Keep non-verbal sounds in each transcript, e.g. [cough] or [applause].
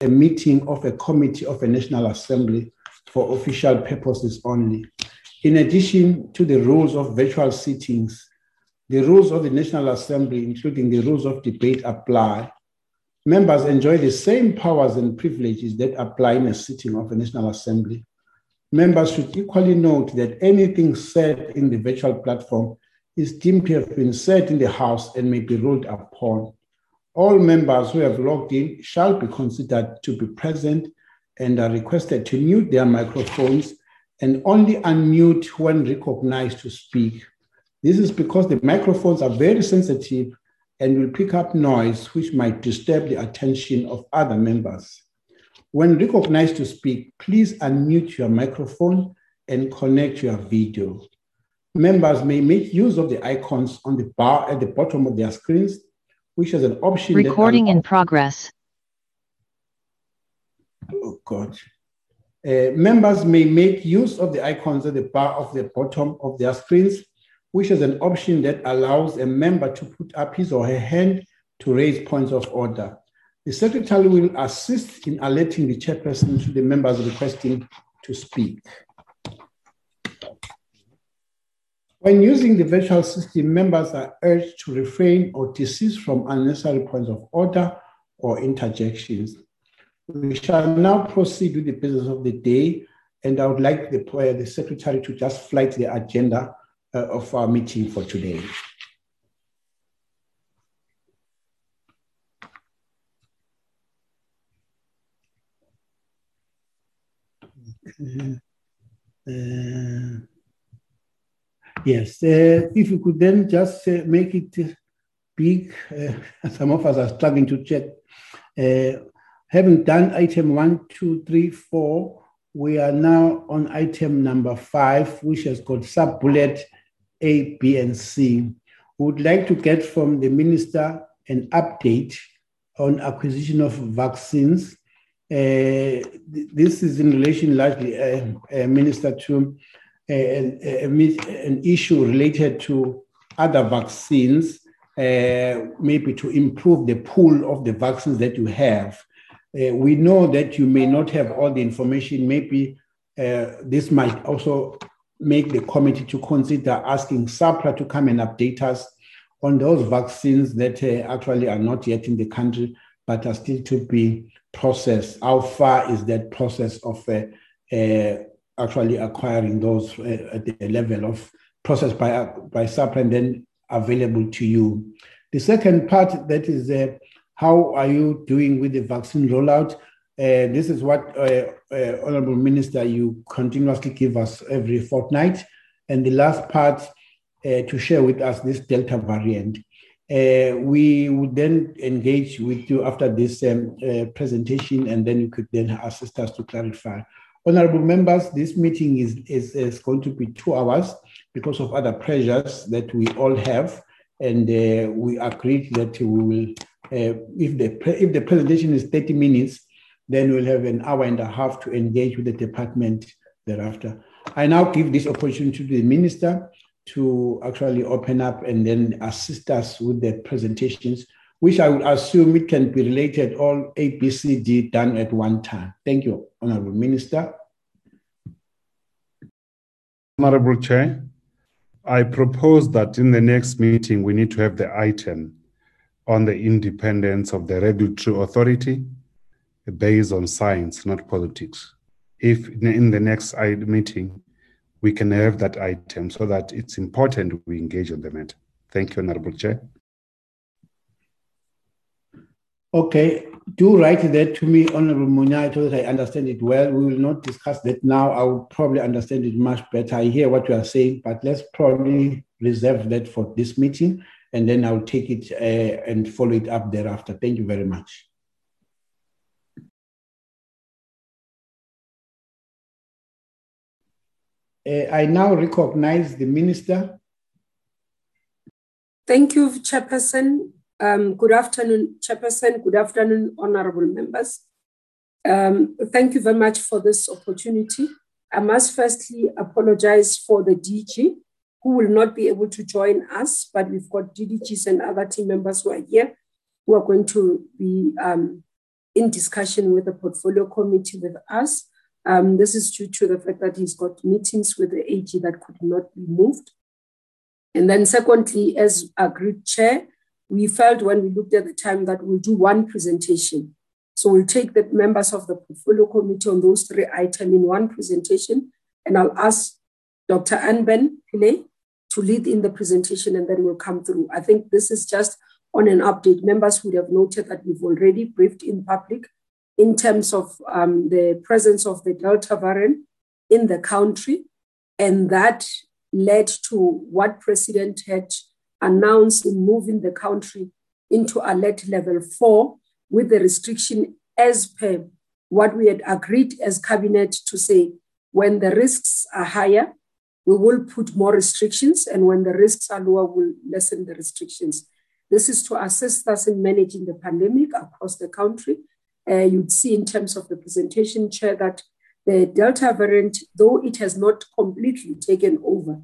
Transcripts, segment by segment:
a meeting of a committee of a National Assembly for official purposes only. In addition to the rules of virtual sittings, the rules of the National Assembly, including the rules of debate, apply. Members enjoy the same powers and privileges that apply in a sitting of a National Assembly. Members should equally note that anything said in the virtual platform is deemed to have been said in the House and may be ruled upon. All members who have logged in shall be considered to be present and are requested to mute their microphones and only unmute when recognized to speak. This is because the microphones are very sensitive and will pick up noise which might disturb the attention of other members. When recognized to speak, please unmute your microphone and connect your video. Members may make use of the icons on the bar at the bottom of their screens, which has an option. Recording in progress. Oh, God. Uh, members may make use of the icons at the bar of the bottom of their screens, which is an option that allows a member to put up his or her hand to raise points of order. The secretary will assist in alerting the chairperson to the members requesting to speak. When using the virtual system, members are urged to refrain or desist from unnecessary points of order or interjections. We shall now proceed with the business of the day, and I would like the, uh, the secretary to just flight the agenda uh, of our meeting for today. Uh, yes, uh, if you could then just uh, make it big, uh, [laughs] some of us are struggling to check. Uh, having done item one, two, three, four, we are now on item number five, which has got sub bullet A, B, and C. We would like to get from the minister an update on acquisition of vaccines uh, this is in relation largely, uh, Minister, to an, issue related to other vaccines, maybe to improve the pool of the vaccines that you have. we know that you may not have all the information. Maybe this might also make the committee to consider asking SAHPRA to come and update us on those vaccines that uh, actually are not yet in the country but are still to be processed. How far is that process of uh, uh, actually acquiring those uh, at the level of process by by SAHPRA and then available to you? The second part that is uh, how are you doing with the vaccine rollout? Uh, this is what uh, Honorable Minister you continuously give us every fortnight, and the last part to share with us this Delta variant. Uh, we would then engage with you after this um, uh, presentation, and then you could then assist us to clarify. Honorable members, this meeting is, is, is going to be two hours because of other pressures that we all have, and uh, we agreed that we will, uh, if, the if the presentation is 30 minutes, then we'll have an hour and a half to engage with the department thereafter. I now give this opportunity to the minister to actually open up and then assist us with the presentations, which I would assume it can be related all A, B, C, D done at one time. Thank you, Honorable Minister. Honorable Chair, I propose that in the next meeting, we need to have the item on the independence of the regulatory authority based on science, not politics. If in the next meeting, we can have that item so that it's important we engage on the matter. Thank you, Honorable Chair. Okay, do write that to me, Honorable Munya, so that I understand it well. We will not discuss that now. I will probably understand it much better. I hear what you are saying, but let's probably reserve that for this meeting, and then I'll take it uh, and follow it up thereafter. Thank you very much. Uh, I now recognize the minister. Thank you, Chairperson. Um, good afternoon, Chairperson. Good afternoon, honorable members. Um, thank you very much for this opportunity. I must firstly apologize for the DG who will not be able to join us, but we've got DDGs and other team members who are here who are going to be um, in discussion with the portfolio committee with us. Um, this is due to the fact that he's got meetings with the AG that could not be moved. And then, secondly, as agreed chair, we felt when we looked at the time that we'll do one presentation. So we'll take the members of the portfolio committee on those three items in one presentation, and I'll ask Dr. Anban Pillay to lead in the presentation, and then we'll come through. I think this is just on an update. Members would have noted that we've already briefed in public in terms of um, the presence of the Delta variant in the country, and that led to what President had announced in moving the country into alert level four with the restriction as per what we had agreed as cabinet to say when the risks are higher, we will put more restrictions, and when the risks are lower, we'll lessen the restrictions. This is to assist us in managing the pandemic across the country. Uh, you'd see in terms of the presentation, Chair, that the Delta variant, though it has not completely taken over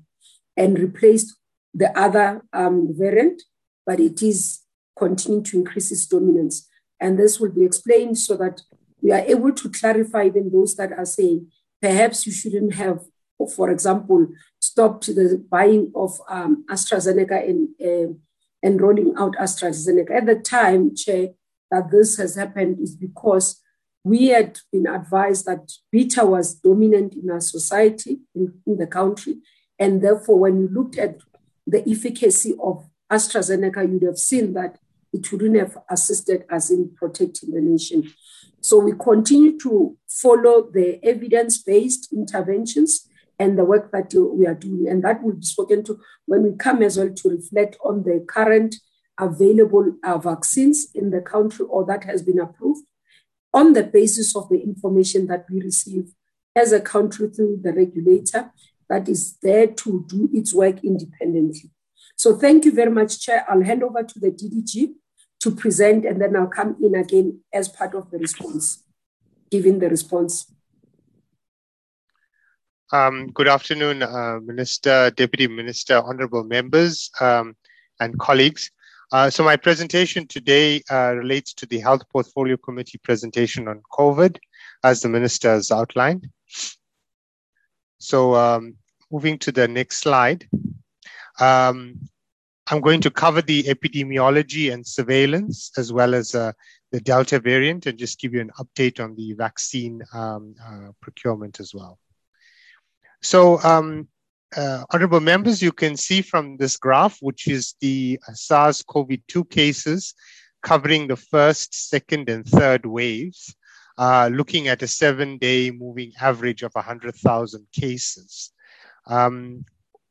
and replaced the other um, variant, but it is continuing to increase its dominance. And this will be explained so that we are able to clarify even those that are saying perhaps you shouldn't have, for example, stopped the buying of um, AstraZeneca and, uh, and rolling out AstraZeneca. At the time, Chair, that this has happened is because we had been advised that beta was dominant in our society, in, in the country. And therefore, when you looked at the efficacy of AstraZeneca, you'd have seen that it wouldn't have assisted us in protecting the nation. So we continue to follow the evidence based interventions and the work that we are doing. And that will be spoken to when we come as well to reflect on the current available uh, vaccines in the country or that has been approved on the basis of the information that we receive as a country through the regulator that is there to do its work independently. So thank you very much, Chair. I'll hand over to the DDG to present, and then I'll come in again as part of the response, giving the response. Um, good afternoon, uh, Minister, Deputy Minister, honorable members, um, and colleagues. Uh, so my presentation today uh, relates to the Health Portfolio Committee presentation on COVID, as the Minister has outlined. So um, moving to the next slide. Um, I'm going to cover the epidemiology and surveillance as well as uh, the Delta variant and just give you an update on the vaccine um, uh, procurement as well. So, um, uh, honorable members, you can see from this graph, which is the SARS CoV 2 cases covering the first, second, and third waves, uh, looking at a seven day moving average of 100,000 cases. Um,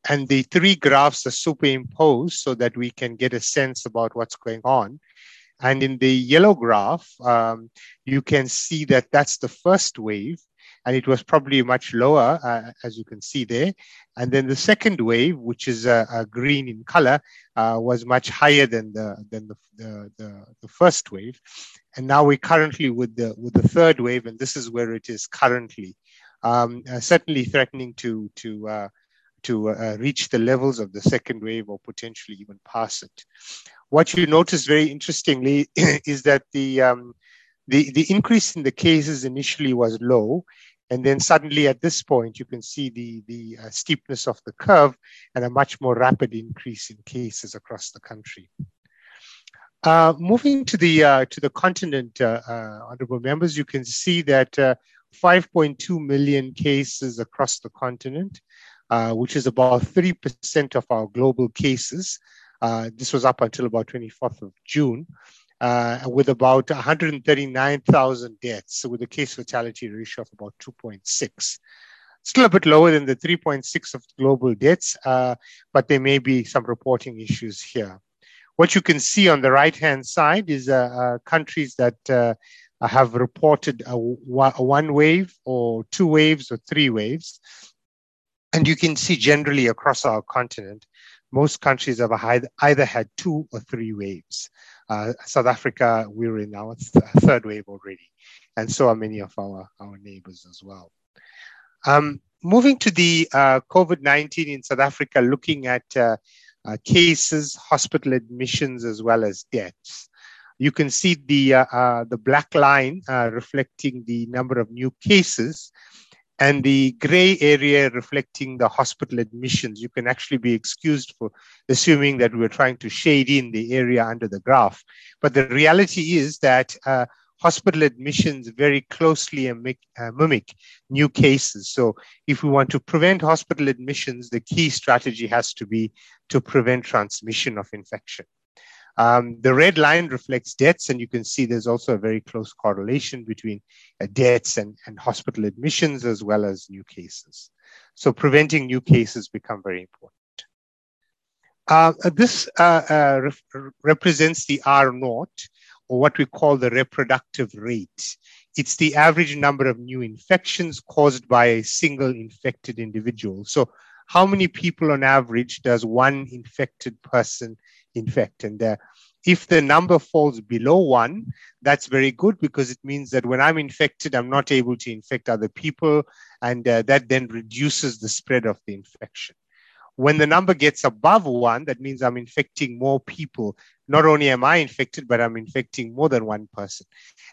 and the three graphs are superimposed so that we can get a sense about what's going on. And in the yellow graph, um, you can see that that's the first wave, and it was probably much lower, uh, as you can see there. And then the second wave, which is uh, uh, green in color, uh, was much higher than the than the, the, the, the, first wave. And now we're currently with the with the third wave, and this is where it is currently. Um, uh, certainly threatening to to uh, to uh, reach the levels of the second wave or potentially even pass it. What you notice very interestingly [clears throat] is that the, um, the, the increase in the cases initially was low. And then suddenly at this point, you can see the, the uh, steepness of the curve and a much more rapid increase in cases across the country. Uh, moving to the uh, to the continent, uh, uh, honorable members, you can see that uh, 5.2 million cases across the continent, which is about 30% of our global cases. This was up until about 24th of June, uh, with about 139,000 deaths, with a case fatality ratio of about 2.6. Still a bit lower than the 3.6 of global deaths, uh, but there may be some reporting issues here. What you can see on the right hand side is uh, uh, countries that have reported a, a, one wave or two waves or three waves. And you can see generally across our continent, most countries have either had two or three waves. Uh, South Africa, we're in our th- third wave already, and so are many of our, our neighbors as well. Um, moving to the uh, COVID 19 in South Africa, looking at uh, uh, cases, hospital admissions, as well as deaths. you can see the, uh, uh, the black line uh, reflecting the number of new cases and the gray area reflecting the hospital admissions. You can actually be excused for assuming that we're trying to shade in the area under the graph. But the reality is that uh, hospital admissions very closely mimic, uh, mimic new cases. So if we want to prevent hospital admissions, the key strategy has to be to prevent transmission of infection. Um, the red line reflects deaths, and you can see there's also a very close correlation between uh, deaths and, and hospital admissions as well as new cases. So preventing new cases become very important. Uh, this uh, uh re- represents the R naught, or what we call the reproductive rate. It's the average number of new infections caused by a single infected individual. So, how many people on average does one infected person infect? And uh, if the number falls below one, that's very good because it means that when I'm infected, I'm not able to infect other people, and uh, that then reduces the spread of the infection. When the number gets above one, that means I'm infecting more people. Not only am I infected, but I'm infecting more than one person.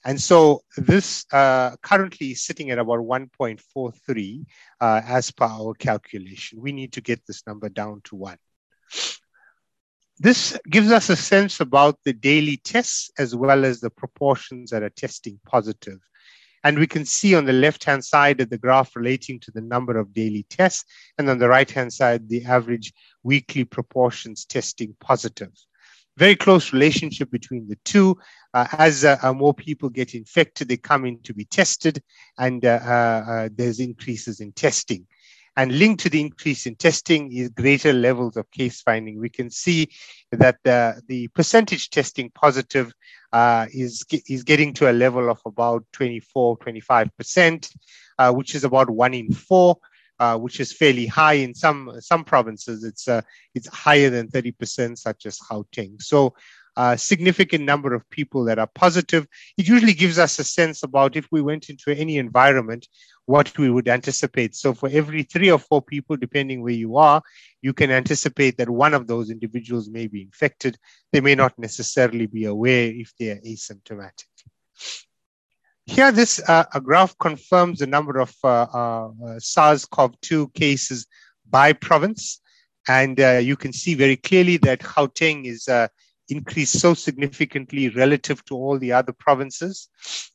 And so this uh, currently is sitting at about 1.43 uh, as per our calculation. We need to get this number down to one. This gives us a sense about the daily tests as well as the proportions that are testing positive. And we can see on the left hand side of the graph relating to the number of daily tests, and on the right hand side, the average weekly proportions testing positive. Very close relationship between the two. Uh, as uh, uh more people get infected, they come in to be tested, and uh, uh, uh, there's increases in testing and linked to the increase in testing is greater levels of case finding. We can see that the, percentage testing positive uh, is, is getting to a level of about 24, 25%, uh, which is about one in four. Uh, which is fairly high in some some provinces. It's uh, it's higher than 30%, such as Gauteng. So a significant number of people that are positive. It usually gives us a sense about if we went into any environment, what we would anticipate. So for every three or four people, depending where you are, you can anticipate that one of those individuals may be infected. They may not necessarily be aware if they are asymptomatic. Here, this uh, graph confirms the number of uh, uh, SARS-CoV-2 cases by province. And uh, you can see very clearly that Gauteng is uh, increased so significantly relative to all the other provinces.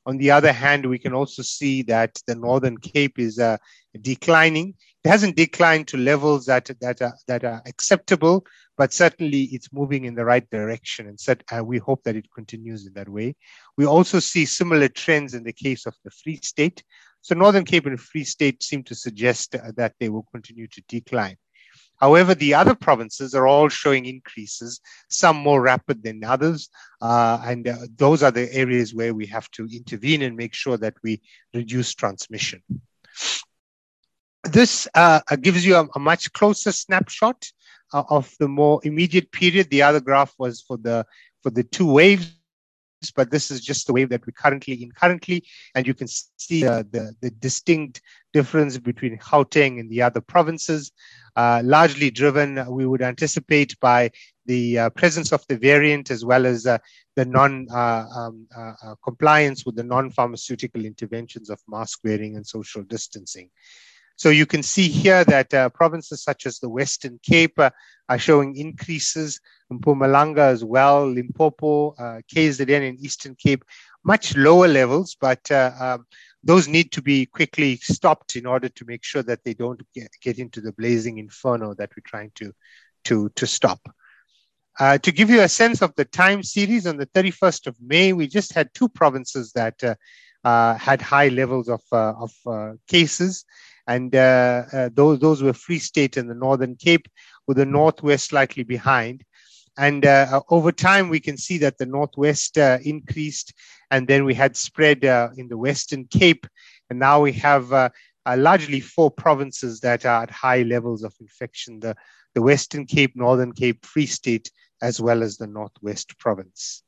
On the other hand, we can also see that the Northern Cape is uh, declining. It hasn't declined to levels that, that, are, that are acceptable, but certainly it's moving in the right direction. And set, uh, we hope that it continues in that way. We also see similar trends in the case of the Free State. So Northern Cape and Free State seem to suggest uh, that they will continue to decline. However, the other provinces are all showing increases, some more rapid than others. Uh, and uh, those are the areas where we have to intervene and make sure that we reduce transmission. This uh, gives you a, a, much closer snapshot uh, of the more immediate period. The other graph was for the for the two waves but this is just the wave that we're currently in currently. And you can see uh, the, the distinct difference between Gauteng and the other provinces, uh, largely driven, we would anticipate, by the uh, presence of the variant as well as uh, the non uh, um, uh, compliance with the non pharmaceutical interventions of mask wearing and social distancing. So you can see here that uh, provinces such as the Western Cape uh, are showing increases, Mpumalanga as well, Limpopo, uh, KZN and Eastern Cape, much lower levels, but uh, um, those need to be quickly stopped in order to make sure that they don't get, get into the blazing inferno that we're trying to, to, to stop. Uh, to give you a sense of the time series, on the 31st of May, we just had two provinces that uh, uh, had high levels of, uh, of uh, cases and uh, uh, those those were Free State and the Northern Cape, with the Northwest slightly behind. And uh, over time, we can see that the Northwest increased, and then we had spread in the Western Cape, and now we have largely four provinces that are at high levels of infection: the the Western Cape, Northern Cape, Free State, as well as the Northwest Province.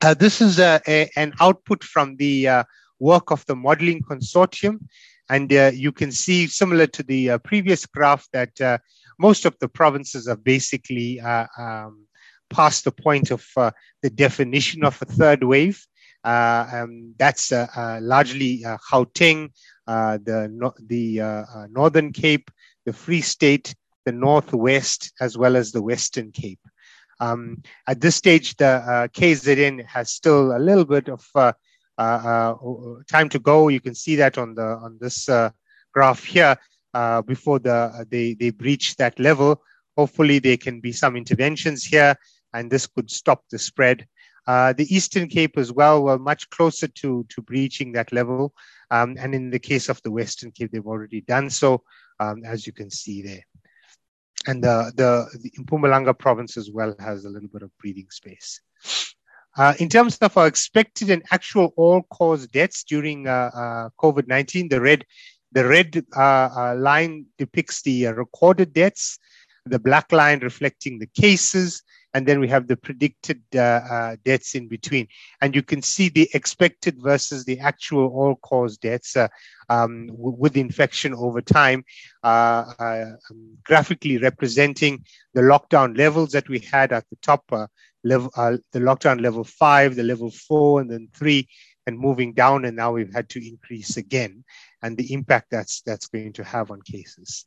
Uh, this is a, a, an output from the uh, work of the modeling consortium. And uh, you can see, similar to the uh, previous graph, that uh, most of the provinces have basically uh, um, past the point of uh, the definition of a third wave. Uh, that's largely Gauteng, the the Northern Cape, the Free State, the Northwest, as well as the Western Cape. Um, at this stage, the uh, KZN has still a little bit of uh, uh, time to go. You can see that on the on this graph here. before the they they breach that level, hopefully there can be some interventions here, and this could stop the spread. Uh, the Eastern Cape as well were much closer to, to breaching that level. Um, and in the case of the Western Cape, they've already done so, um, as you can see there and the, the, the Mpumalanga province as well has a little bit of breathing space. Uh, in terms of our expected and actual all-cause deaths during uh, uh, COVID-19, the red, the red uh, line depicts the recorded deaths, the black line reflecting the cases, and then we have the predicted uh, uh, deaths in between. And you can see the expected versus the actual all-cause deaths uh, um, w- with infection over time, um, graphically representing the lockdown levels that we had at the top uh, level, the lockdown level five, the level four, and then three, and moving down. And now we've had to increase again, and the impact that's that's going to have on cases.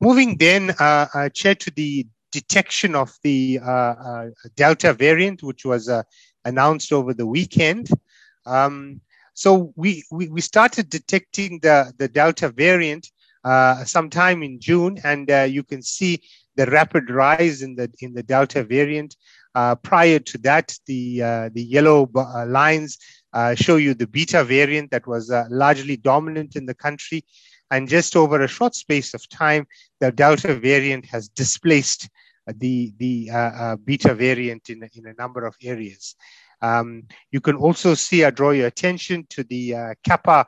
Moving then, uh, Chair, to the detection of the uh, uh, Delta variant, which was uh, announced over the weekend. Um, so we, we, we, started detecting the, the Delta variant uh, sometime in June, and uh, you can see the rapid rise in the in the Delta variant. Uh, prior to that, the the yellow lines show you the Beta variant that was largely dominant in the country, and just over a short space of time, the Delta variant has displaced the, the uh, uh, beta variant in, in a number of areas. Um, you can also see, I draw your attention to the uh, Kappa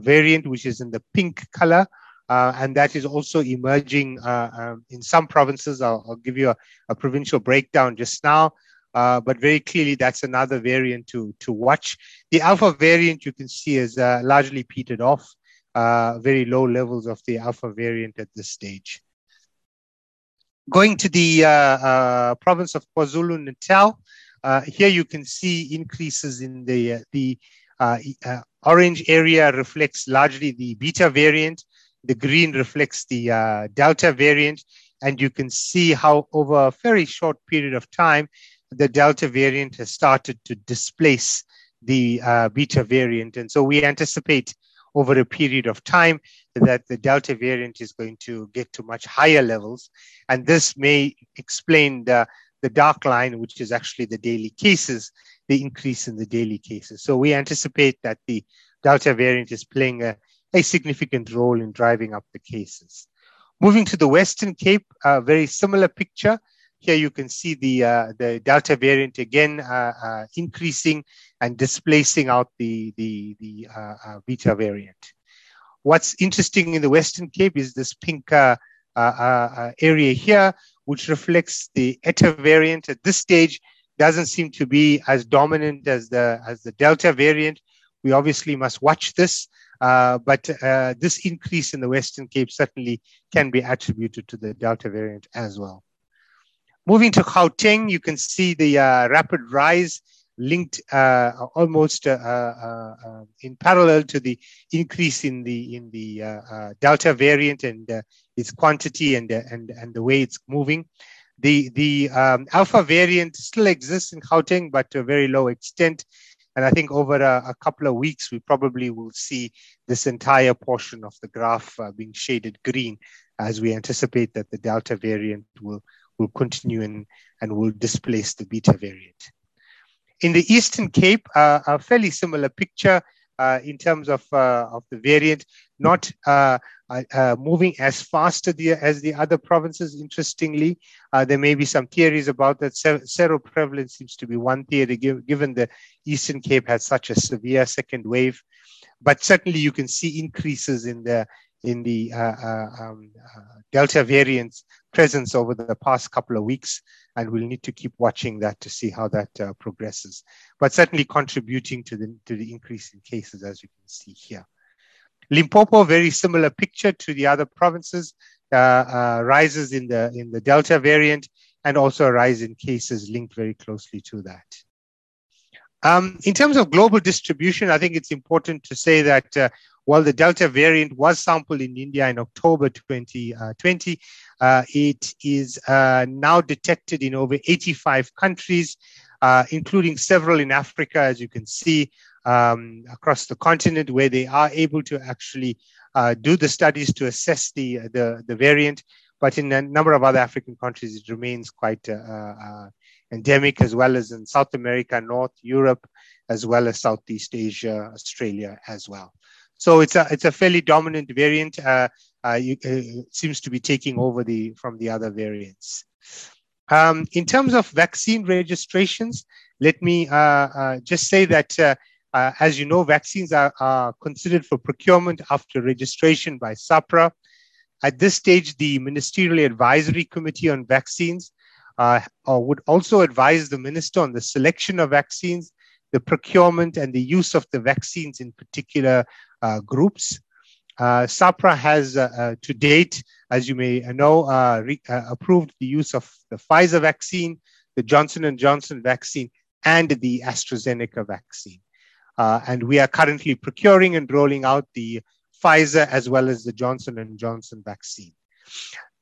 variant, which is in the pink color. Uh, and that is also emerging uh, um, in some provinces. I'll, I'll give you a, a, provincial breakdown just now, uh, but very clearly that's another variant to, to watch. The alpha variant you can see is largely petered off, very low levels of the alpha variant at this stage. Going to the uh, uh, province of KwaZulu Natal, uh, here you can see increases in the the orange area reflects largely the beta variant. The green reflects the delta variant, and you can see how over a very short period of time, the delta variant has started to displace the uh, beta variant. And so we anticipate over a period of time that the Delta variant is going to get to much higher levels. And this may explain the, the dark line, which is actually the daily cases, the increase in the daily cases. So we anticipate that the Delta variant is playing a, a significant role in driving up the cases. Moving to the Western Cape, a very similar picture. Here you can see the, uh, the Delta variant again uh, uh, increasing and displacing out the, the, the uh, uh, beta variant. What's interesting in the Western Cape is this pink uh, area here, which reflects the Eta variant at this stage doesn't seem to be as dominant as the, as the Delta variant. We obviously must watch this. Uh, but uh, this increase in the Western Cape certainly can be attributed to the Delta variant as well. Moving to Gauteng, you can see the uh, rapid rise linked uh, almost uh, in parallel to the increase in the in the Delta variant and its quantity and and and the way it's moving. The the um, Alpha variant still exists in Gauteng, but to a very low extent. And I think over a, a, couple of weeks, we probably will see this entire portion of the graph uh, being shaded green as we anticipate that the Delta variant will, will continue and, and will displace the Beta variant. In the Eastern Cape, uh, a fairly similar picture uh, in terms of, uh, of the variant, not uh, uh, moving as fast as the, as the other provinces, interestingly. there may be some theories about that. Seroprevalence seems to be one theory, given the Eastern Cape had such a severe second wave. But certainly you can see increases in the in the uh, uh, um, uh, Delta variant presence over the past couple of weeks, and we'll need to keep watching that to see how that uh, progresses. But certainly contributing to the to the increase in cases, as you can see here. Limpopo, very similar picture to the other provinces. Uh, uh, rises in the in the Delta variant, and also a rise in cases linked very closely to that. Um, in terms of global distribution, I think it's important to say that uh, while the Delta variant was sampled in India in October 2020, uh, uh, it is uh, now detected in over 85 countries, including several in Africa, as you can see, um, across the continent, where they are able to actually uh, do the studies to assess the, the, the, variant. But in a number of other African countries, it remains quite endemic, as well as in South America, North Europe, as well as Southeast Asia, Australia as well. So it's a it's a fairly dominant variant. Uh, uh, you, uh, seems to be taking over the from the other variants. Um, in terms of vaccine registrations, let me uh, uh, just say that. Uh, as you know, vaccines are, are considered for procurement after registration by SAHPRA. At this stage, the Ministerial Advisory Committee on Vaccines uh, would also advise the minister on the selection of vaccines, the procurement, and the use of the vaccines in particular uh, groups. Uh, SAHPRA has, uh, uh, to date, as you may know, uh, re- approved the use of the Pfizer vaccine, the Johnson and Johnson vaccine, and the AstraZeneca vaccine. And we are currently procuring and rolling out the Pfizer as well as the Johnson and Johnson vaccine.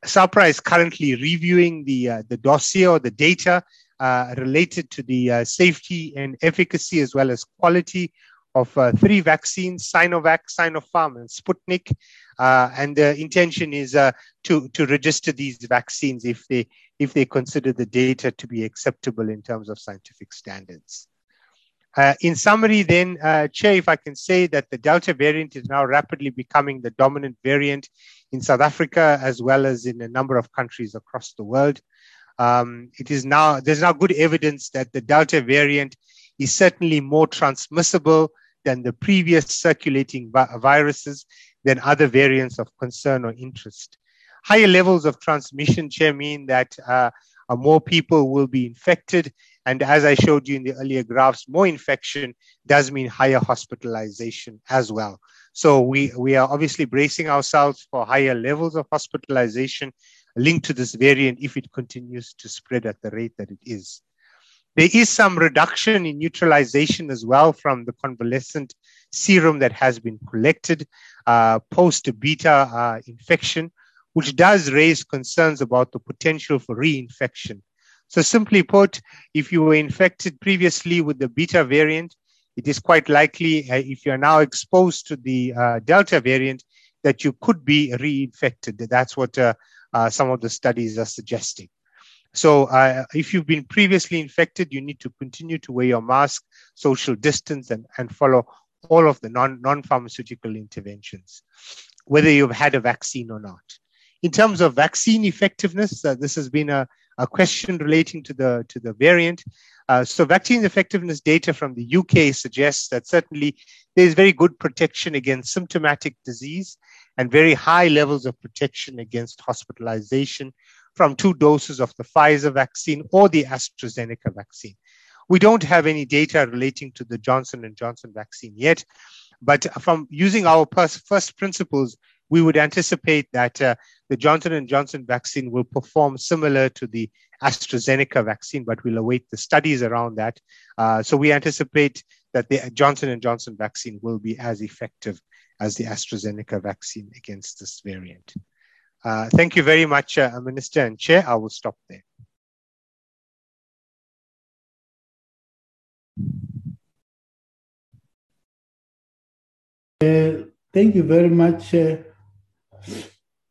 SAHPRA is currently reviewing the, uh, the dossier or the data uh, related to the uh, safety and efficacy as well as quality of uh, three vaccines, Sinovac, Sinopharm, and Sputnik. Uh, and the intention is uh, to, to register these vaccines if they, if they consider the data to be acceptable in terms of scientific standards. Uh, in summary, then, uh, Chair, if I can say that the Delta variant is now rapidly becoming the dominant variant in South Africa as well as in a number of countries across the world. Um, it is now there's now good evidence that the Delta variant is certainly more transmissible than the previous circulating vi- viruses than other variants of concern or interest. Higher levels of transmission, Chair, mean that uh, more people will be infected and as I showed you in the earlier graphs, more infection does mean higher hospitalization as well. So we, we are obviously bracing ourselves for higher levels of hospitalization linked to this variant if it continues to spread at the rate that it is. There is some reduction in neutralization as well from the convalescent serum that has been collected uh, post beta uh, infection, which does raise concerns about the potential for reinfection so simply put, if you were infected previously with the beta variant, it is quite likely uh, if you're now exposed to the uh, delta variant that you could be reinfected. That's what uh, uh some of the studies are suggesting. So uh, if you've been previously infected, you need to continue to wear your mask, social distance, and, and follow all of the non, non-pharmaceutical interventions, whether you've had a vaccine or not. In terms of vaccine effectiveness, uh, this has been a, a question relating to the to the variant. Uh, so vaccine effectiveness data from the UK suggests that certainly there is very good protection against symptomatic disease and very high levels of protection against hospitalization from two doses of the Pfizer vaccine or the AstraZeneca vaccine. We don't have any data relating to the Johnson and Johnson vaccine yet, but from using our first principles, we would anticipate that uh, the Johnson & Johnson vaccine will perform similar to the AstraZeneca vaccine, but we'll await the studies around that. Uh, so we anticipate that the Johnson & Johnson vaccine will be as effective as the AstraZeneca vaccine against this variant. Uh, thank you very much, uh, Minister and Chair. I will stop there. Uh, thank you very much, uh,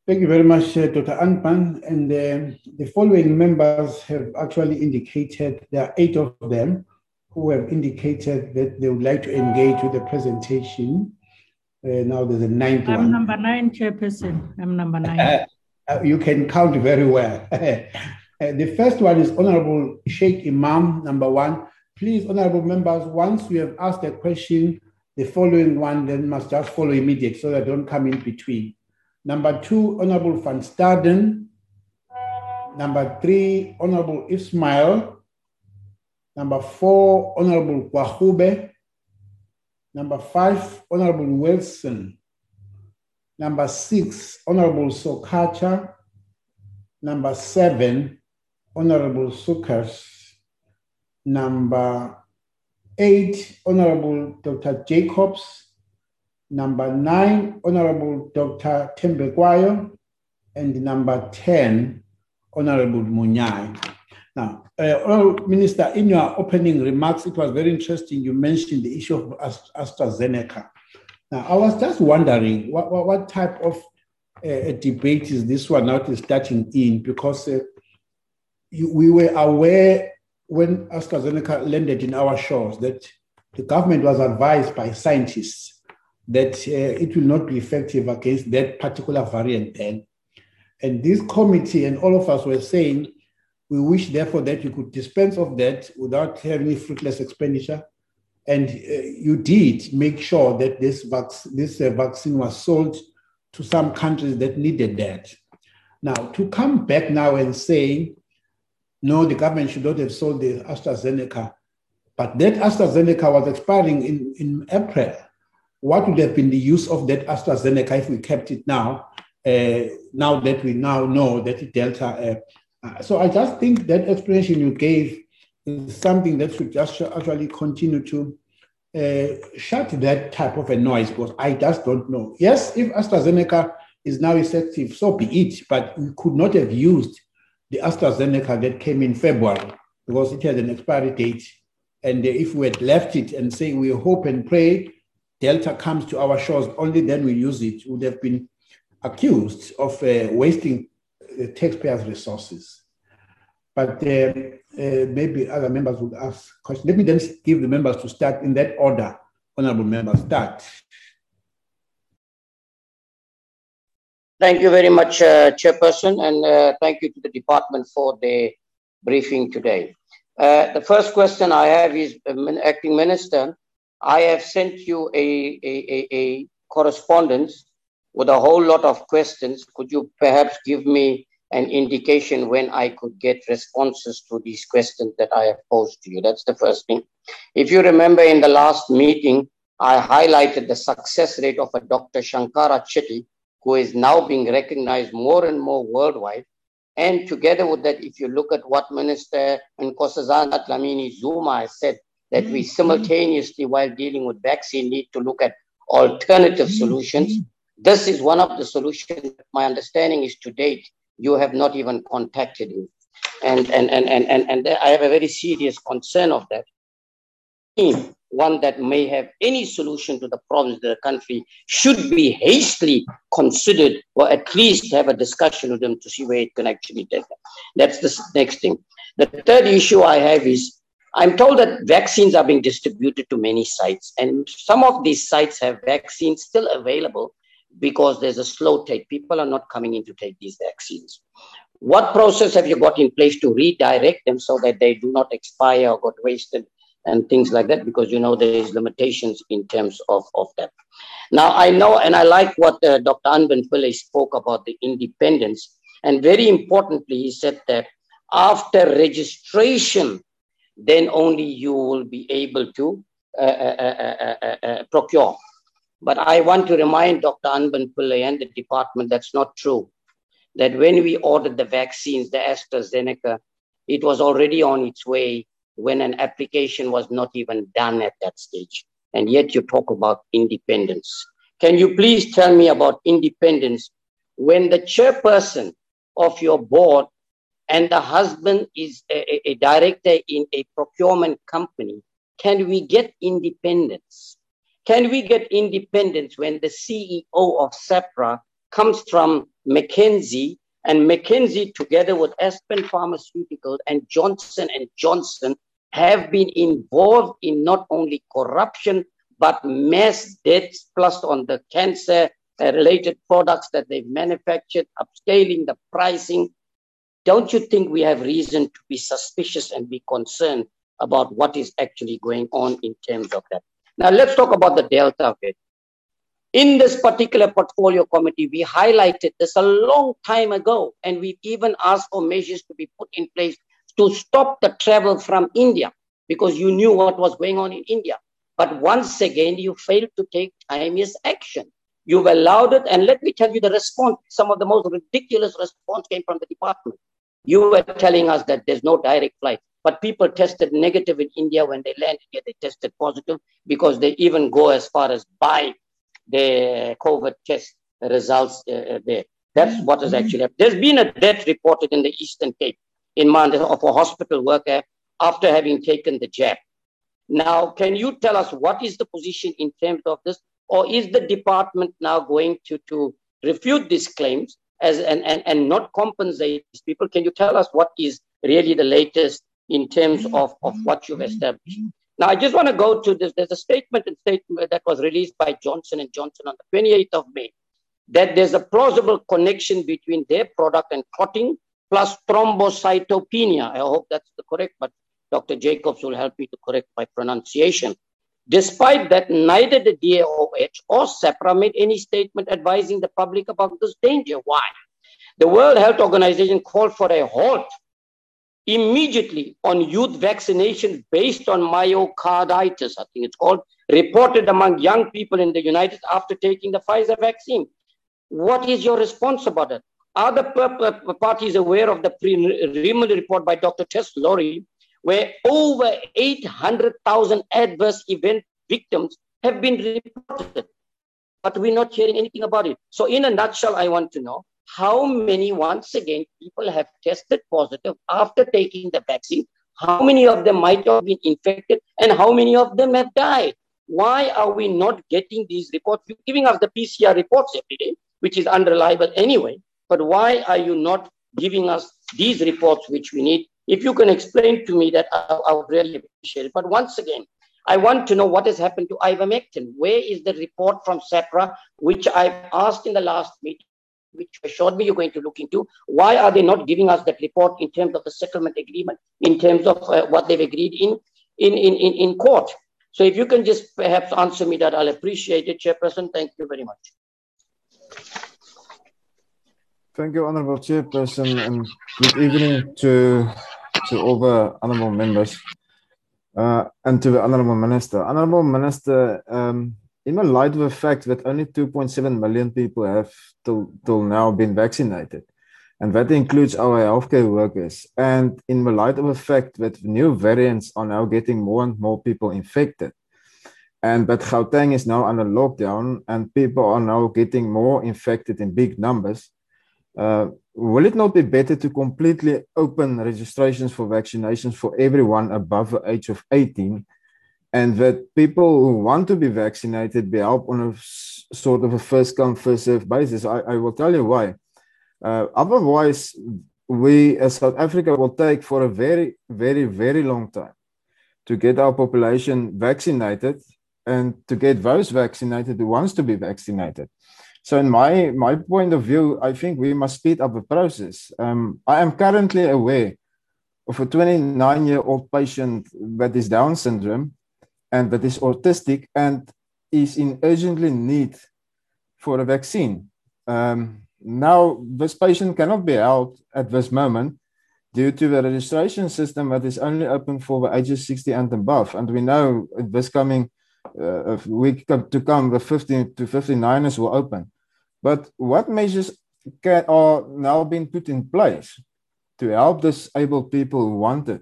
Thank you very much, uh, Dr. Anban. And uh, the following members have actually indicated, there are eight of them who have indicated that they would like to engage with the presentation. Uh, now there's a ninth I'm one. number nine, Chairperson. I'm number nine. [laughs] Uh, you can count very well. [laughs] Uh, the first one is Honorable Shaik Emam, number one. Please, Honorable members, once you have asked a question, the following one then must just follow immediately so that don't come in between. Number two, Honorable Van Staden. Number three, Honorable Ismail. Number four, Honorable Kwahube. Number five, Honorable Wilson. Number six, Honorable Sokatsha. Number seven, Honorable Sukas. Number eight, Honorable Dr. Jacobs. Number nine, Honorable Dr. Thembekwayo. And number 10, Honorable Munyai. Now, uh, Minister, in your opening remarks, it was very interesting. You mentioned the issue of AstraZeneca. Now, I was just wondering what, what, what type of uh, debate is this one now starting in? Because uh, you, we were aware when AstraZeneca landed in our shores that the government was advised by scientists that uh, it will not be effective against that particular variant then. And this committee and all of us were saying, we wish therefore that you could dispense of that without having fruitless expenditure. And uh, you did make sure that this, vac- this uh, vaccine was sold to some countries that needed that. Now, to come back now and say, no, the government should not have sold the AstraZeneca, but that AstraZeneca was expiring in, in April. What would have been the use of that AstraZeneca if we kept it now, uh, now that we now know that Delta? Uh, uh, so I just think that explanation you gave is something that should just actually continue to uh, shut that type of a noise because I just don't know. Yes, if AstraZeneca is now effective, so be it, but we could not have used the AstraZeneca that came in February because it had an expiry date. And if we had left it and say we hope and pray Delta comes to our shores, only then we use it, would have been accused of uh, wasting the taxpayers' resources. But uh, uh, maybe other members would ask questions. Let me then give the members to start in that order. Honorable members, start. Thank you very much, uh, Chairperson, and uh, thank you to the department for the briefing today. Uh, the first question I have is, uh, Acting Minister, I have sent you a, a, a, a, correspondence with a whole lot of questions. Could you perhaps give me an indication when I could get responses to these questions that I have posed to you? That's the first thing. If you remember in the last meeting, I highlighted the success rate of a Dr. Shankara Chetty, who is now being recognized more and more worldwide. And together with that, if you look at what Minister Nkosazana Dlamini Zuma has said, that we mm-hmm. simultaneously, while dealing with vaccine, need to look at alternative solutions. Mm-hmm. This is one of the solutions. My understanding is to date, you have not even contacted him. And, and, and, and, and, and I have a very serious concern of that one that may have any solution to the problems of the country should be hastily considered or at least have a discussion with them to see where it can actually take them. That's the next thing. The third issue I have is I'm told that vaccines are being distributed to many sites, and some of these sites have vaccines still available because there's a slow take. People are not coming in to take these vaccines. What process have you got in place to redirect them so that they do not expire or get wasted and things like that because you know there is limitations in terms of, of that. Now I know and I like what uh, Dr. Anban Pillay spoke about the independence and very importantly he said that after registration then only you will be able to uh, uh, uh, procure. But I want to remind Dr. Anban Pillay and the department that's not true. That when we ordered the vaccines, the AstraZeneca, it was already on its way when an application was not even done at that stage. And yet you talk about independence. Can you please tell me about independence when the chairperson of your board and the husband is a, a, director in a procurement company? Can we get independence? Can we get independence when the CEO of Cipla comes from McKinsey and McKinsey together with Aspen Pharmaceuticals and Johnson and Johnson have been involved in not only corruption, but mass deaths plus on the cancer related products that they've manufactured, upscaling the pricing. Don't you think we have reason to be suspicious and be concerned about what is actually going on in terms of that? Now, let's talk about the Delta bit. In this particular portfolio committee, we highlighted this a long time ago, and we've even asked for measures to be put in place to stop the travel from India because you knew what was going on in India. But once again, you failed to take timeous action. You've allowed it, and let me tell you the response. Some of the most ridiculous response came from the department. You were telling us that there's no direct flight, but people tested negative in India when they landed here. They tested positive because they even go as far as buy the COVID test results uh, uh there. That's what has actually happened. There's been a death reported in the Eastern Cape in Monday of a hospital worker after having taken the jab. Now, can you tell us what is the position in terms of this? Or is the department now going to, to refute these claims as and, and, and not compensate these people? Can you tell us what is really the latest in terms mm-hmm. of, of what you've established? Now, I just want to go to this. There's a statement, and statement that was released by Johnson and Johnson on the 28th of May that there's a plausible connection between their product and clotting plus thrombocytopenia. I hope that's the correct, but Dr. Jacobs will help me to correct my pronunciation. Despite that, neither the DOH or SAHPRA made any statement advising the public about this danger. Why? The World Health Organization called for a halt immediately on youth vaccination based on myocarditis, I think it's called, reported among young people in the United States after taking the Pfizer vaccine. What is your response about it? Are the parties aware of the preliminary report by Dr. Tess Lawrie, where over 800,000 adverse event victims have been reported? But we're not hearing anything about it. So, in a nutshell, I want to know how many, once again, people have tested positive after taking the vaccine? How many of them might have been infected? And how many of them have died? Why are we not getting these reports? You're giving us the PCR reports every day which is unreliable anyway. But why are you not giving us these reports which we need? If you can explain to me that, I, I would really appreciate it. But once again, I want to know what has happened to ivermectin. Where is the report from SAHPRA, which I've asked in the last meeting, which assured me you're going to look into? Why are they not giving us that report in terms of the settlement agreement, in terms of uh, what they've agreed in, in, in, in, in court? So if you can just perhaps answer me that, I'll appreciate it, Chairperson. Thank you very much. Thank you, Honorable Chairperson, and good evening to, to all the honorable members uh, and to the Honorable Minister. Honorable Minister, um, in the light of the fact that only 2.7 million people have till, till now been vaccinated, and that includes our healthcare workers, and in the light of the fact that new variants are now getting more and more people infected, and but Gauteng is now under lockdown, and people are now getting more infected in big numbers. Uh, will it not be better to completely open registrations for vaccinations for everyone above the age of 18 and that people who want to be vaccinated be helped on a sort of a first come first serve basis I, I will tell you why uh, otherwise we as south africa will take for a very very very long time to get our population vaccinated and to get those vaccinated who wants to be vaccinated. So, in my my point of view, I think we must speed up the process. Um, I am currently aware of a 29 year old patient that is Down syndrome and that is autistic and is in urgently need for a vaccine. Um, now, this patient cannot be helped at this moment due to the registration system that is only open for the ages 60 and above. And we know this coming uh, week to come, the 15 to 59ers will open. But what measures can, are now being put in place to help disabled people who wanted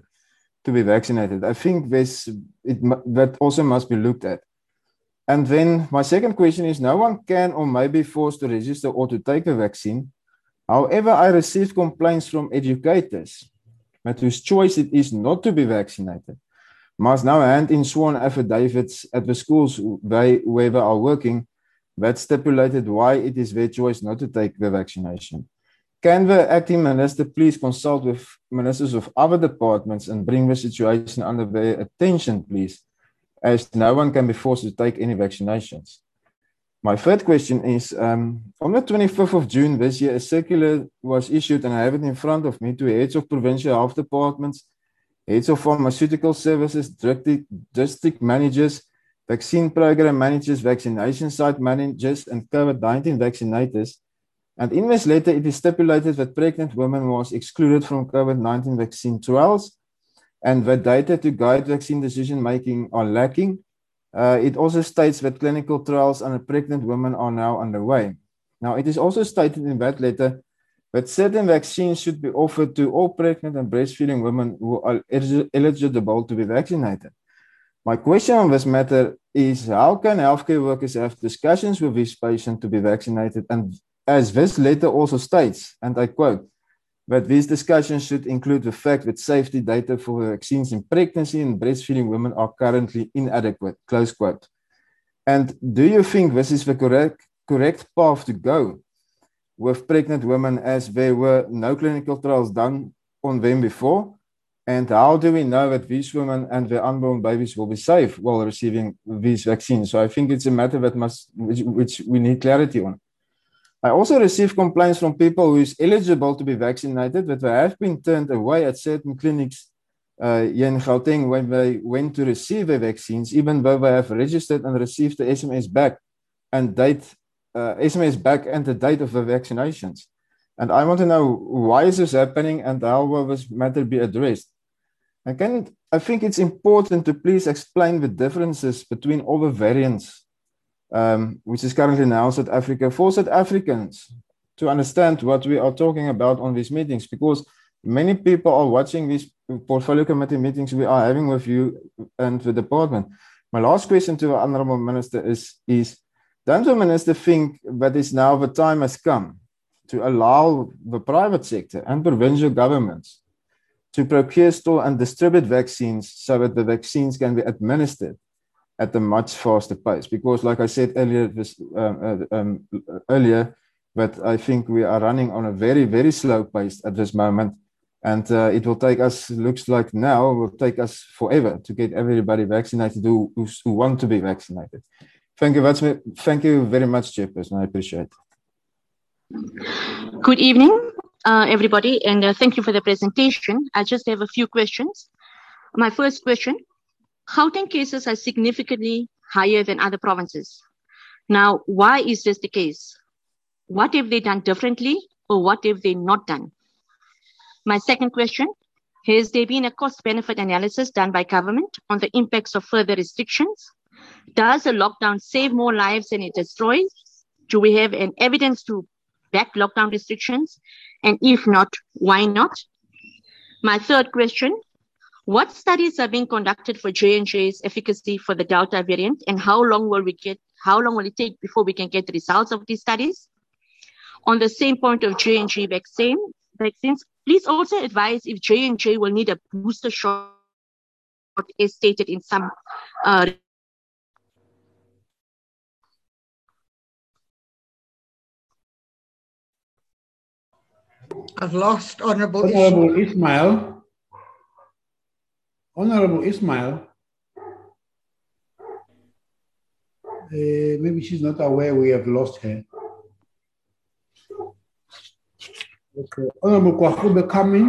to be vaccinated? I think this it, that also must be looked at. And then my second question is: No one can or may be forced to register or to take a vaccine. However, I received complaints from educators that whose choice it is not to be vaccinated must now hand in sworn affidavits at the schools they, where they are working that stipulated why it is their choice not to take the vaccination. Can the acting minister please consult with ministers of other departments and bring the situation under their attention, please, as no one can be forced to take any vaccinations? My third question is um, on the 25th of June this year, a circular was issued, and I have it in front of me to heads of provincial health departments heads of pharmaceutical services, district managers, vaccine program managers, vaccination site managers, and COVID 19 vaccinators. And in this letter, it is stipulated that pregnant women was excluded from COVID 19 vaccine trials and that data to guide vaccine decision making are lacking. Uh, it also states that clinical trials on pregnant women are now underway. Now, it is also stated in that letter that certain vaccines should be offered to all pregnant and breastfeeding women who are eligible to be vaccinated. My question on this matter is how can healthcare workers have discussions with these patients to be vaccinated? And as this letter also states, and I quote, that these discussions should include the fact that safety data for vaccines in pregnancy and breastfeeding women are currently inadequate, close quote. And do you think this is the correct, correct path to go with pregnant women as there were no clinical trials done on them before? And how do we know that these women and their unborn babies will be safe while receiving these vaccines? So I think it's a matter that must, which, which we need clarity on. I also receive complaints from people who is eligible to be vaccinated, but they have been turned away at certain clinics uh, in Gauteng when they went to receive the vaccines, even though they have registered and received the SMS back and date, uh, SMS back and the date of the vaccinations. And I want to know why is this happening and how will this matter be addressed? Again, I think it's important to please explain the differences between all the variants, um, which is currently now South Africa, for South Africans to understand what we are talking about on these meetings, because many people are watching these portfolio committee meetings we are having with you and the department. My last question to the Honorable Minister is, is don't the Minister think that it's now the time has come to allow the private sector and provincial governments to procure, store, and distribute vaccines so that the vaccines can be administered at a much faster pace. Because, like I said earlier, this, um, uh, um, earlier, that I think we are running on a very, very slow pace at this moment, and uh, it will take us. Looks like now will take us forever to get everybody vaccinated who, who, want to be vaccinated. Thank you, thank you very much, Chairperson. I appreciate it. Good evening uh, everybody, and uh, thank you for the presentation. I just have a few questions. My first question, Gauteng cases are significantly higher than other provinces. Now, why is this the case? What have they done differently or what have they not done? My second question, has there been a cost benefit analysis done by government on the impacts of further restrictions? Does a lockdown save more lives than it destroys? Do we have an evidence to back lockdown restrictions? And if not, why not? My third question, what studies are being conducted for J&J's efficacy for the Delta variant and how long will we get, how long will it take before we can get the results of these studies? On the same point of J&J vaccine, vaccines, please also advise if J&J will need a booster shot as stated in some uh, I've lost Honorable, Honorable Ismail. Honorable Ismail. Uh, maybe she's not aware we have lost her. Okay. Honorable Gwarube coming.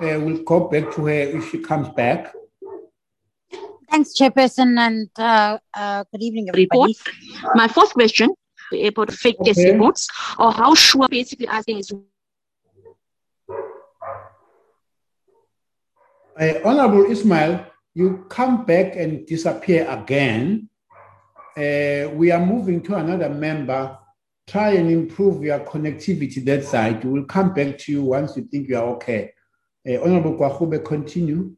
Uh, we'll go back to her if she comes back. Thanks, Chairperson, and uh, uh, good evening, everybody. Report. My first question, the airport fake okay. test reports, or how sure basically asking is uh, Honorable Ismail, you come back and disappear again. Uh, we are moving to another member. Try and improve your connectivity that side. We will come back to you once you think you are okay. Uh, Honorable Gwarube, continue.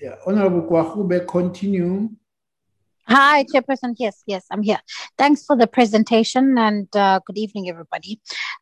Yeah, Honorable Gwarube, continue. Hi, Chairperson. Yes, yes, I'm here. Thanks for the presentation and uh, good evening, everybody.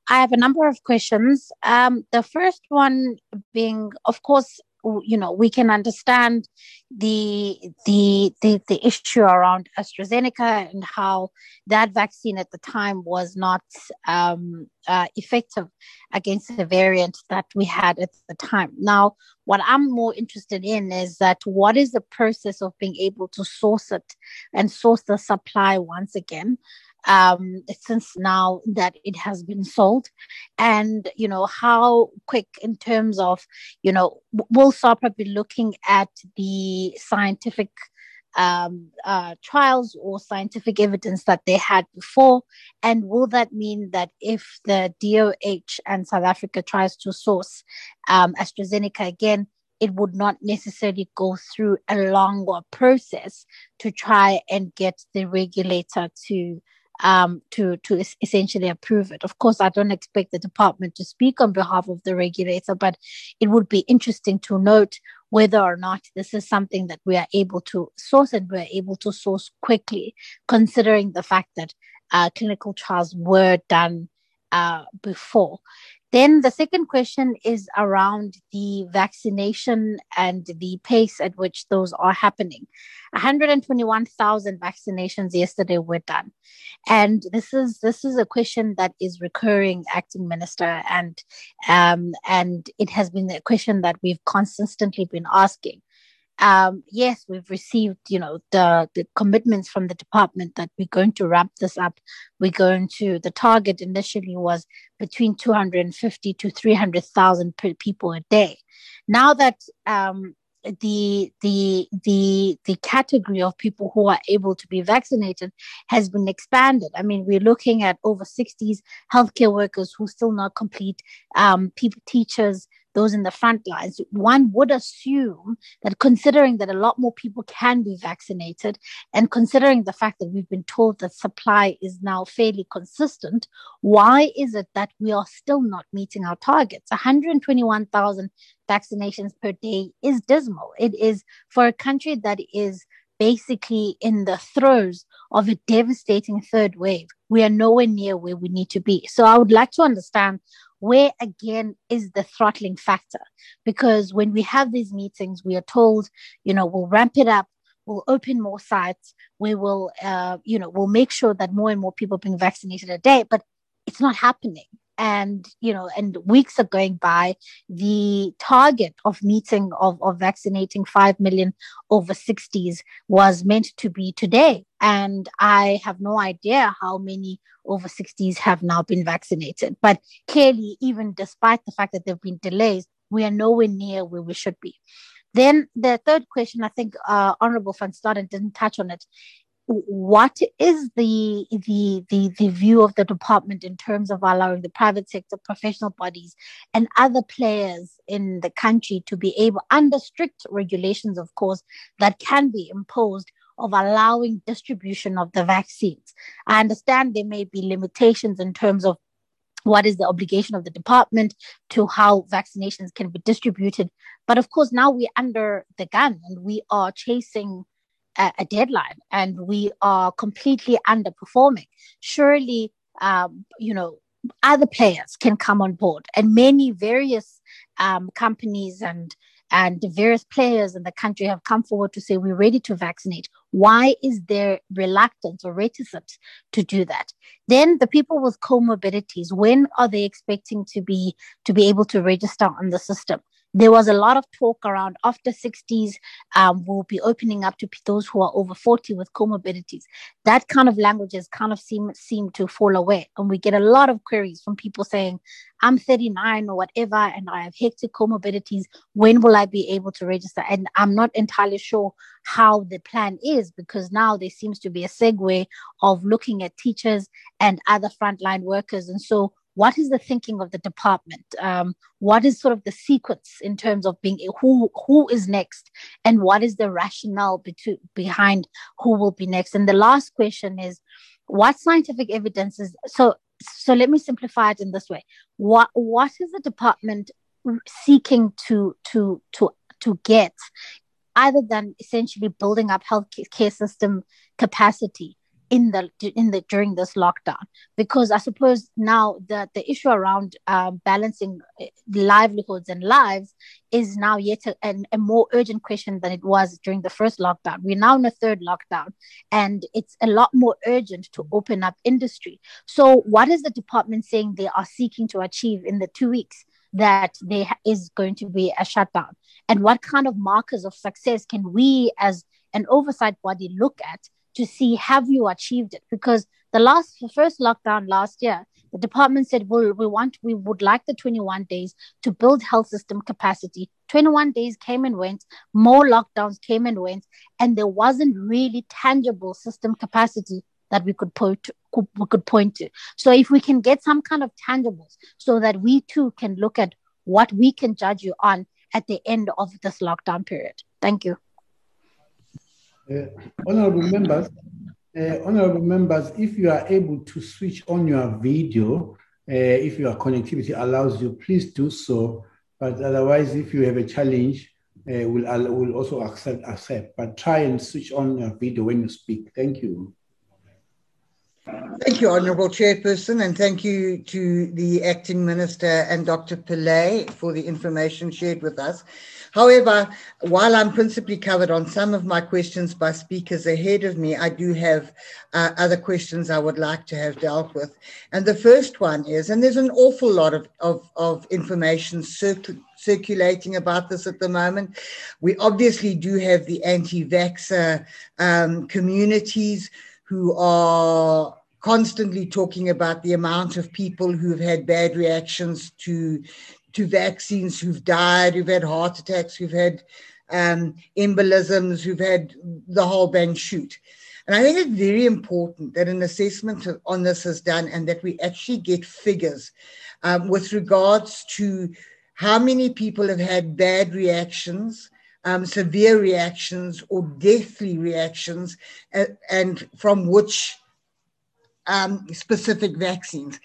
I have a number of questions. Um, the first one being, of course, you know we can understand the the the, the issue around AstraZeneca and how that vaccine at the time was not um, uh, effective against the variant that we had at the time. Now, what I'm more interested in is that what is the process of being able to source it and source the supply once again um, since now that it has been sold and you know how quick in terms of you know will SAHPRA be looking at the scientific um, uh, trials or scientific evidence that they had before? And will that mean that if the DOH and South Africa tries to source um, AstraZeneca again, it would not necessarily go through a longer process to try and get the regulator to um, to to essentially approve it. Of course, I don't expect the department to speak on behalf of the regulator, but it would be interesting to note whether or not this is something that we are able to source and we're able to source quickly, considering the fact that uh, clinical trials were done uh, before. Then the second question is around the vaccination and the pace at which those are happening. 121,000 vaccinations yesterday were done, and this is this is a question that is recurring, acting minister, and um, and it has been a question that we've consistently been asking um, yes, we've received, you know, the, the commitments from the department that we're going to ramp this up. We're going to, the target initially was between 250 to 300,000 people a day. Now that um, the the the the category of people who are able to be vaccinated has been expanded. I mean, we're looking at over 60s healthcare workers who still not complete, um, people, teachers, those in the front lines, one would assume that considering that a lot more people can be vaccinated and considering the fact that we've been told that supply is now fairly consistent, why is it that we are still not meeting our targets? 121,000 vaccinations per day is dismal. It is for a country that is basically in the throes of a devastating third wave. We are nowhere near where we need to be. So I would like to understand where again is the throttling factor? Because when we have these meetings, we are told, you know, we'll ramp it up, we'll open more sites, we will, uh, you know, we'll make sure that more and more people are being vaccinated a day, but it's not happening and you know and weeks are going by the target of meeting of, of vaccinating 5 million over 60s was meant to be today. And i have no idea how many over 60s have now been vaccinated. But clearly even despite the fact that there have been delays we are nowhere near where we should be. Then the third question, I think uh, Honorable Van Staden didn't touch on it, what is the, the the the view of the department in terms of allowing the private sector professional bodies and other players in the country to be able under strict regulations of course that can be imposed of allowing distribution of the vaccines? I understand there may be limitations in terms of what is the obligation of the department to how vaccinations can be distributed. But of course now we're under the gun and we are chasing a, a deadline and we are completely underperforming, surely, um, you know, other players can come on board and many various um, companies and and various players in the country have come forward to say we're ready to vaccinate. Why is there reluctance or reticence to do that? Then the people with comorbidities, when are they expecting to be to be able to register on the system? There was a lot of talk around after 60s um, we'll be opening up to those who are over 40 with comorbidities. That kind of language has kind of seem, seem to fall away and we get a lot of queries from people saying i'm 39 or whatever and i have hectic comorbidities. When will i be able to register? And i'm not entirely sure how the plan is because now there seems to be a segue of looking at teachers and other frontline workers. And so what is the thinking of the department? Um, what is sort of the sequence in terms of being who who is next? And what is the rationale be- behind who will be next? And the last question is what scientific evidence is so so let me simplify it in this way. What what is the department seeking to to to to get other than essentially building up healthcare system capacity in the in the during this lockdown. Because i suppose now the the issue around uh, balancing eh, livelihoods and lives is now yet a, a, more urgent question than it was during the first lockdown. We're now in a third lockdown and it's a lot more urgent to open up industry. So what is the department saying they are seeking to achieve in the two weeks that there is going to be a shutdown? And what kind of markers of success can we as an oversight body look at to see have you achieved it because the last the first lockdown last year the department said well we want we would like the 21 days to build health system capacity 21 days came and went more lockdowns came and went and there wasn't really tangible system capacity that we could point we could point to so if we can get some kind of tangibles so that we too can look at what we can judge you on at the end of this lockdown period? Thank you. Uh, honorable members, uh, honorable members, if you are able to switch on your video, uh, if your connectivity allows you, please do so. But otherwise, if you have a challenge, uh, we'll, we'll also accept, accept. But try and switch on your video when you speak. Thank you. Thank you, Honourable Chairperson, and thank you to the Acting Minister and Dr. Pillay for the information shared with us. However, while I'm principally covered on some of my questions by speakers ahead of me, I do have uh, other questions I would like to have dealt with. And the first one is, and there's an awful lot of, of, of information circulating about this at the moment. We obviously do have the anti vaxxer um, communities who are constantly talking about the amount of people who've had bad reactions to to vaccines, who've died, who've had heart attacks, who've had um, embolisms, who've had the whole bang shoot. And I think it's very important that an assessment on this is done and that we actually get figures um, with regards to how many people have had bad reactions um, severe reactions or deathly reactions, uh, and from which um, specific vaccines.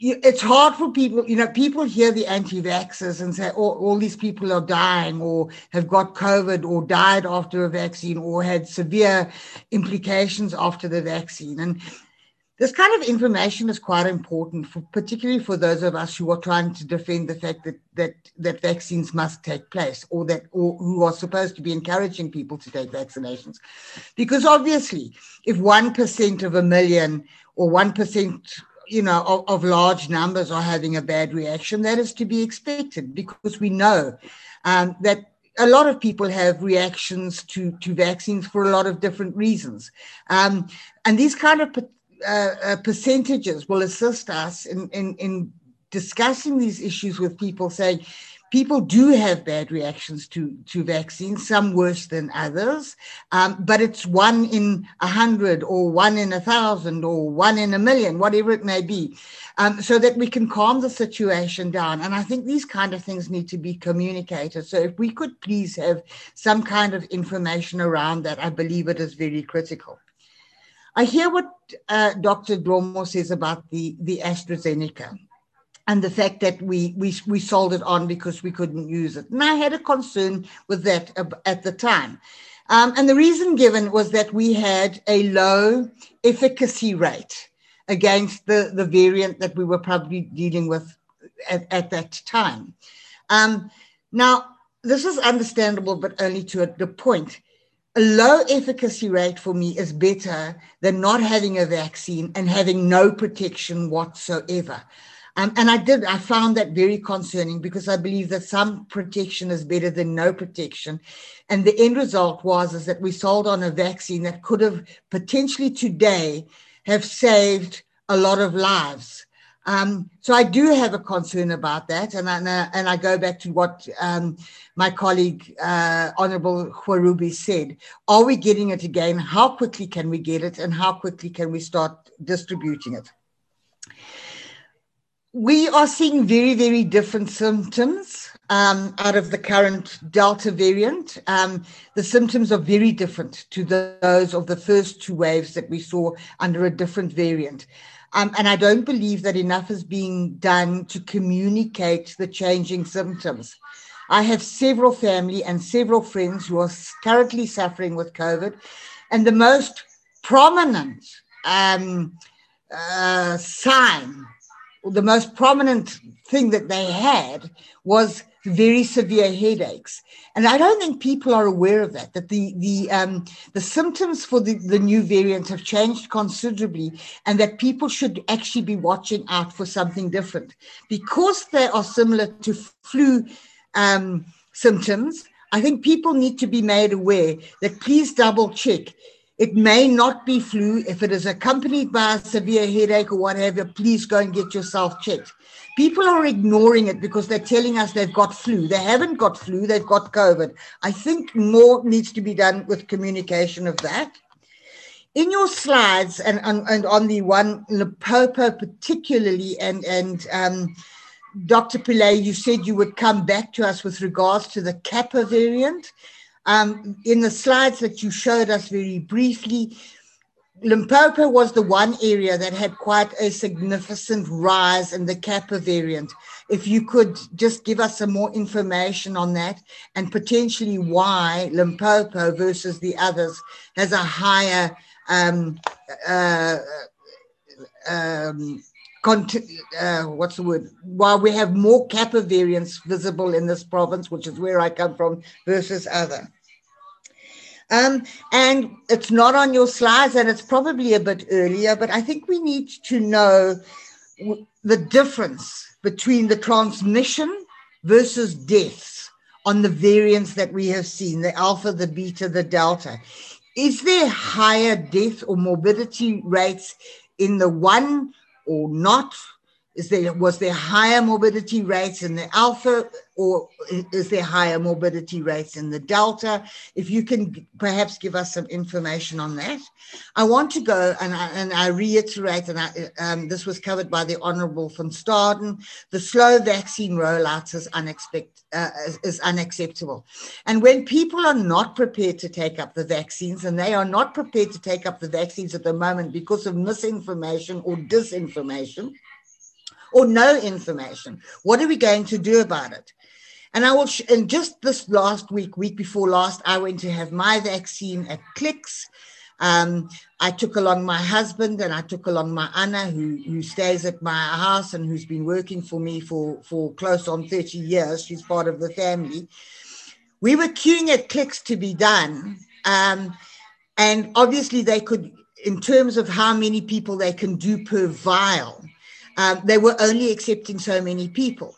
It's hard for people, you know, people hear the anti vaxxers and say, oh, all these people are dying or have got COVID or died after a vaccine or had severe implications after the vaccine. And this kind of information is quite important, for, particularly for those of us who are trying to defend the fact that, that, that vaccines must take place or that or who are supposed to be encouraging people to take vaccinations. Because obviously, if 1% of a million or 1% you know, of, of, large numbers are having a bad reaction, that is to be expected because we know um, that a lot of people have reactions to, to vaccines for a lot of different reasons. Um, and these kind of uh, uh, percentages will assist us in, in, in discussing these issues with people, saying people do have bad reactions to, to vaccines, some worse than others, um, but it's one in a hundred or one in a thousand or one in a million, whatever it may be, um, so that we can calm the situation down. And I think these kind of things need to be communicated. So if we could please have some kind of information around that, I believe it is very critical. I hear what uh, Dr. Dhlomo says about the, the AstraZeneca and the fact that we, we, we sold it on because we couldn't use it. And I had a concern with that at the time. Um, and the reason given was that we had a low efficacy rate against the, the variant that we were probably dealing with at, at that time. Um, now, this is understandable, but only to a, the point a low efficacy rate for me is better than not having a vaccine and having no protection whatsoever. Um, and I did, I found that very concerning because I believe that some protection is better than no protection. And the end result was is that we sold on a vaccine that could have potentially today have saved a lot of lives. Um, so I do have a concern about that, and I, and I go back to what um, my colleague, uh, Honourable Gwarube said. Are we getting it again? How quickly can we get it, and how quickly can we start distributing it? We are seeing very, very different symptoms um, out of the current Delta variant. Um, the symptoms are very different to those of the first two waves that we saw under a different variant. Um, and I don't believe that enough is being done to communicate the changing symptoms. I have several family and several friends who are currently suffering with COVID. And the most prominent um, uh, sign, the most prominent thing that they had was very severe headaches. And I don't think people are aware of that, that the, the, um, the symptoms for the, the new variant have changed considerably and that people should actually be watching out for something different. Because they are similar to flu um, symptoms, I think people need to be made aware that please double check. It may not be flu. If it is accompanied by a severe headache or whatever, please go and get yourself checked People are ignoring it because they're telling us they've got flu. They haven't got flu, they've got COVID. I think more needs to be done with communication of that. In your slides and, and, and on the one Limpopo particularly and, and um, Dr. Pillay, you said you would come back to us with regards to the Kappa variant. Um, in the slides that you showed us very briefly, Limpopo was the one area that had quite a significant rise in the Kappa variant. If you could just give us some more information on that and potentially why Limpopo versus the others has a higher um, uh, um, uh, what's the word? While we have more Kappa variants visible in this province, which is where I come from, versus other. Um, and it's not on your slides, and it's probably a bit earlier, but I think we need to know the difference between the transmission versus deaths on the variants that we have seen the alpha, the beta, the delta. Is there higher death or morbidity rates in the one or not? Is there was there higher morbidity rates in the alpha or is there higher morbidity rates in the delta? If you can perhaps give us some information on that. I want to go and I, and I reiterate, and I, um, this was covered by the Honourable van Staden, the slow vaccine rollout is, unexpected, uh, is unacceptable. And when people are not prepared to take up the vaccines, and they are not prepared to take up the vaccines at the moment because of misinformation or disinformation, or no information. What are we going to do about it? And I will, sh- and just this last week, week before last, I went to have my vaccine at Clicks. Um, I took along my husband and I took along my Anna, who, who stays at my house and who's been working for me for, for close on 30 years. She's part of the family. We were queuing at Clicks to be done. Um, and obviously, they could, in terms of how many people they can do per vial, um, they were only accepting so many people.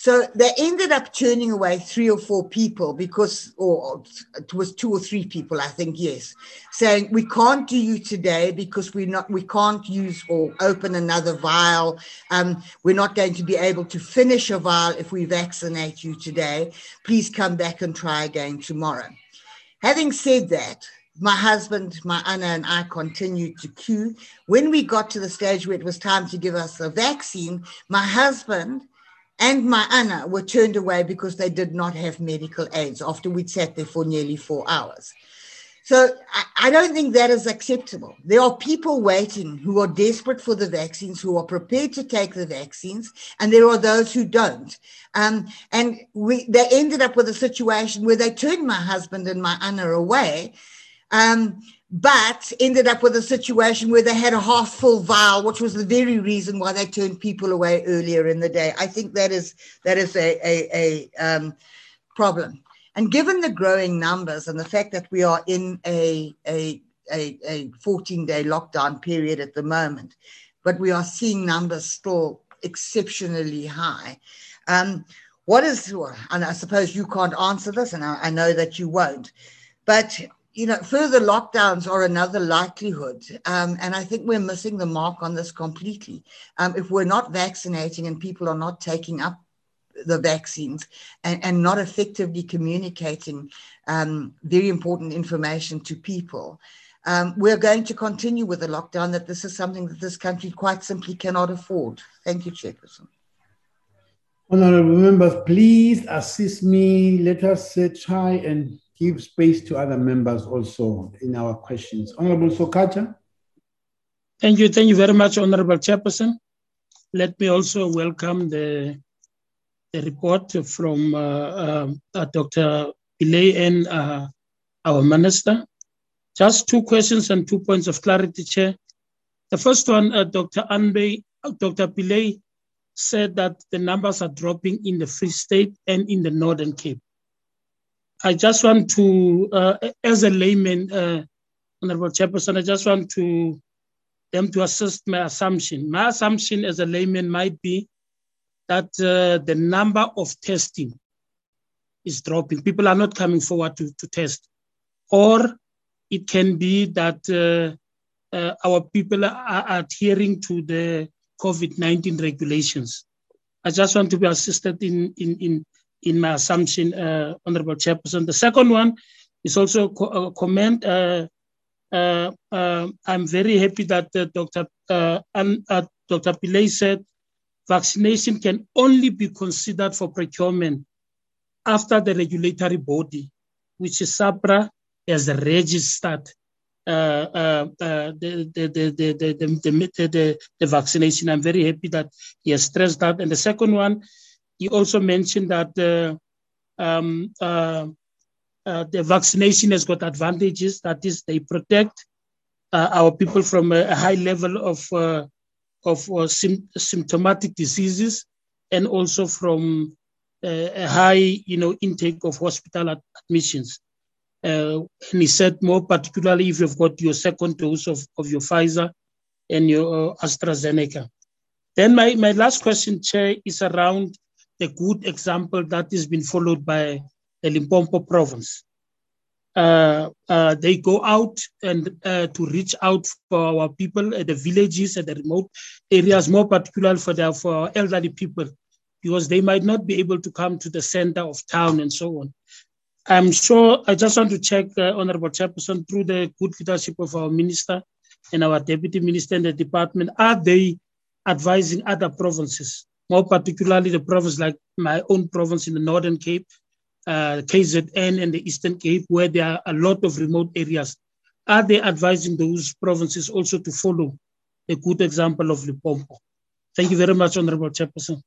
So they ended up turning away three or four people because, or it was two or three people, I think, yes, saying we can't do you today because we're not, we can't use or open another vial. Um, we're not going to be able to finish a vial if we vaccinate you today. Please come back and try again tomorrow. Having said that, my husband, my Anna, and I continued to queue. When we got to the stage where it was time to give us the vaccine, my husband and my Anna were turned away because they did not have medical aids after we'd sat there for nearly four hours. So I, don't think that is acceptable. There are people waiting who are desperate for the vaccines, who are prepared to take the vaccines, and there are those who don't. Um, and we, they ended up with a situation where they turned my husband and my Anna away um, but ended up with a situation where they had a half full vial, which was the very reason why they turned people away earlier in the day. I think that is that is a, a, a um, problem. And given the growing numbers and the fact that we are in a, a, a, a 14 day lockdown period at the moment, but we are seeing numbers still exceptionally high. Um, what is, and I suppose you can't answer this, and I, I know that you won't, but you know, further lockdowns are another likelihood. Um, and I think we're missing the mark on this completely. Um, if we're not vaccinating and people are not taking up the vaccines and, and not effectively communicating um, very important information to people, um, we're going to continue with the lockdown, that this is something that this country quite simply cannot afford. Thank you, Chairperson. Honorable members, please assist me. Let us uh, try and give space to other members also in our questions. Honorable Sokatsha. Thank you. Thank you very much, Honorable Chairperson. Let me also welcome the, the report from uh, uh, uh Dr. Pillay and uh, our minister. Just two questions and two points of clarity, Chair. The first one, Dr. Anban, Dr. Pillay said that the numbers are dropping in the Free State and in the Northern Cape. I just want to, uh, as a layman, uh, Honorable Chairperson, I just want to them to assist my assumption. My assumption as a layman might be that uh, the number of testing is dropping. People are not coming forward to, to test. Or it can be that uh, uh, our people are adhering to the COVID 19 regulations. I just want to be assisted in, in, in in my assumption, uh, Honorable Chairperson. The second one is also a comment. Uh, uh, uh I'm very happy that uh, Dr. Uh, and, Dr. Pillay said vaccination can only be considered for procurement after the regulatory body, which is SAHPRA, has registered uh, uh, uh, the, the, the, the, the, the, the, vaccination. I'm very happy that he has stressed that. And the second one, he also mentioned that um, uh, uh, the vaccination has got advantages. That is, they protect uh, our people from a, high level of of sim- symptomatic diseases and also from a high, you know, intake of hospital ad- admissions. Uh, and he said more particularly if you've got your second dose of, of your Pfizer and your uh, AstraZeneca. Then my, my last question, Chair, is around the good example that has been followed by the Limpopo province. Uh, uh, they go out and uh, to reach out for our people at the villages and the remote areas, more particularly for their for elderly people, because they might not be able to come to the center of town and so on. I'm sure I just want to check, uh, Honorable Chairperson, through the good leadership of our minister and our deputy minister in the department, are they advising other provinces, more particularly the province like my own province in the Northern Cape, uh, KZN and the Eastern Cape, where there are a lot of remote areas. Are they advising those provinces also to follow a good example of Limpopo? Thank you very much, Honorable Chairperson.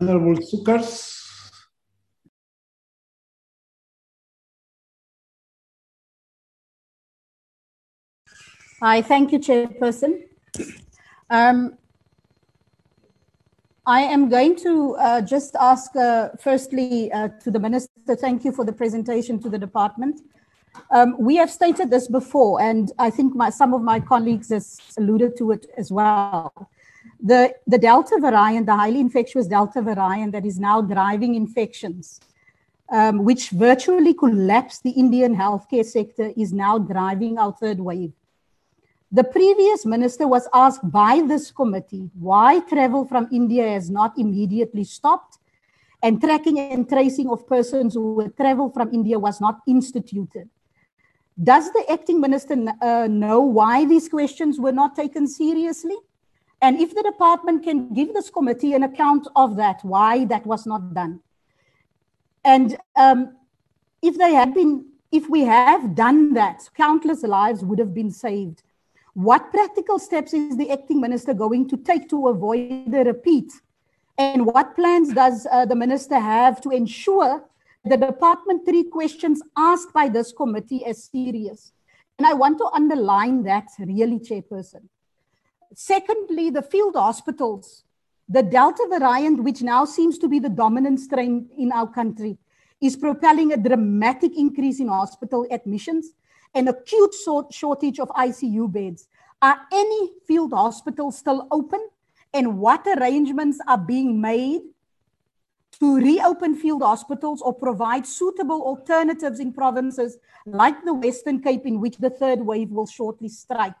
Honorable Sukers. Hi, thank you, Chairperson. Um, I am going to uh, just ask, uh, firstly, uh, to the Minister, thank you for the presentation to the department. Um, we have stated this before, and I think my, some of my colleagues have alluded to it as well. The, the Delta variant, the highly infectious Delta variant that is now driving infections, um, which virtually collapsed the Indian healthcare sector, is now driving our third wave. The previous minister was asked by this committee why travel from India has not immediately stopped and tracking and tracing of persons who had traveled from India was not instituted. Does the acting minister uh, know why these questions were not taken seriously? And if the department can give this committee an account of that, why that was not done. And um, if they had been, if we have done that, countless lives would have been saved. What practical steps is the acting minister going to take to avoid the repeat? And what plans does uh, the minister have to ensure the department 3 questions asked by this committee as serious? And I want to underline that really, Chairperson. Secondly, the field hospitals, the Delta variant, which now seems to be the dominant strain in our country, is propelling a dramatic increase in hospital admissions an acute shortage of ICU beds. Are any field hospitals still open? And what arrangements are being made to reopen field hospitals or provide suitable alternatives in provinces like the Western Cape, in which the third wave will shortly strike?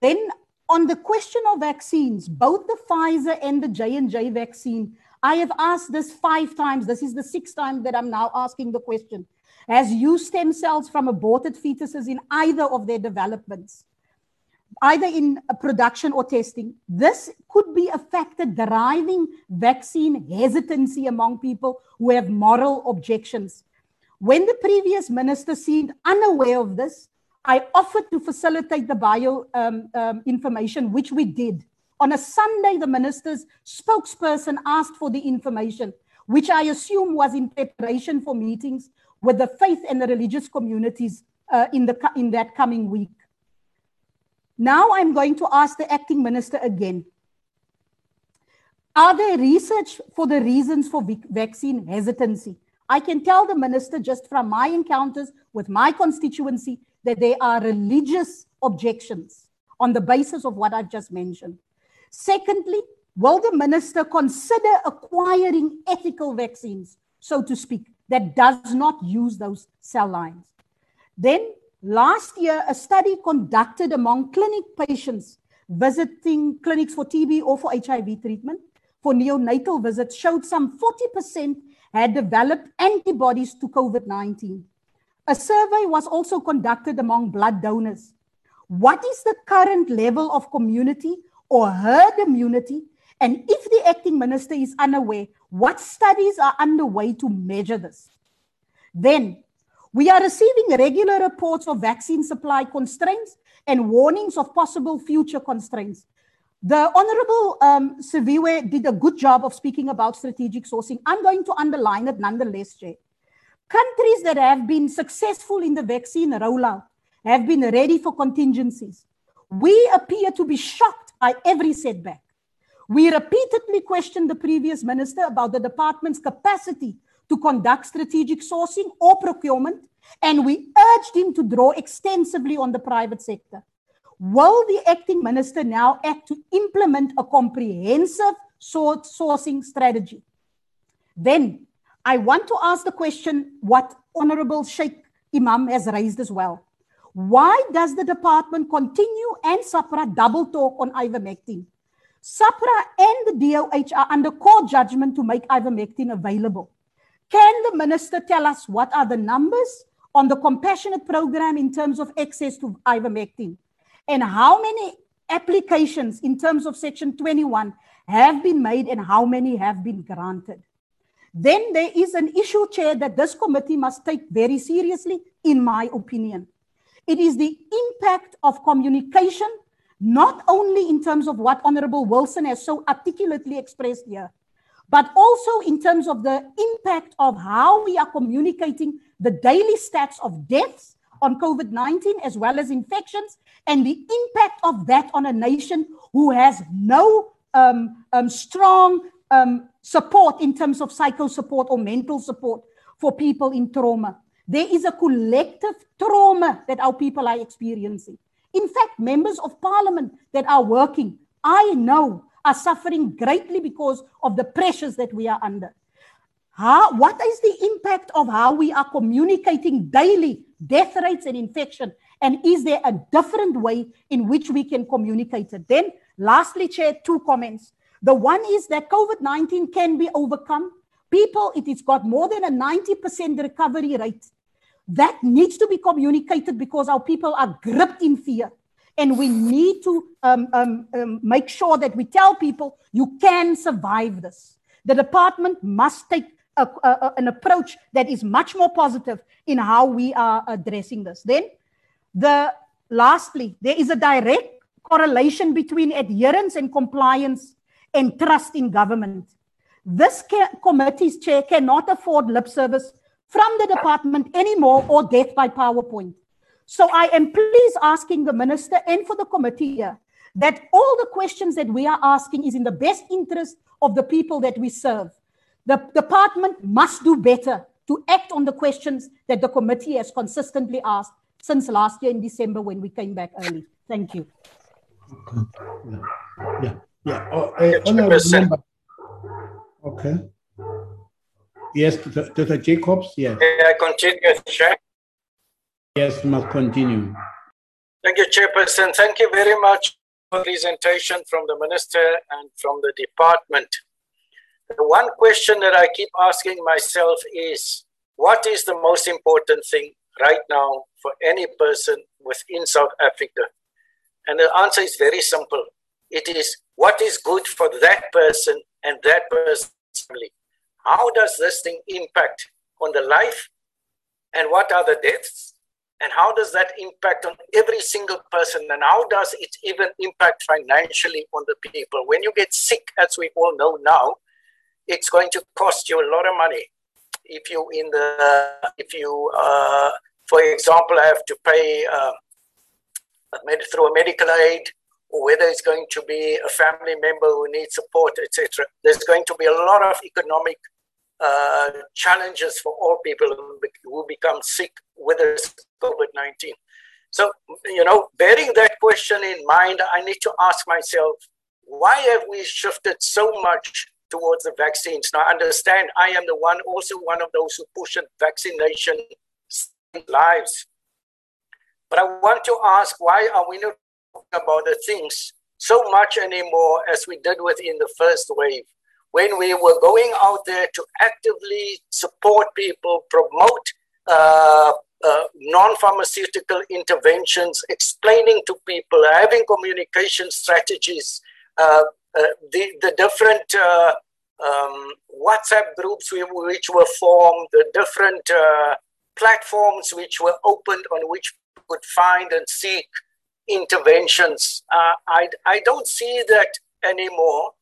Then, on the question of vaccines, both the Pfizer and the J&J vaccine, I have asked this five times. This is the sixth time that I'm now asking the question has used stem cells from aborted fetuses in either of their developments, either in production or testing. This could be a factor driving vaccine hesitancy among people who have moral objections. When the previous minister seemed unaware of this, I offered to facilitate the bio um, um, information, which we did. On a Sunday, the minister's spokesperson asked for the information, which I assume was in preparation for meetings with the faith and the religious communities uh, in, the, in that coming week. Now I'm going to ask the acting minister again. Are there research for the reasons for vaccine hesitancy? I can tell the minister just from my encounters with my constituency that there are religious objections on the basis of what I've just mentioned. Secondly, will the minister consider acquiring ethical vaccines, so to speak, that does not use those cell lines. Then last year, a study conducted among clinic patients visiting clinics for TB or for HIV treatment for neonatal visits showed some 40% had developed antibodies to COVID 19. A survey was also conducted among blood donors. What is the current level of community or herd immunity? And if the acting minister is unaware, what studies are underway to measure this? Then, we are receiving regular reports of vaccine supply constraints and warnings of possible future constraints. The Honorable um, did a good job of speaking about strategic sourcing. I'm going to underline it nonetheless, Jay. Countries that have been successful in the vaccine rollout have been ready for contingencies. We appear to be shocked by every setback. We repeatedly questioned the previous minister about the department's capacity to conduct strategic sourcing or procurement, and we urged him to draw extensively on the private sector. Will the acting minister now act to implement a comprehensive sourcing strategy? Then I want to ask the question what Honorable Shaik Emam has raised as well. Why does the department continue and SAHPRA double talk on ivermectin? SAHPRA and the DOH are under court judgment to make ivermectin available. Can the minister tell us what are the numbers on the compassionate program in terms of access to ivermectin? And how many applications in terms of Section 21 have been made and how many have been granted? Then there is an issue, Chair, that this committee must take very seriously, in my opinion. It is the impact of communication, not only in terms of what Honorable Wilson has so articulately expressed here, but also in terms of the impact of how we are communicating the daily stats of deaths on COVID 19 as well as infections, and the impact of that on a nation who has no um, um, strong um, support in terms of psycho support or mental support for people in trauma. There is a collective trauma that our people are experiencing. In fact, members of parliament that are working, I know, are suffering greatly because of the pressures that we are under. How, what is the impact of how we are communicating daily death rates and infection? And is there a different way in which we can communicate it? Then, lastly, Chair, two comments. The one is that COVID 19 can be overcome. People, it has got more than a 90% recovery rate. That needs to be communicated because our people are gripped in fear. And we need to um, um, um, make sure that we tell people you can survive this. The department must take a, a, an approach that is much more positive in how we are addressing this. Then, the lastly, there is a direct correlation between adherence and compliance and trust in government. This committee's chair cannot afford lip service from the department anymore or death by PowerPoint. So I am pleased asking the minister and for the committee here that all the questions that we are asking is in the best interest of the people that we serve. The department must do better to act on the questions that the committee has consistently asked since last year in December when we came back early. Thank you. Yeah, yeah, yeah. Oh, uh, okay. Yes, Dr. Jacobs, yes. May I continue, Chair? Yes, must continue. Thank you, Chairperson. Thank you very much for the presentation from the Minister and from the department. The one question that I keep asking myself is, what is the most important thing right now for any person within South Africa? And the answer is very simple. It is what is good for that person and that person's family. How does this thing impact on the life? And what are the deaths? And how does that impact on every single person? And how does it even impact financially on the people? When you get sick as we all know now it's going to cost you a lot of money. If you in the if you uh, for example have to pay uh, through a medical aid or whether it's going to be a family member who needs support etc there's going to be a lot of economic uh, challenges for all people who become sick with COVID 19. So, you know, bearing that question in mind, I need to ask myself, why have we shifted so much towards the vaccines? Now, understand, I am the one, also one of those who push vaccination lives. But I want to ask, why are we not talking about the things so much anymore as we did within the first wave? When we were going out there to actively support people, promote uh, uh, non pharmaceutical interventions, explaining to people, having communication strategies uh, uh, the, the different uh, um, WhatsApp groups which were formed, the different uh, platforms which were opened on which could find and seek interventions. I, I don't see that anymore.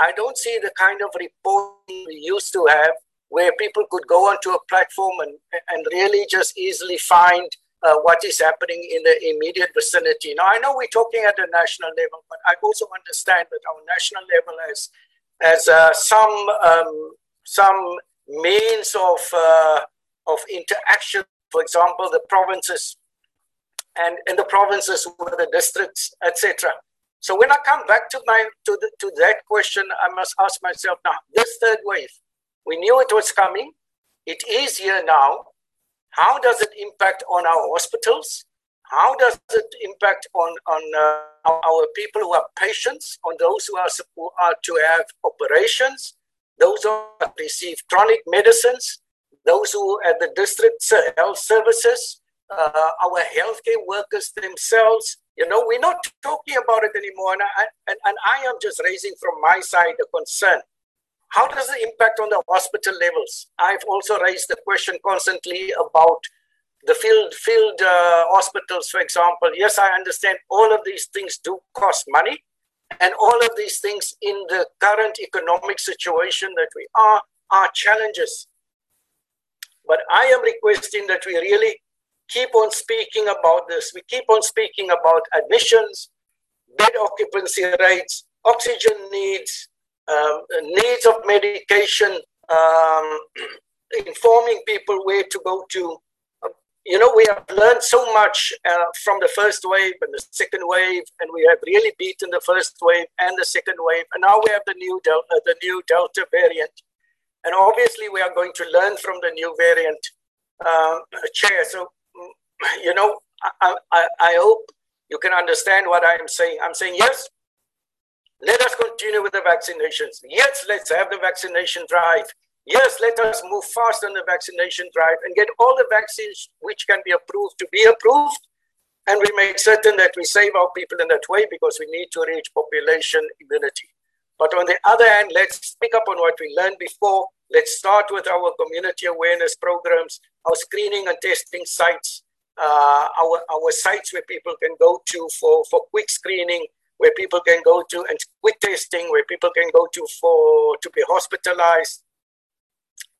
I don't see the kind of reporting we used to have where people could go onto a platform and, and really just easily find uh, what is happening in the immediate vicinity. Now, I know we're talking at a national level, but I also understand that our national level has, has uh, some, um, some means of, uh, of interaction. For example, the provinces and in the provinces with the districts, etc. So when I come back to my to the, to that question, I must ask myself now: this third wave, we knew it was coming. It is here now. How does it impact on our hospitals? How does it impact on on uh, our people who are patients, on those who are, who are to have operations, those who receive chronic medicines, those who at the district health services, uh, our healthcare workers themselves. You know, we're not talking about it anymore. And I, and, and I am just raising from my side a concern how does it impact on the hospital levels? I've also raised the question constantly about the field field uh, hospitals, for example. Yes, I understand all of these things do cost money, and all of these things in the current economic situation that we are are challenges. But I am requesting that we really keep on speaking about this. We keep on speaking about admissions, bed occupancy rates, oxygen needs, um, needs of medication, um, [clears throat] informing people where to go to. You know, we have learned so much uh, from the first wave and the second wave, and we have really beaten the first wave and the second wave, and now we have the new del- uh, the new Delta variant, and obviously we are going to learn from the new variant. Uh, chair, so you know, I, I, I hope you can understand what I am saying. I'm saying yes, let us continue with the vaccinations. Yes, let's have the vaccination drive. Yes, let us move fast on the vaccination drive and get all the vaccines which can be approved to be approved. And we make certain that we save our people in that way because we need to reach population immunity. But on the other hand, let's pick up on what we learned before. Let's start with our community awareness programs, our screening and testing sites, Uh, our, our sites where people can go to for, for quick screening, where people can go to and quick testing, where people can go to for to be hospitalized.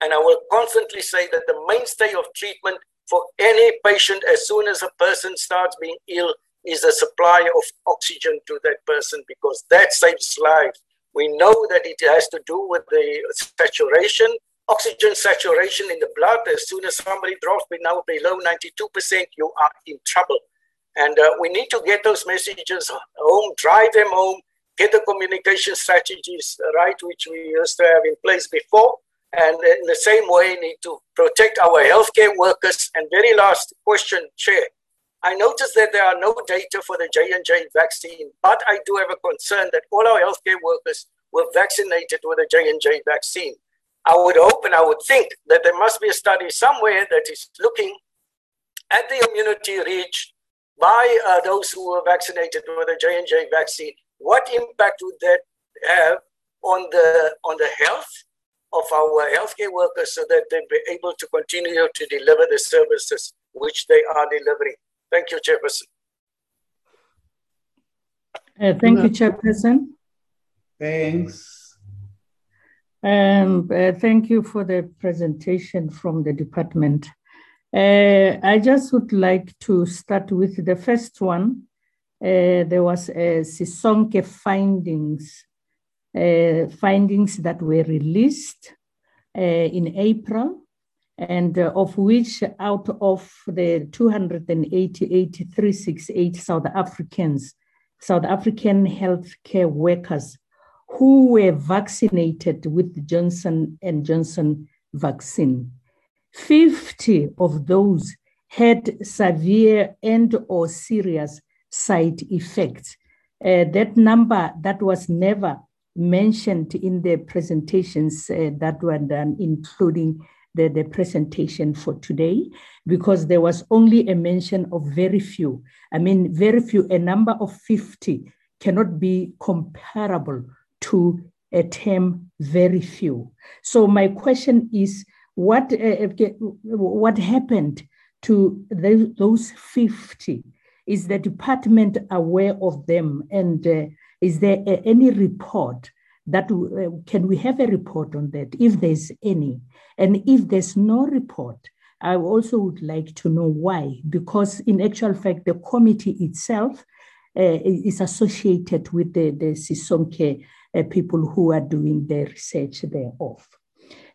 And I will constantly say that the mainstay of treatment for any patient as soon as a person starts being ill is the supply of oxygen to that person because that saves lives. We know that it has to do with the saturation, oxygen saturation in the blood. As soon as somebody drops below 92%, you are in trouble. And uh, we need to get those messages home, drive them home, get the communication strategies right, which we used to have in place before. And in the same way, need to protect our healthcare workers. And very last question, Chair. I noticed that there are no data for the J&J vaccine, but I do have a concern that all our healthcare workers were vaccinated with the J&J vaccine. I would hope and I would think that there must be a study somewhere that is looking at the immunity reached by uh, those who were vaccinated with the J&J vaccine, what impact would that have on the, on the health of our healthcare workers so that they be able to continue to deliver the services which they are delivering? Thank you, Chairperson. Uh, thank you, Chairperson. Thanks. Um, uh, thank you for the presentation from the department. Uh, I just would like to start with the first one. Uh, there was a Sisonke findings, uh, findings that were released uh, in April, and uh, of which out of the 288,368 South Africans, South African healthcare workers who were vaccinated with the Johnson and Johnson vaccine 50 of those had severe and or serious side effects. Uh, that number that was never mentioned in the presentations uh, that were done, including the, the presentation for today, because there was only a mention of very few. I mean, very few, a number of 50 cannot be comparable to a term very few. So my question is, what uh, what happened to the, those 50? Is the department aware of them? And uh, is there a, any report that uh, can we have a report on that if there's any? And if there's no report, I also would like to know why, because in actual fact, the committee itself uh, is associated with the, the Sisonke uh, people who are doing the research thereof.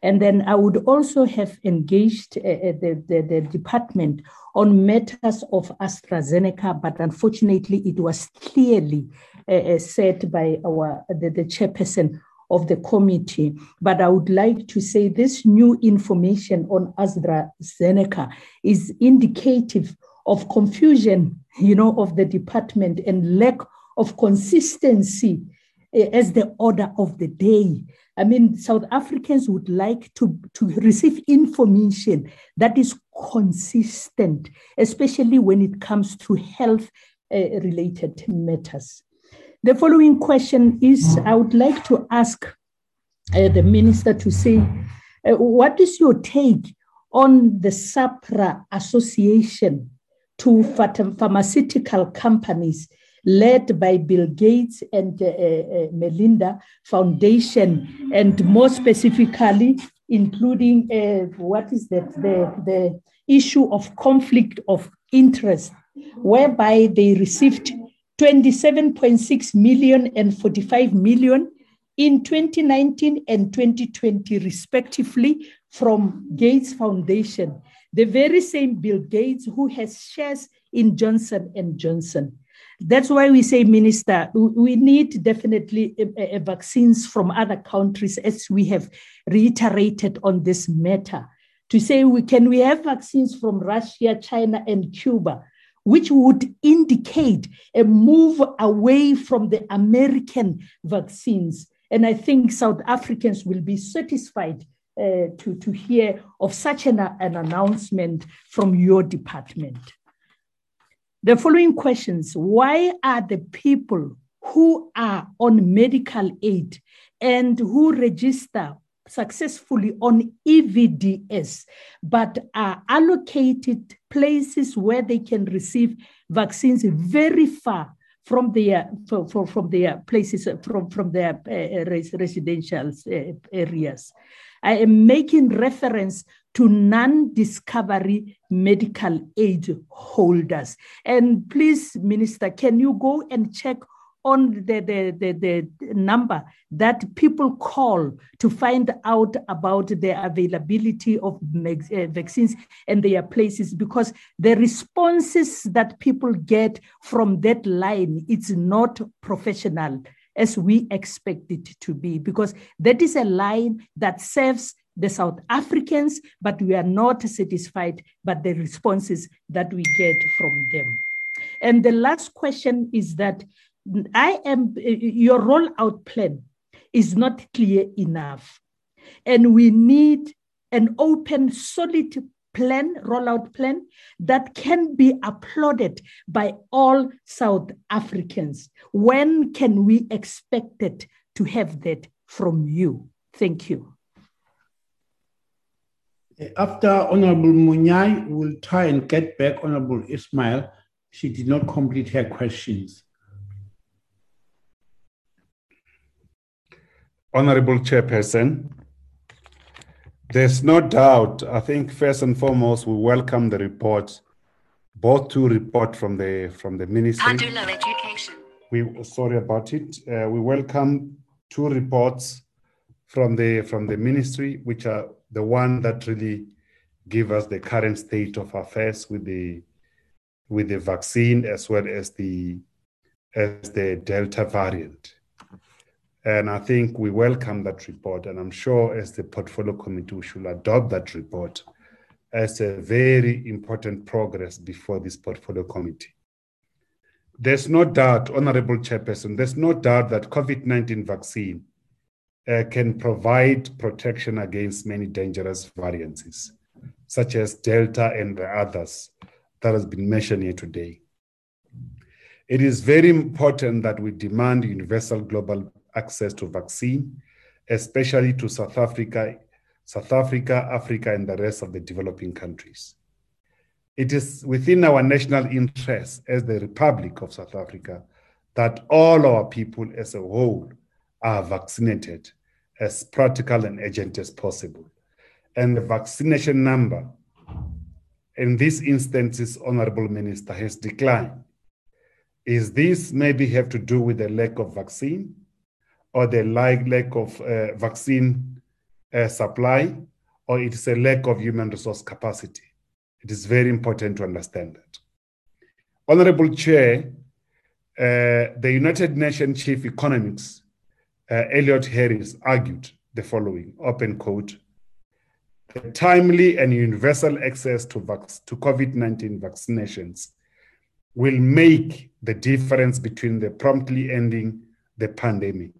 And then I would also have engaged uh, uh the, the, the, department on matters of AstraZeneca, but unfortunately, it was clearly uh, uh said by our the, the chairperson of the committee. But I would like to say this new information on AstraZeneca is indicative of confusion, you know, of the department and lack of consistency eh, as the order of the day. I mean, South Africans would like to, to receive information that is consistent, especially when it comes to health uh, related matters. The following question is I would like to ask uh, the minister to say, uh, what is your take on the SAHPRA Association to pharmaceutical companies led by Bill Gates and uh, uh, Melinda Foundation, and more specifically, including uh, what is that? The, the issue of conflict of interest, whereby they received 27.6 million and 45 million in 2019 and 2020, respectively, from Gates Foundation, the very same Bill Gates who has shares in Johnson and Johnson. That's why we say, Minister, we need definitely a, a vaccines from other countries, as we have reiterated on this matter. To say, we can we have vaccines from Russia, China, and Cuba, which would indicate a move away from the American vaccines. And I think South Africans will be satisfied uh, to, to hear of such an, an announcement from your department. The following questions Why are the people who are on medical aid and who register successfully on EVDS, but are allocated places where they can receive vaccines very far from their from, from their places from from their uh, residential uh, areas. I am making reference to non-discovery medical aid holders. And please, Minister, can you go and check on the, the, the, the, number that people call to find out about the availability of uh, vaccines and their places because the responses that people get from that line it's not professional as we expect it to be because that is a line that serves the South Africans, but we are not satisfied by the responses that we get from them. And the last question is that I am your rollout plan is not clear enough. And we need an open, solid plan, rollout plan that can be applauded by all South Africans. When can we expect it to have that from you? Thank you. After Honorable Munyai, we'll try and get back Honorable Ismail. She did not complete her questions. Honorable Chairperson, there's no doubt, I think first and foremost, we welcome the report, both two reports from the from the ministry. Education. We sorry about it. Uh, we welcome two reports from the from the ministry, which are the one that really give us the current state of affairs with the with the vaccine as well as the as the Delta variant. And I think we welcome that report, and I'm sure as the portfolio committee, we should adopt that report as a very important progress before this portfolio committee. There's no doubt, Honorable Chairperson, there's no doubt that COVID 19 vaccine uh, can provide protection against many dangerous variants, such as Delta and the others that has been mentioned here today. It is very important that we demand universal global access to vaccine, especially to South Africa, South Africa, Africa, and the rest of the developing countries. It is within our national interest as the Republic of South Africa that all our people as a whole are vaccinated as practical and urgent as possible. And the vaccination number in these instances, Honorable Minister, has declined. Is this maybe have to do with the lack of vaccine or the lack of uh, vaccine uh, supply, or it is a lack of human resource capacity? It is very important to understand that. Honorable Chair, uh, the United Nations Chief Economics, uh, Elliot Harris, argued the following open quote the timely and universal access to, vac- to COVID 19 vaccinations will make the difference between the promptly ending the pandemic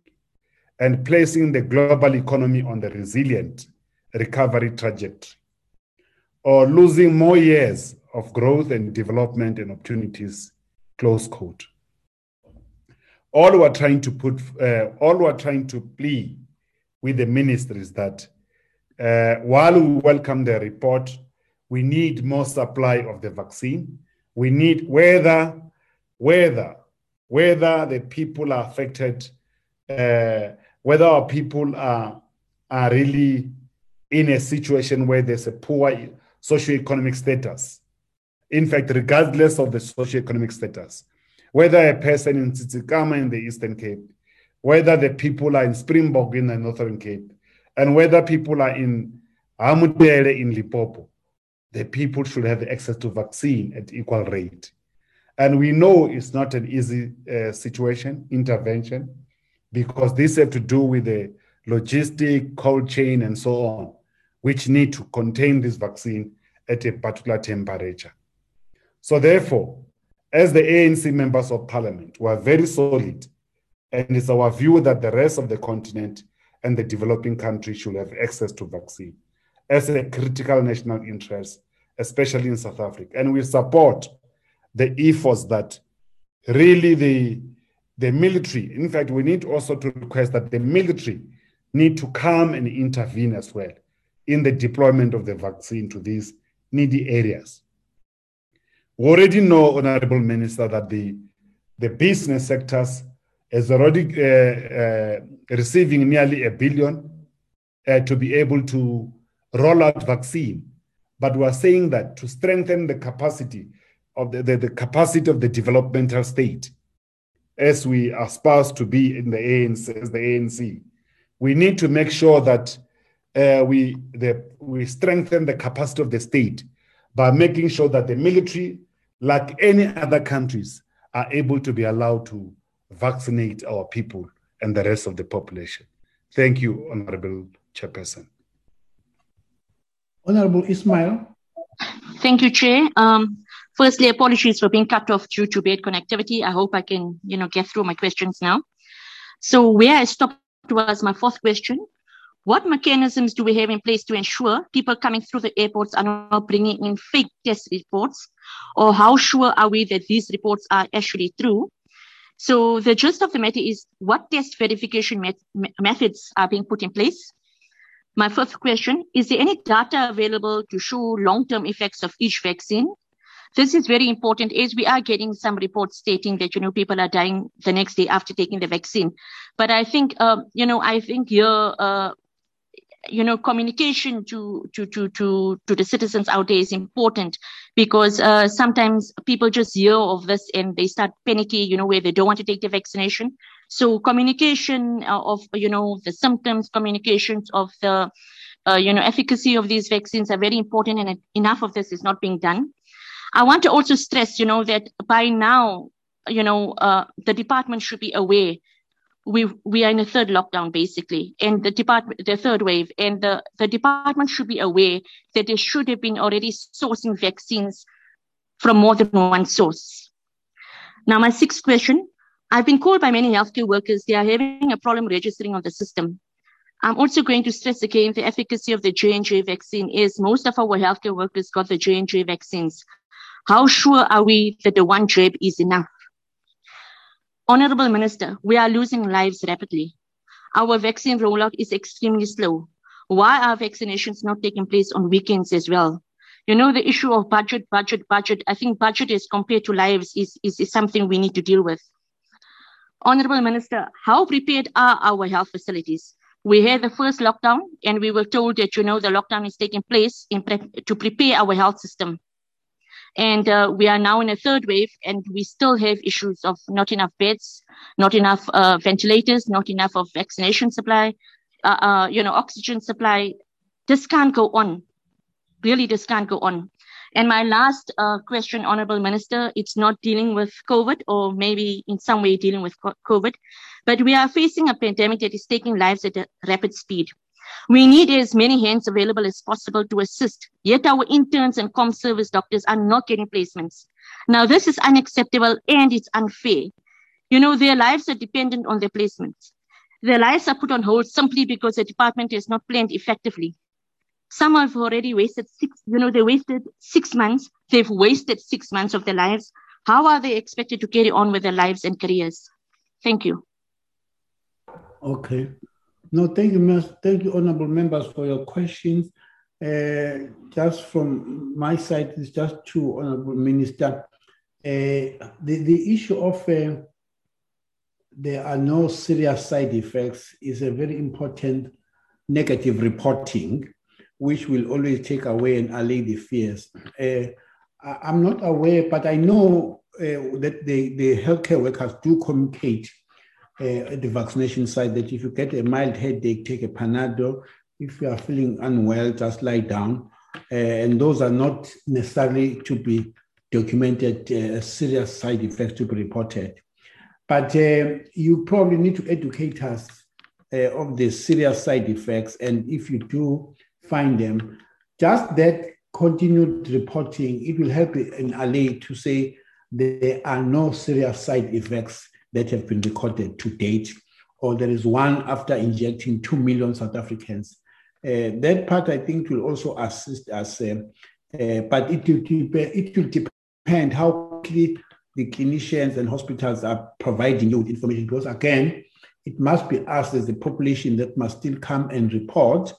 and placing the global economy on the resilient recovery trajectory or losing more years of growth and development and opportunities close quote all we're trying to put uh, all we're trying to plea with the ministries that uh, while we welcome the report, we need more supply of the vaccine. We need whether, whether, whether the people are affected, uh, whether our people are, are really in a situation where there's a poor socioeconomic status. In fact, regardless of the socioeconomic status, whether a person in Tsitsikamma in the Eastern Cape, whether the people are in Springbok in the Northern Cape, and whether people are in Hamudele in Limpopo, the people should have access to vaccine at equal rate. And we know it's not an easy uh, situation, intervention, because this have to do with the logistic, cold chain, and so on, which need to contain this vaccine at a particular temperature. So therefore, as the ANC members of parliament, we are very solid, and it's our view that the rest of the continent and the developing countries should have access to vaccine as a critical national interest, especially in South Africa. And we support the efforts that really the, the military, in fact, we need also to request that the military need to come and intervene as well in the deployment of the vaccine to these needy areas. We already know, Honorable Minister, that the, the business sectors is already uh, uh, receiving nearly a billion uh, to be able to roll out vaccine. But we are saying that to strengthen the capacity of the, the, the capacity of the developmental state, as we aspire to be in the ANC, as the ANC, we need to make sure that uh, we, the, we strengthen the capacity of the state by making sure that the military, like any other countries, are able to be allowed to vaccinate our people and the rest of the population. Thank you, Honorable Chairperson. Honorable Ismail. Thank you, Chair. Um, firstly, apologies for being cut off due to bad connectivity. I hope I can, you know, get through my questions now. So where I stopped was my fourth question. What mechanisms do we have in place to ensure people coming through the airports are not bringing in fake test reports? Or how sure are we that these reports are actually true? So the gist of the matter is what test verification met- methods are being put in place? My first question, is there any data available to show long-term effects of each vaccine? This is very important as we are getting some reports stating that, you know, people are dying the next day after taking the vaccine. But I think, um, you know, I think here, uh, you know communication to to to to to the citizens out there is important because uh, sometimes people just hear of this and they start panicky you know where they don't want to take the vaccination so communication uh, of you know the symptoms communications of the uh, you know efficacy of these vaccines are very important and enough of this is not being done i want to also stress you know that by now you know uh, the department should be aware. We we are in a third lockdown basically and the department the third wave and the, the department should be aware that they should have been already sourcing vaccines from more than one source. Now my sixth question i've been called by many healthcare workers they are having a problem registering on the system. I'm also going to stress again the efficacy of the j&j vaccine is most of our healthcare workers got the j&j vaccines how sure are we that the one jab is enough Honorable Minister, we are losing lives rapidly. Our vaccine rollout is extremely slow. Why are vaccinations not taking place on weekends as well? You know, the issue of budget, budget, budget. I think budget is compared to lives is, is, is something we need to deal with. Honorable Minister, how prepared are our health facilities? We had the first lockdown and we were told that, you know, the lockdown is taking place pre- to prepare our health system. And uh, we are now in a third wave and we still have issues of not enough beds, not enough uh, ventilators, not enough of vaccination supply, uh, uh you know, oxygen supply. This can't go on. Really, this can't go on. And my last uh, question, Honorable Minister, it's not dealing with COVID or maybe in some way dealing with COVID, but we are facing a pandemic that is taking lives at a rapid speed. We need as many hands available as possible to assist, yet our interns and com service doctors are not getting placements. Now, this is unacceptable and it's unfair. You know, their lives are dependent on their placements. Their lives are put on hold simply because the department has not planned effectively. Some have already wasted six, you know, they wasted six months. They've wasted six months of their lives. How are they expected to carry on with their lives and careers? Thank you. Okay. No, thank you, thank you, honorable members, for your questions. Uh, just from my side, it's just to honorable minister. Uh, the, the issue of uh, there are no serious side effects is a very important negative reporting which will always take away and allay the fears. Uh, I'm not aware, but I know uh, that the, the healthcare workers do communicate at the vaccination site that if you get a mild headache, take a Panadol. If you are feeling unwell, just lie down. Uh, and those are not necessarily to be documented uh, serious side effects to be reported. But uh, you probably need to educate us of the serious side effects. And if you do find them. Just that continued reporting, it will help in allay to say there are no serious side effects that have been recorded to date, or there is one after injecting 2 million South Africans. Uh, that part, I think, will also assist us, uh, uh, but it will, it will depend how quickly the clinicians and hospitals are providing you with information, because again, it must be us as the population that must still come and report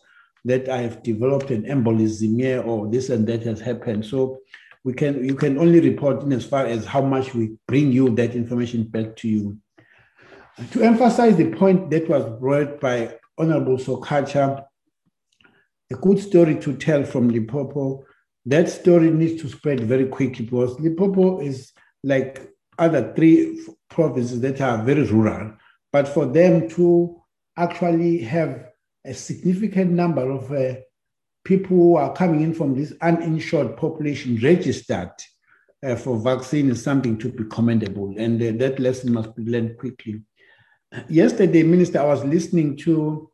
that I have developed an embolism here or this and that has happened. So we can you can only report in as far as how much we bring you that information back to you. To emphasize the point that was brought by Honorable Sokatsha, a good story to tell from Limpopo. That story needs to spread very quickly because Limpopo is like other three provinces that are very rural. But for them to actually have a significant number of uh, people who are coming in from this uninsured population registered uh, for vaccine is something to be commendable, and uh, that lesson must be learned quickly. Yesterday, Minister, I was listening to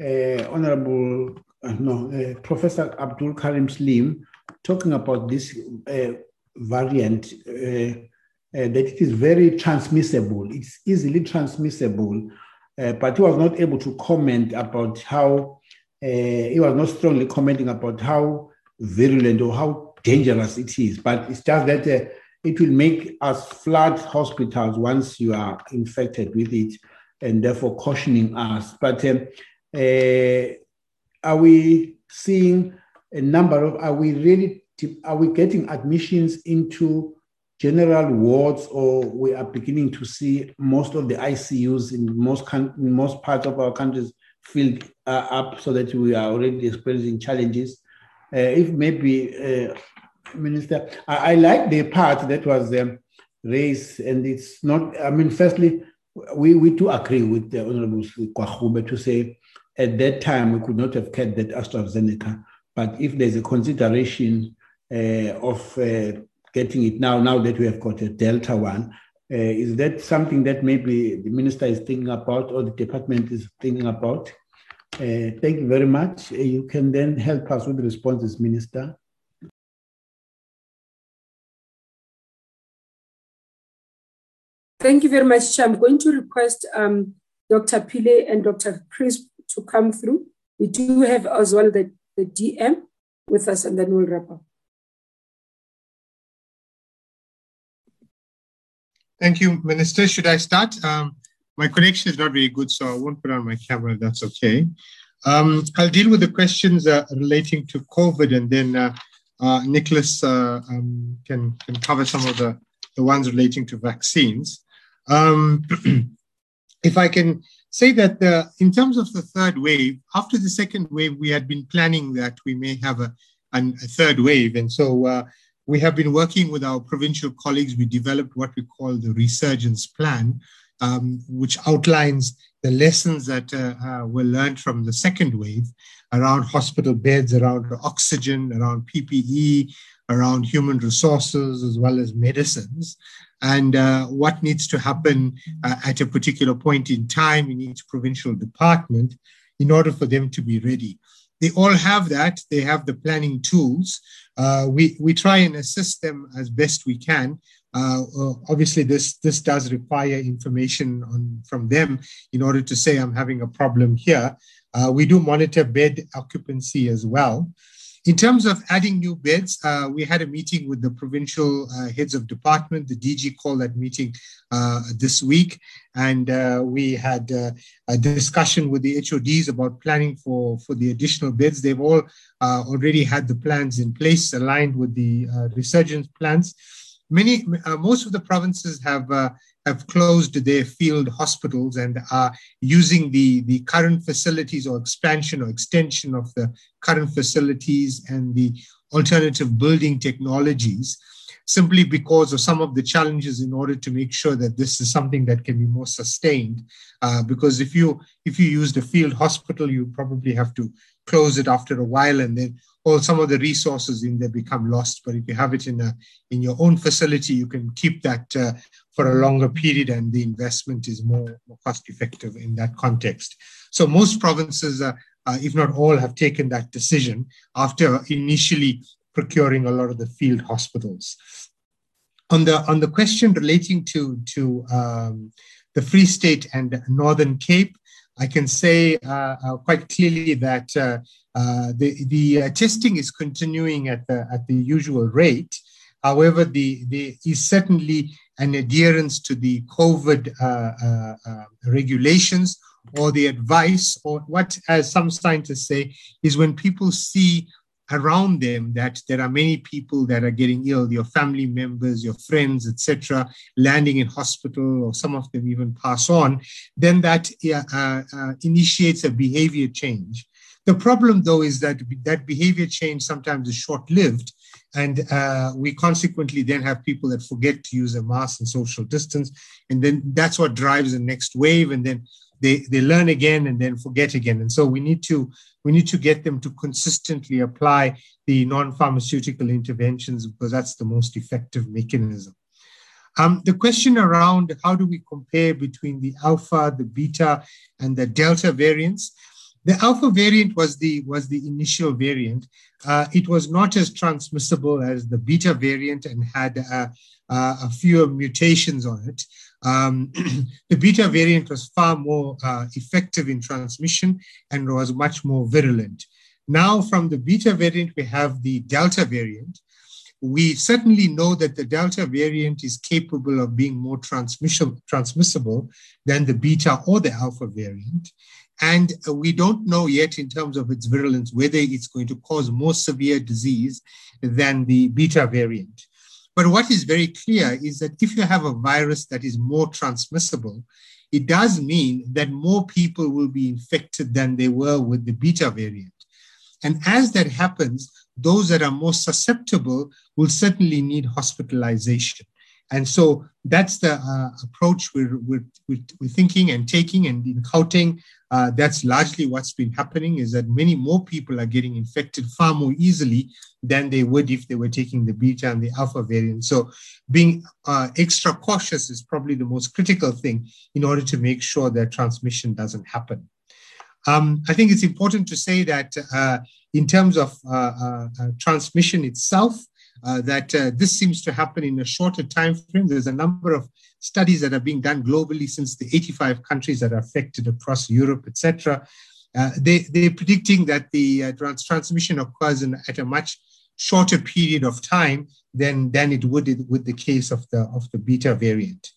uh, Honorable uh, no, uh, Professor Abdool Karim Salim talking about this variant. that it is very transmissible. It's easily transmissible, uh, but he was not able to comment about how, uh, he was not strongly commenting about how virulent or how dangerous it is. But it's just that uh, it will make us flood hospitals once you are infected with it, and therefore cautioning us. But um, uh, are we seeing a number of, are we really, are we getting admissions into general wards, or we are beginning to see most of the ICUs in most in most parts of our countries filled uh, up, so that we are already experiencing challenges. Uh, if maybe, uh, Minister, I, I, like the part that was um, raised, and it's not. I mean, firstly, we, we do agree with the Honorable Gwarube to say at that time we could not have kept that AstraZeneca, but if there's a consideration uh, of uh, getting it now, now that we have got a Delta one. Uh, is that something that maybe the minister is thinking about or the department is thinking about? Uh, thank you very much. Uh, you can then help us with the responses, Minister. Thank you very much. I'm going to request um, Dr. Pillay and Dr. Crisp to come through. We do have as well the, the DM with us, and then we'll wrap up. Thank you, Minister. Should I start? Um, my connection is not very good, so I won't put on my camera. That's okay. Um, I'll deal with the questions uh, relating to COVID, and then uh, uh, Nicholas uh, um, can, can cover some of the, the ones relating to vaccines. Um, [clears throat] if I can say that the, in terms of the third wave, after the second wave, we had been planning that we may have a, an, a third wave. And so uh, we have been working with our provincial colleagues. We developed what we call the resurgence plan, um, which outlines the lessons that uh, uh, were learned from the second wave around hospital beds, around oxygen, around PPE, around human resources, as well as medicines, and uh, what needs to happen uh, at a particular point in time in each provincial department in order for them to be ready. They all have that. They have the planning tools. Uh, we, we try and assist them as best we can. Uh, uh, obviously, this, this does require information on, from them in order to say, I'm having a problem here. Uh, we do monitor bed occupancy as well. In terms of adding new beds, uh, we had a meeting with the provincial uh, heads of department. The DG called that meeting uh, this week, and uh, we had uh, a discussion with the HODs about planning for, for the additional beds. They've all uh, already had the plans in place, aligned with the resurgence plans. Many, most of the provinces have have closed their field hospitals and are using the, the current facilities or expansion or extension of the current facilities and the alternative building technologies simply because of some of the challenges in order to make sure that this is something that can be more sustained. Uh, because if you if you use the field hospital you probably have to close it after a while and then all some of the resources in there become lost but if you have it in a in your own facility you can keep that uh, for a longer period and the investment is more, more cost effective in that context. So most provinces, uh, uh, if not all, have taken that decision after initially procuring a lot of the field hospitals. On the on the question relating to to um, the Free State and Northern Cape, I can say uh, uh quite clearly that uh, the the testing is continuing at the at the usual rate. However, the, the is certainly an adherence to the COVID uh, uh, regulations or the advice, or what, as some scientists say, is when people see around them that there are many people that are getting ill, your family members, your friends, etc., landing in hospital, or some of them even pass on, then that uh, uh, initiates a behavior change. The problem, though, is that that behavior change sometimes is short lived and uh, we consequently then have people that forget to use a mask and social distance. And then that's what drives the next wave. And then they, they learn again and then forget again. And so we need to we need to get them to consistently apply the non-pharmaceutical interventions because that's the most effective mechanism. Um, the question around how do we compare between the alpha, the beta, and the delta variants, the alpha variant was the was the initial variant. Uh, it was not as transmissible as the beta variant and had uh, uh, a fewer mutations on it. Um, [clears throat] the beta variant was far more uh, effective in transmission and was much more virulent. Now, from the beta variant, we have the delta variant. We certainly know that the delta variant is capable of being more transmissible than the beta or the alpha variant. And we don't know yet, in terms of its virulence, whether it's going to cause more severe disease than the beta variant. But what is very clear is that if you have a virus that is more transmissible, it does mean that more people will be infected than they were with the beta variant. And as that happens, those that are more susceptible will certainly need hospitalization. And so that's the uh, approach we're, we're, we're, thinking and taking. And in Gauteng, uh, that's largely what's been happening is that many more people are getting infected far more easily than they would if they were taking the beta and the alpha variant. So being uh, extra cautious is probably the most critical thing in order to make sure that transmission doesn't happen. Um, I think it's important to say that uh, in terms of uh, uh, transmission itself, uh, that uh, this seems to happen in a shorter time frame. There's a number of studies that are being done globally since the 85 countries that are affected across Europe, etc. Uh, they, they're predicting that the uh, trans- transmission occurs in, at a much shorter period of time than, than it would with the case of the, of the beta variant.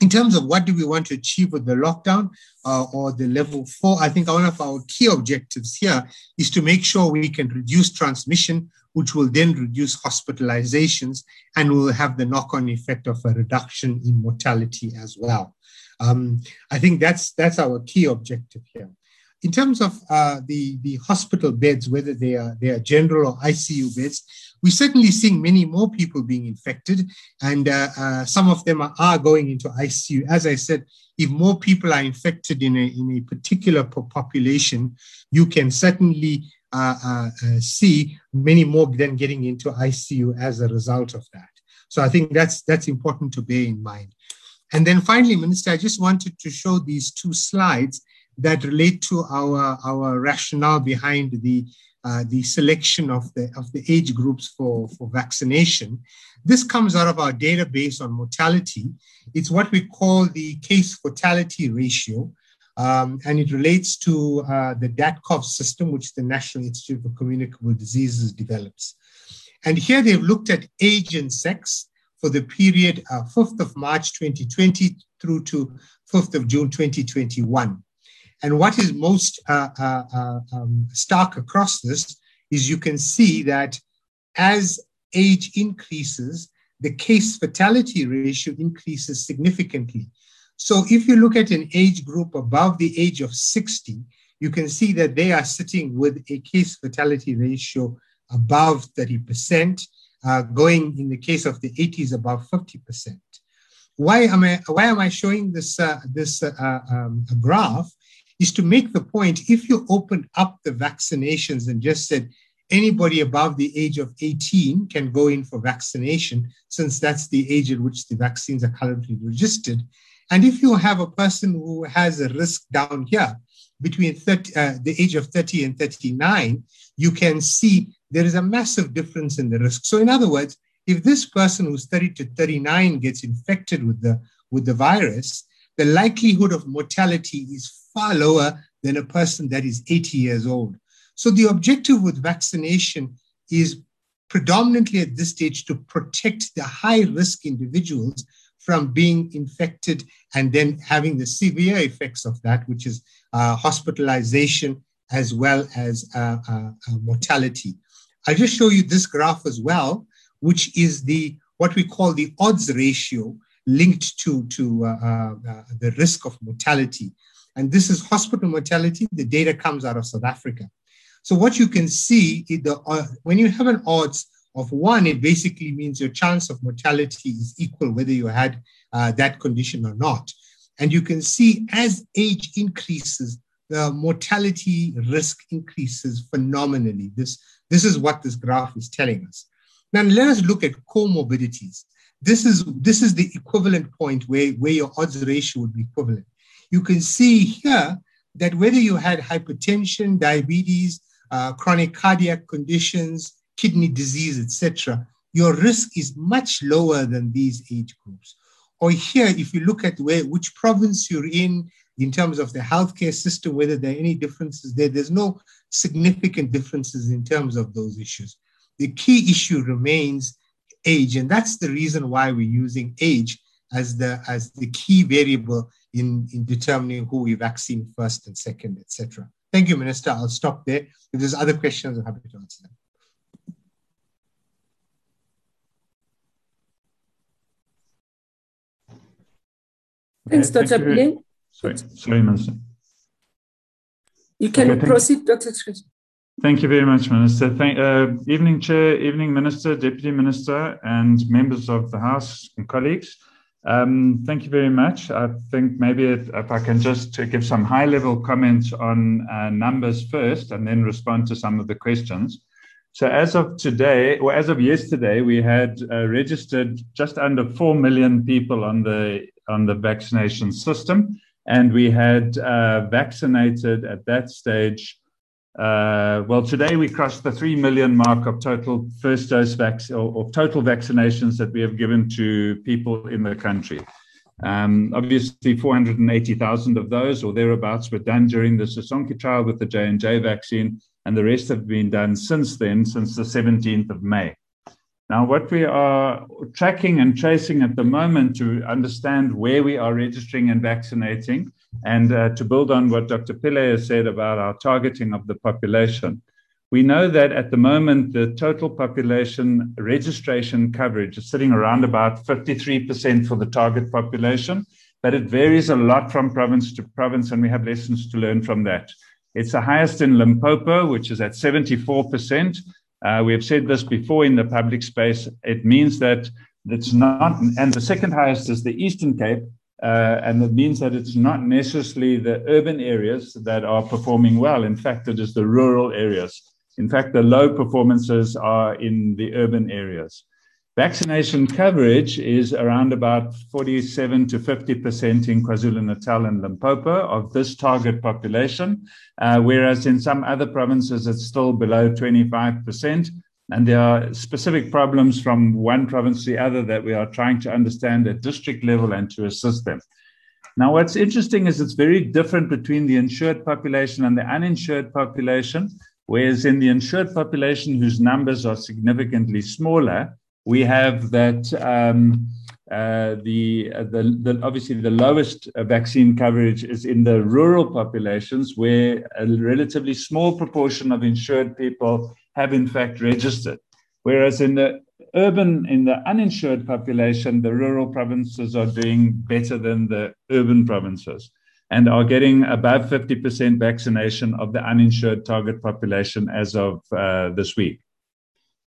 In terms of what do we want to achieve with the lockdown uh, or the level four, I think one of our key objectives here is to make sure we can reduce transmission, which will then reduce hospitalizations and will have the knock on effect of a reduction in mortality as well. Um, I think that's, that's our key objective here. In terms of uh, the, the hospital beds, whether they are, they are general or ICU beds, we're certainly seeing many more people being infected, and uh, uh, some of them are, are, going into ICU. As I said, if more people are infected in a, in a particular population, you can certainly uh, uh, uh see many more then getting into ICU as a result of that. So I think that's that's important to bear in mind. And then finally, Minister, I just wanted to show these two slides that relate to our, our rationale behind the uh, the selection of the, of the age groups for, for vaccination. This comes out of our database on mortality. It's what we call the case fatality ratio, um, and it relates to uh, the DATCOV system, which the National Institute for Communicable Diseases develops. And here they've looked at age and sex for the period uh, 5th of March 2020 through to 5th of June 2021. And what is most uh, uh, uh, um, stark across this is you can see that as age increases, the case fatality ratio increases significantly. So if you look at an age group above the age of 60, you can see that they are sitting with a case fatality ratio above 30%, uh, going in the case of the 80s above 50%. Why am I, why am I showing this, uh, this uh, um, graph? Is to make the point if you opened up the vaccinations and just said anybody above the age of 18 can go in for vaccination, since that's the age at which the vaccines are currently registered. And if you have a person who has a risk down here between 30, uh, the age of 30 and 39, you can see there is a massive difference in the risk. So, in other words, if this person who's 30 to 39 gets infected with the, with the virus, the likelihood of mortality is far lower than a person that is 80 years old. So the objective with vaccination is predominantly at this stage to protect the high risk individuals from being infected and then having the severe effects of that, which is uh, hospitalization as well as uh, uh, uh mortality. I'll just show you this graph as well, which is the what we call the odds ratio linked to, to uh, uh, the risk of mortality. And this is hospital mortality. The data comes out of South Africa. So what you can see is the, uh, when you have an odds of one, it basically means your chance of mortality is equal whether you had uh, that condition or not. And you can see as age increases, the mortality risk increases phenomenally. This, this is what this graph is telling us. Now let us look at comorbidities. This is, this is the equivalent point where, where your odds ratio would be equivalent you can see here that whether you had hypertension, diabetes, uh, chronic cardiac conditions, kidney disease, etc., your risk is much lower than these age groups. Or here, if you look at where which province you're in in terms of the healthcare system, whether there are any differences there, there's no significant differences in terms of those issues. The key issue remains age, and that's the reason why we're using age as the as the key variable in, in determining who we vaccine first and second, etc. Thank you, Minister. I'll stop there. If there's other questions, I'm happy to answer them. Thanks, okay, Dr. Pillay. Sorry, sorry, Minister. You can okay, proceed, Dr. Thank you very much, Minister. Thank, uh, evening, Chair, evening, Minister, Deputy Minister, and members of the House and colleagues. Um, thank you very much. I think maybe if, if I can just give some high level comments on uh, numbers first and then respond to some of the questions. So, as of today, or as of yesterday, we had uh, registered just under 4 million people on the, on the vaccination system, and we had uh, vaccinated at that stage uh, well, today we crossed the 3 million mark of total first dose vaccine or, or, total vaccinations that we have given to people in the country. Um, obviously, 480,000 of those or thereabouts were done during the Sisonke trial with the J&J vaccine, and the rest have been done since then, since the 17th of May. Now, what we are tracking and tracing at the moment to understand where we are registering and vaccinating, and uh, to build on what Dr. Pillay has said about our targeting of the population, we know that at the moment the total population registration coverage is sitting around about 53% for the target population, but it varies a lot from province to province, and we have lessons to learn from that. It's the highest in Limpopo, which is at 74%. Uh, we have said this before in the public space. It means that it's not, and the second highest is the Eastern Cape, uh, and it means that it's not necessarily the urban areas that are performing well. In fact, it is the rural areas. In fact, the low performances are in the urban areas. Vaccination coverage is around about 47 to 50% in KwaZulu Natal and Limpopo of this target population, uh, whereas in some other provinces it's still below 25%. And there are specific problems from one province to the other that we are trying to understand at district level and to assist them. Now, what's interesting is it's very different between the insured population and the uninsured population, whereas in the insured population, whose numbers are significantly smaller, we have that um, uh, the, uh, the, the, obviously the lowest vaccine coverage is in the rural populations where a relatively small proportion of insured people have in fact registered. Whereas in the urban, in the uninsured population, the rural provinces are doing better than the urban provinces and are getting above 50% vaccination of the uninsured target population as of uh, this week.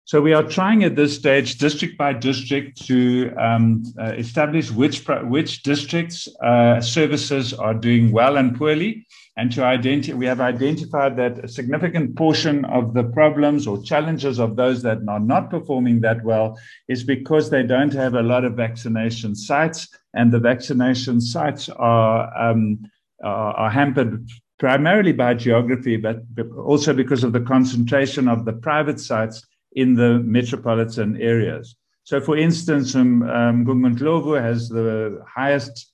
So we are trying at this stage, district by district, to um, uh, establish which which districts uh, services are doing well and poorly, and to identify. We have identified that a significant portion of the problems or challenges of those that are not performing that well is because they don't have a lot of vaccination sites, and the vaccination sites are um, are, hampered primarily by geography, but also because of the concentration of the private sites in the metropolitan areas. So, for instance, um, um, has the highest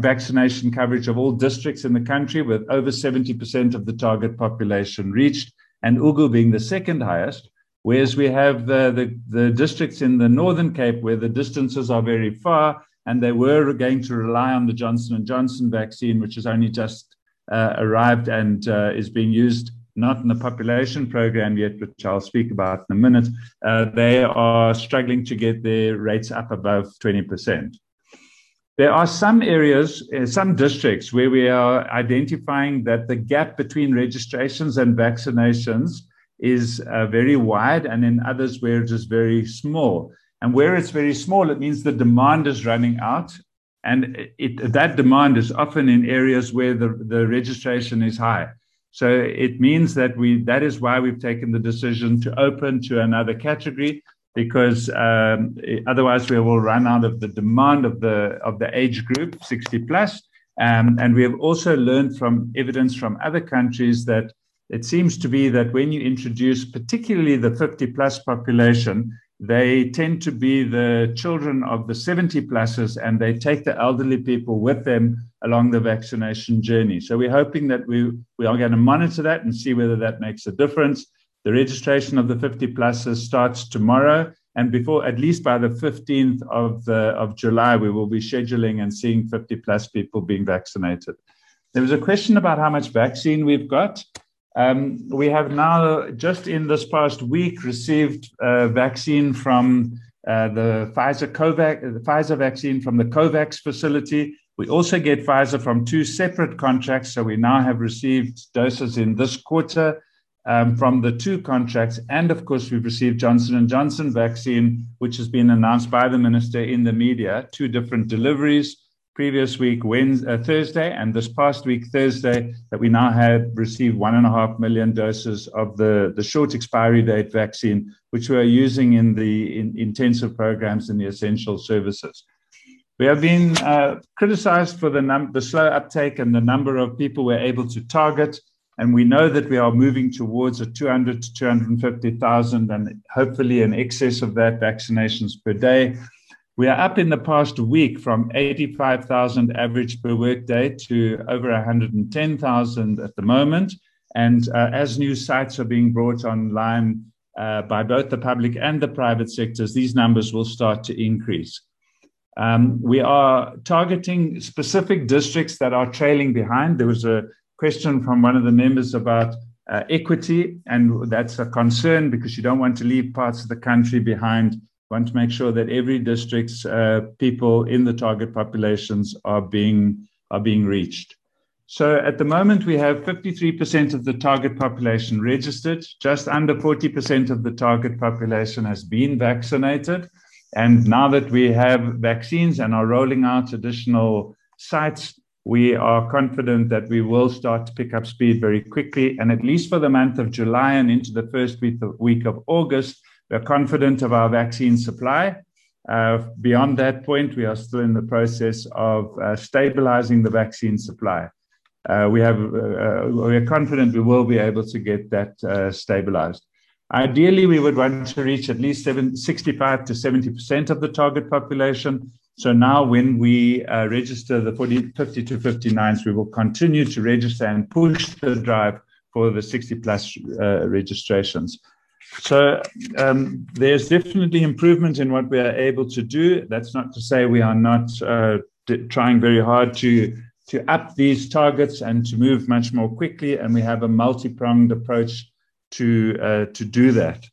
vaccination coverage of all districts in the country, with over 70% of the target population reached, and Ugu being the second highest. Whereas we have the, the, the districts in the Northern Cape where the distances are very far, and they were going to rely on the Johnson and Johnson vaccine, which has only just uh, arrived and uh, is being used not in the population program yet, which I'll speak about in a minute, uh, they are struggling to get their rates up above 20%. There are some areas, uh, some districts where we are identifying that the gap between registrations and vaccinations is uh, very wide, and in others where it is very small. And where it's very small, it means the demand is running out. And it, that demand is often in areas where the, the registration is high. So it means that we that is why we've taken the decision to open to another category because um, otherwise we will run out of the demand of the of the age group 60 plus. Um, and we have also learned from evidence from other countries that it seems to be that when you introduce particularly the 50 plus population, they tend to be the children of the 70 pluses and they take the elderly people with them along the vaccination journey. So we're hoping that we, we are going to monitor that and see whether that makes a difference. The registration of the 50 pluses starts tomorrow. And before, at least by the 15th of, the, of July, we will be scheduling and seeing 50 plus people being vaccinated. There was a question about how much vaccine we've got. Um, we have now, just in this past week, received a vaccine from uh, the Pfizer COVAX, the Pfizer vaccine from the COVAX facility. We also get Pfizer from two separate contracts, so we now have received doses in this quarter um, from the two contracts, and of course we've received Johnson Johnson vaccine, which has been announced by the minister in the media, two different deliveries previous week Wednesday, uh, Thursday, and this past week Thursday, that we now have received one and a half million doses of the, the short expiry date vaccine, which we are using in the in intensive programs in the essential services. We have been uh, criticized for the, num- the slow uptake and the number of people we're able to target. And we know that we are moving towards a 200 to 250,000 and hopefully in excess of that vaccinations per day. We are up in the past week from 85,000 average per workday to over 110,000 at the moment. And uh, as new sites are being brought online, uh, by both the public and the private sectors, these numbers will start to increase. Um, we are targeting specific districts that are trailing behind. There was a question from one of the members about uh, equity, and that's a concern because you don't want to leave parts of the country behind. You want to make sure that every district's uh, people in the target populations are being are being reached. So at the moment, we have 53% of the target population registered. Just under 40% of the target population has been vaccinated. And now that we have vaccines and are rolling out additional sites, we are confident that we will start to pick up speed very quickly. And at least for the month of July and into the first week of, August, we're confident of our vaccine supply. Uh, beyond that point, we are still in the process of uh, stabilizing the vaccine supply uh, we are confident we will be able to get that stabilized. Ideally, we would want to reach at least 65 to 70 percent of the target population. So now, when we uh, register the 40, 50 to 59s, we will continue to register and push the drive for the 60 plus uh, registrations. So um, there's definitely improvement in what we are able to do. That's not to say we are not uh, trying very hard to to up these targets and to move much more quickly. And we have a multi-pronged approach to, uh, to do that.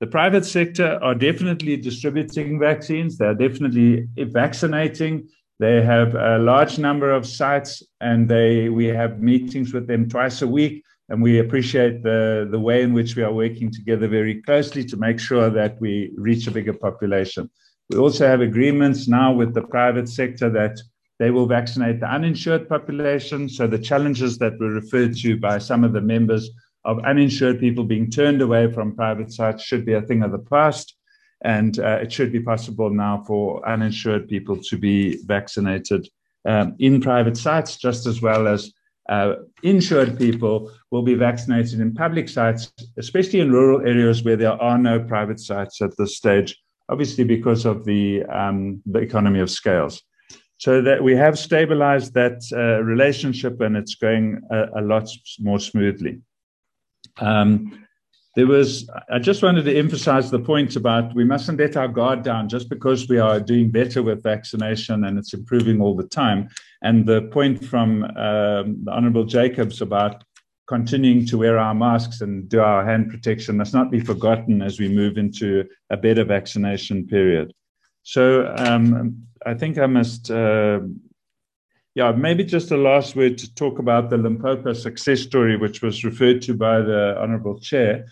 The private sector are definitely distributing vaccines. They're definitely vaccinating. They have a large number of sites and they, we have meetings with them twice a week. And we appreciate the, the way in which we are working together very closely to make sure that we reach a bigger population. We also have agreements now with the private sector that they will vaccinate the uninsured population. So the challenges that were referred to by some of the members of uninsured people being turned away from private sites should be a thing of the past. And uh, it should be possible now for uninsured people to be vaccinated um, in private sites, just as well as uh, insured people will be vaccinated in public sites, especially in rural areas where there are no private sites at this stage, obviously because of the, um, the economy of scales so that we have stabilized that uh, relationship and it's going a, a lot more smoothly. Um, there was, I just wanted to emphasize the point about we mustn't let our guard down just because we are doing better with vaccination and it's improving all the time. And the point from um, the Honorable Jacobs about continuing to wear our masks and do our hand protection must not be forgotten as we move into a better vaccination period. So um, I think I must, uh, yeah, maybe just a last word to talk about the Limpopo success story, which was referred to by the Honourable Chair.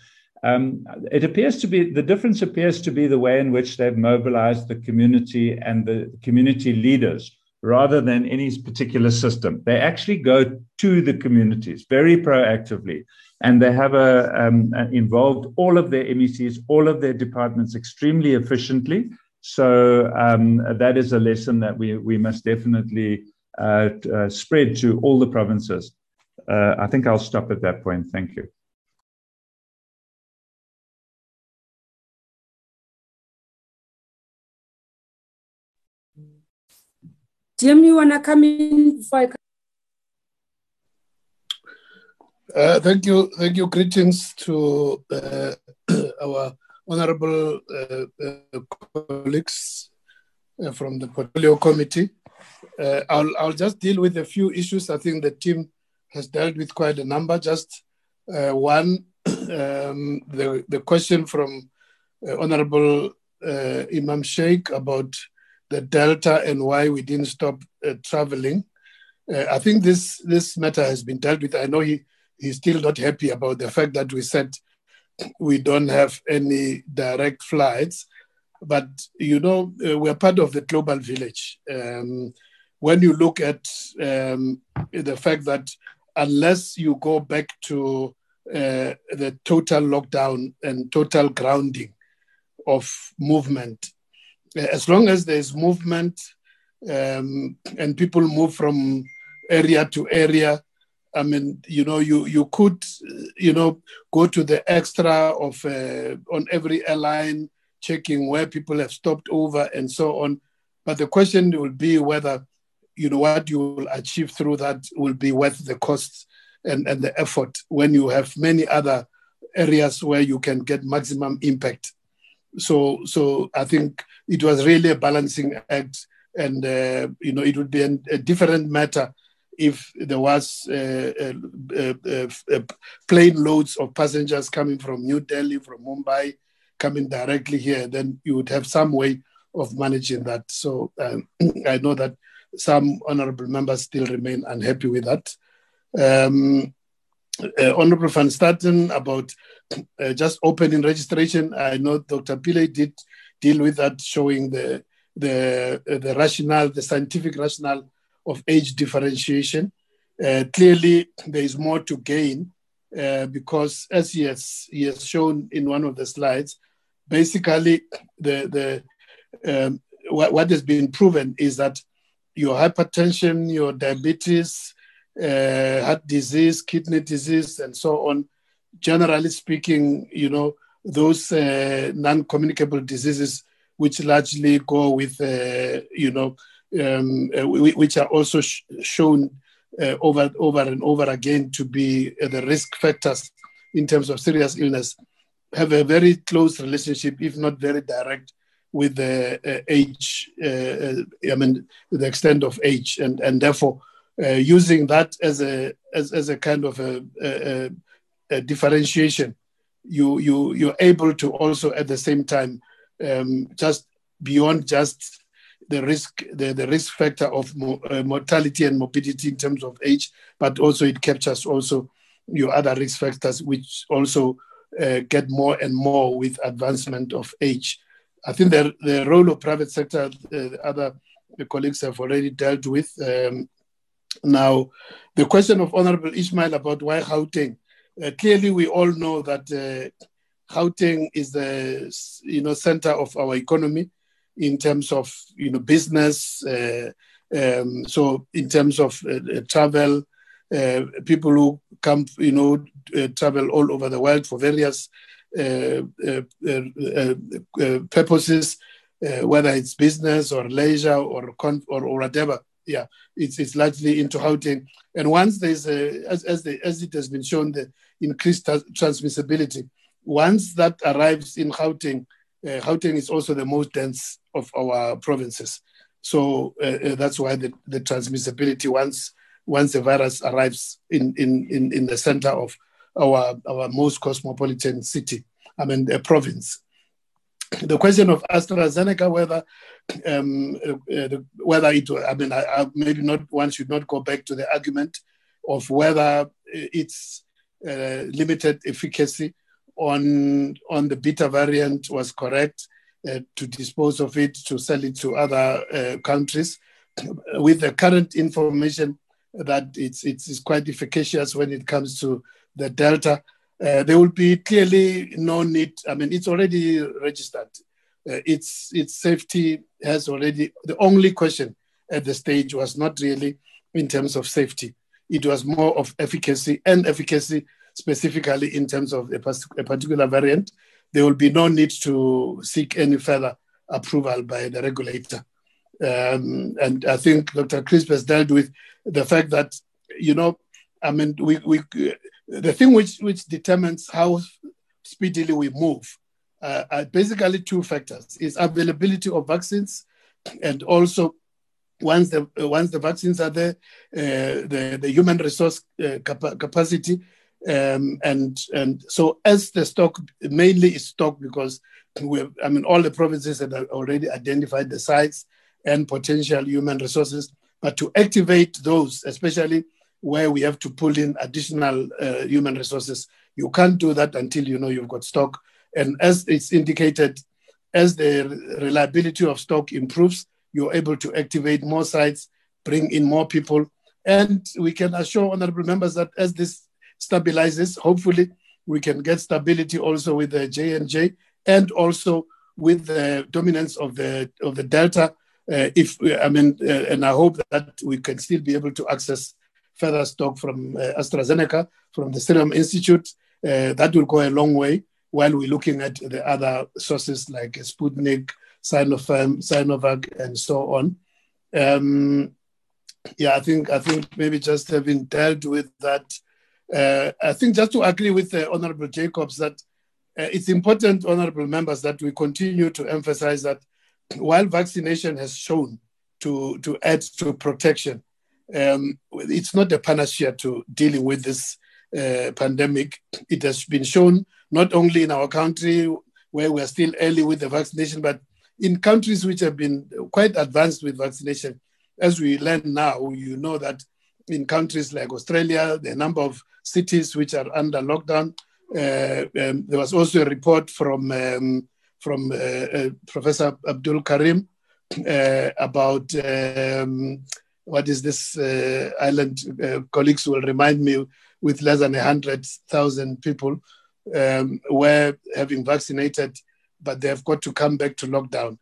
Um, it appears to be the difference appears to be the way in which they've mobilized the community and the community leaders rather than any particular system. They actually go to the communities very proactively and they have a, um, involved all of their MECs, all of their departments extremely efficiently so um, that is a lesson that we, we must definitely spread to all the provinces. Uh, I think I'll stop at that point. Thank you. Jim, you want to come in before I come? Uh, thank you, thank you. Greetings to uh, [clears throat] our honorable uh, uh, colleagues uh, Uh, from the portfolio committee. Uh, I'll, I'll just deal with a few issues. I think the team has dealt with quite a number. Just uh, one, [clears throat] um, the, the question from Honorable Emam Shaik about the Delta and why we didn't stop traveling. Uh, I think this this matter has been dealt with. I know he he's still not happy about the fact that we said we don't have any direct flights. But, you know, uh, we're part of the global village. Um, when you look at um, the fact that unless you go back to uh, the total lockdown and total grounding of movement, uh, as long as there's movement um, and people move from area to area, I mean, you know, you you could, you know, go to the extra of uh, on every airline, checking where people have stopped over and so on. But the question will be whether, you know, what you will achieve through that will be worth the cost and, and the effort when you have many other areas where you can get maximum impact. So, so I think it was really a balancing act, and uh, you know it would be an, a different matter if there was uh, uh, uh, uh, plane loads of passengers coming from New Delhi, from Mumbai, coming directly here. Then you would have some way of managing that. So um, [clears throat] I know that some honorable members still remain unhappy with that. Um, uh, Honorable Van Staden about uh, just opening registration. I know Dr. Pillay did deal with that, showing the the uh, the rationale, the scientific rationale of age differentiation. Uh, clearly, there is more to gain uh, because, as he has he has shown in one of the slides, basically the the um, what, what has been proven is that your hypertension, your diabetes, uh, heart disease, kidney disease, and so on. Generally speaking, you know, those uh, non-communicable diseases which largely go with, uh, you know, um, uh, which are also sh- shown uh, over, over and over again to be uh, the risk factors in terms of serious illness, have a very close relationship, if not very direct, with the age, I mean, the extent of age, and, and therefore uh, using that as a as, as a kind of a, a, a, differentiation, you you you're able to also at the same time um, just beyond just the risk the, the risk factor of mo- uh, mortality and morbidity in terms of age, but also it captures also your other risk factors which also uh, get more and more with advancement of age. I think the, the role of private sector, uh, other the colleagues have already dealt with. Um, now, the question of Honorable Ismail about why Gauteng, uh, clearly we all know that uh, Gauteng is the you know center of our economy in terms of you know business. Uh, um, so in terms of uh, travel, uh, people who come you know travel all over the world for various purposes, whether it's business or leisure or or, or whatever yeah, it's, it's largely into Gauteng. And once there's a, as, as, the, as it has been shown, the increased transmissibility, once that arrives in Gauteng, uh, is also the most dense of our provinces. So uh, uh, that's why the, the transmissibility, once once the virus arrives in, in, in, in the center of our, our most cosmopolitan city, I mean, the province, the question of AstraZeneca, whether um, uh, whether it, I mean, I, I, maybe not one should not go back to the argument of whether its uh, limited efficacy on on the beta variant was correct uh, to dispose of it to sell it to other uh, countries. With the current information that it's, it's, it's quite efficacious when it comes to the delta, uh, there will be clearly no need. I mean, it's already registered. Uh, its its safety has already. The only question at the stage was not really in terms of safety. It was more of efficacy and efficacy specifically in terms of a, a particular variant. There will be no need to seek any further approval by the regulator. Um, and I think Dr. Crisp has dealt with the fact that, you know, I mean, we, we the thing which, which determines how speedily we move uh, are basically two factors is availability of vaccines and also once the once the vaccines are there uh, the, the human resource uh, cap- capacity um, and and so as the stock mainly is stock because we have, I mean all the provinces have already identified the sites and potential human resources but to activate those especially where we have to pull in additional uh, human resources. You can't do that until you know you've got stock. And as it's indicated, as the reliability of stock improves, you're able to activate more sites, bring in more people. And we can assure honorable members that as this stabilizes, hopefully we can get stability also with the J&J and also with the dominance of the of the Delta. Uh, if I mean, uh, and I hope that we can still be able to access further stock from uh, AstraZeneca, from the Serum Institute. Uh, that will go a long way while we're looking at the other sources like Sputnik, Sinopharm, Sinovac, and so on. Um, yeah, I think I think maybe just having dealt with that, Uh, I think just to agree with the Honorable Jacobs that uh, it's important, Honorable members, that we continue to emphasize that while vaccination has shown to, to add to protection, um, it's not a panacea to dealing with this uh, pandemic. It has been shown not only in our country where we are still early with the vaccination, but in countries which have been quite advanced with vaccination. As we learn now, you know that in countries like Australia, the number of cities which are under lockdown. Uh, um, there was also a report from um, from uh, uh, Professor Abdool Karim uh, about um, what is this uh, island? Uh, colleagues will remind me with less than hundred thousand people um, were having vaccinated, but they have got to come back to lockdown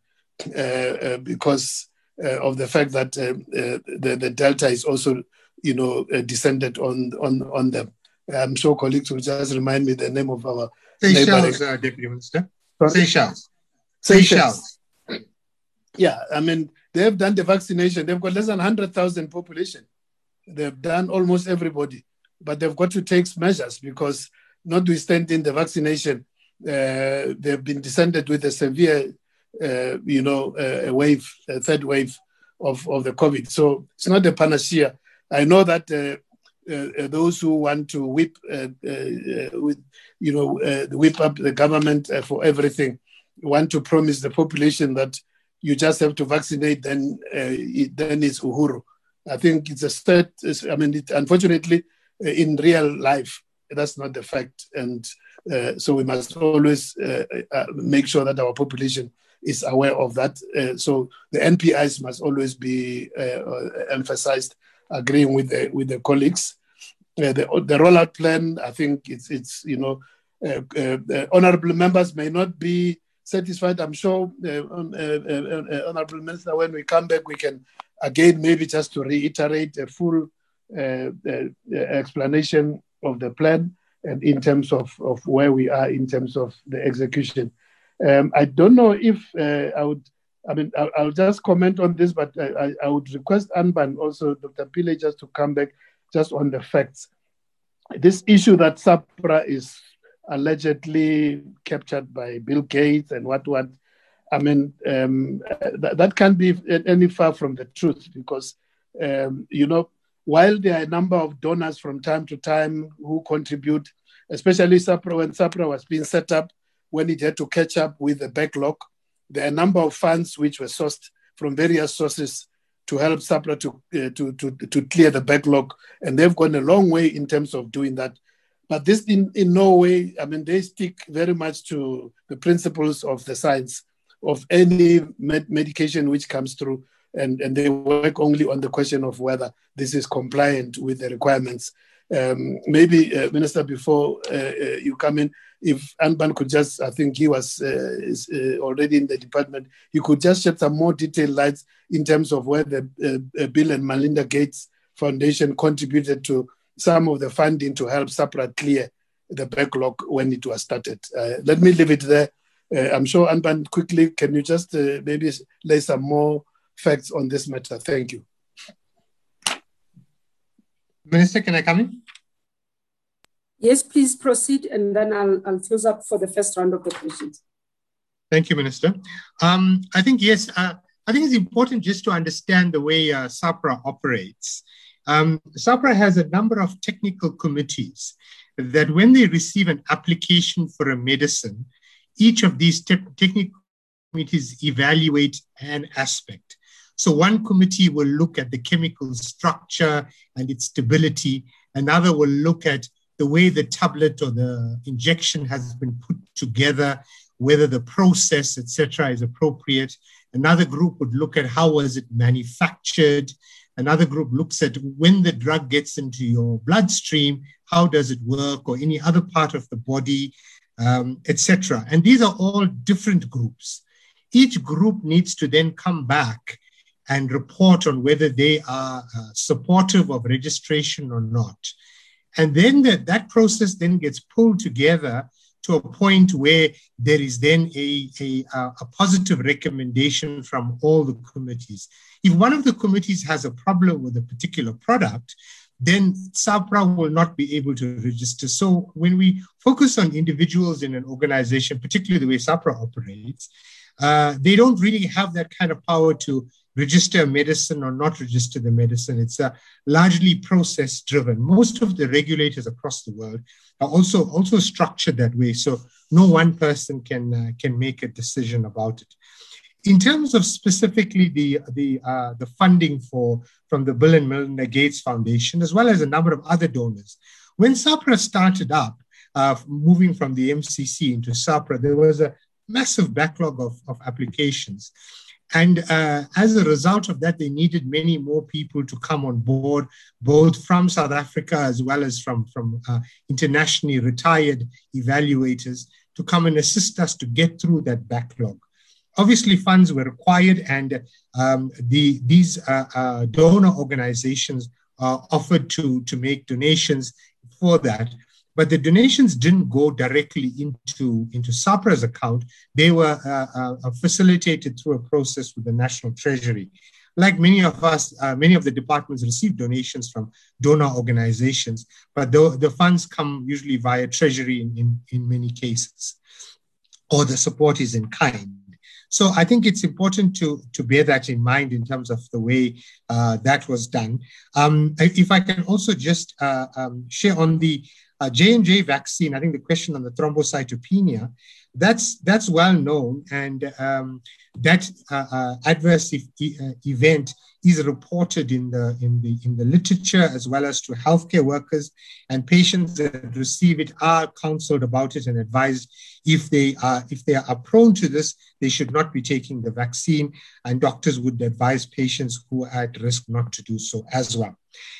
because of the fact that the, the delta is also you know, uh, descended on, on, on them. I'm sure colleagues will just remind me the name of our Seychelles, uh, Deputy Minister. Seychelles. Seychelles. Yeah, I mean, they have done the vaccination. They've got less than 100,000 population. They've done almost everybody, but they've got to take measures because notwithstanding the vaccination, uh, they've been descended with a severe, uh, you know, uh, wave, a third wave of, of the COVID. So it's not a panacea. I know that uh, uh, those who want to whip, uh, with, you know, whip up the government for everything, want to promise the population that you just have to vaccinate, then it, then it's uhuru. I think it's a state. I mean, it, unfortunately, in real life, that's not the fact, and uh, so we must always uh, uh, make sure that our population is aware of that. so the NPIs must always be emphasized agreeing with the with the colleagues. Uh, the the rollout plan, I think it's it's you know, uh, uh, honourable members may not be satisfied. I'm sure, honourable minister, when we come back, we can again maybe just to reiterate a full explanation of the plan and in terms of, of where we are in terms of the execution. Um, I don't know if uh, I would I mean, I'll, I'll, just comment on this, but I, I would request Anban also, Dr. Pillay, just to come back just on the facts. This issue that SAHPRA is allegedly captured by Bill Gates and what what, I mean, um, that, that can't be any far from the truth because, um, you know, while there are a number of donors from time to time who contribute, especially SAHPRA, when SAHPRA was being set up, when it had to catch up with the backlog, there are a number of funds which were sourced from various sources to help SAHPRA to, uh, to, to, to clear the backlog. And they've gone a long way in terms of doing that. But this, in, in no way, I mean, they stick very much to the principles of the science of any med- medication which comes through. And, and they work only on the question of whether this is compliant with the requirements. Um, maybe, uh, Minister, before uh, uh you come in, if Anban could just, I think he was uh, is, uh, already in the department, he could just shed some more detailed lights in terms of where the uh, Bill and Melinda Gates Foundation contributed to some of the funding to help SAHPRA clear the backlog when it was started. Uh, let me leave it there. Uh, I'm sure Anban, quickly, can you just uh, maybe lay some more facts on this matter? Thank you. Minister, can I come in? Yes, please proceed, and then I'll, I'll close up for the first round of the questions. Thank you, Minister. Um, I think, yes, uh, I think it's important just to understand the way uh, SAHPRA operates. Um, SAHPRA has a number of technical committees that when they receive an application for a medicine, each of these te- technical committees evaluate an aspect. So one committee will look at the chemical structure and its stability. Another will look at the way the tablet or the injection has been put together, whether the process, etc., is appropriate. Another group would look at how was it manufactured. Another group looks at when the drug gets into your bloodstream, how does it work, or any other part of the body, um, etc. And these are all different groups. Each group needs to then come back and report on whether they are uh, supportive of registration or not. And then the, that process then gets pulled together to a point where there is then a, a, a, positive recommendation from all the committees. If one of the committees has a problem with a particular product, then SAHPRA will not be able to register. So when we focus on individuals in an organization, particularly the way SAHPRA operates, uh, they don't really have that kind of power to register a medicine or not register the medicine. It's uh, largely process driven. Most of the regulators across the world are also also structured that way. So no one person can uh, can make a decision about it. In terms of specifically the the uh, the funding for from the Bill and Melinda Gates Foundation as well as a number of other donors, when SAHPRA started up, uh, moving from the MCC into SAHPRA, there was a massive backlog of, of applications. And uh, as a result of that, they needed many more people to come on board, both from South Africa as well as from, from uh, internationally retired evaluators to come and assist us to get through that backlog. Obviously, funds were required, and um, the, these uh, uh donor organizations offered to, to make donations for that but the donations didn't go directly into, into SAHPRA's account. They were uh, uh, facilitated through a process with the National Treasury. Like many of us, uh, many of the departments receive donations from donor organizations, but the, the funds come usually via Treasury in, in, in many cases, or the support is in kind. So I think it's important to, to bear that in mind in terms of the way uh, that was done. Um, if I can also just uh, um, share on the uh, J&J vaccine, I think the question on the thrombocytopenia, that's that's well known, and um, that uh, uh, adverse e- uh, event is reported in the in the in the literature as well as to healthcare workers and patients that receive it are counseled about it and advised if they are if they are prone to this they should not be taking the vaccine and doctors would advise patients who are at risk not to do so as well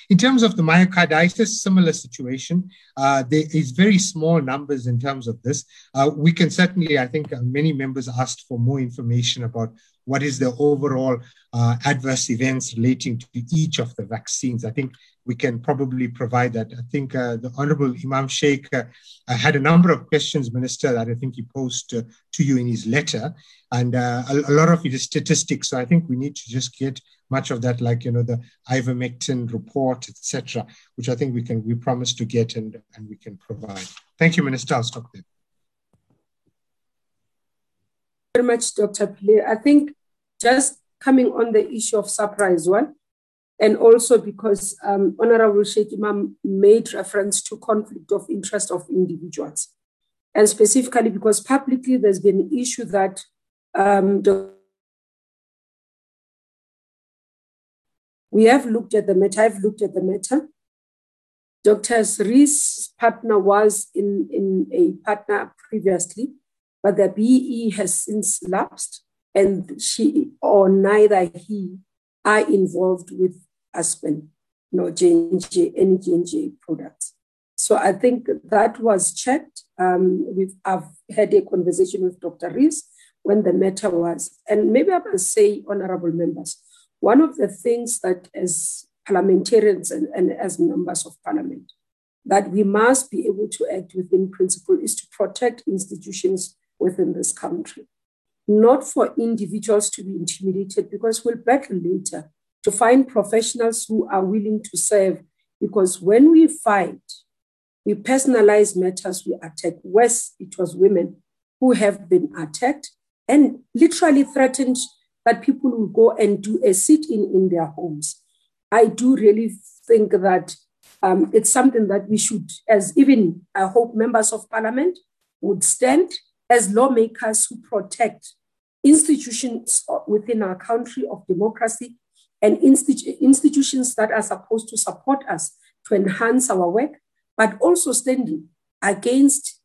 in terms of the myocarditis, similar situation. Uh, there is very small numbers in terms of this. Uh, we can certainly, I think uh, many members asked for more information about what is the overall uh, adverse events relating to each of the vaccines. I think we can probably provide that. I think uh, the Honorable Emam Shaik uh, had a number of questions, Minister, that I think he posed to you in his letter. And a, a lot of it is statistics. So I think we need to just get much of that, like you know the ivermectin report, etc., which I think we can we promise to get and and we can provide. Thank you, Minister. I'll stop there. Very much, Dr. Pillay. I think just coming on the issue of SAHPRA one, and also because um, Honorable Shaik Emam made reference to conflict of interest of individuals, and specifically because publicly there's been an issue that um, the We have looked at the matter. I've looked at the matter. Dr. Rees' partner was in, in a partner previously, but the BE has since lapsed, and she or neither he are involved with Aspen nor J&J, any J&J products. So I think that was checked. Um, we've I've had a conversation with Dr. Rees when the matter was, and maybe I must say, honorable members, one of the things that as parliamentarians and, and as members of parliament, that we must be able to act within principle is to protect institutions within this country, not for individuals to be intimidated, because we'll battle later to find professionals who are willing to serve. Because when we fight, we personalize matters, we attack. Worse, it was women who have been attacked and literally threatened that people will go and do a sit in in their homes. I do really think that um, it's something that we should, as even I hope members of parliament would stand as lawmakers who protect institutions within our country of democracy and institu- institutions that are supposed to support us to enhance our work, but also standing against,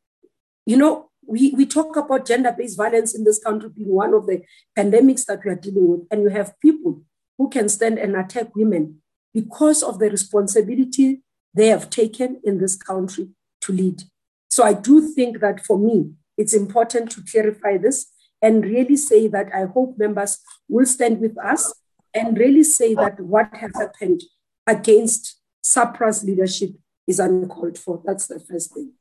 you know, we, we talk about gender based violence in this country being one of the pandemics that we are dealing with. And you have people who can stand and attack women because of the responsibility they have taken in this country to lead. So I do think that for me, it's important to clarify this and really say that I hope members will stand with us and really say that what has happened against SAHPRA's leadership is uncalled for. That's the first thing.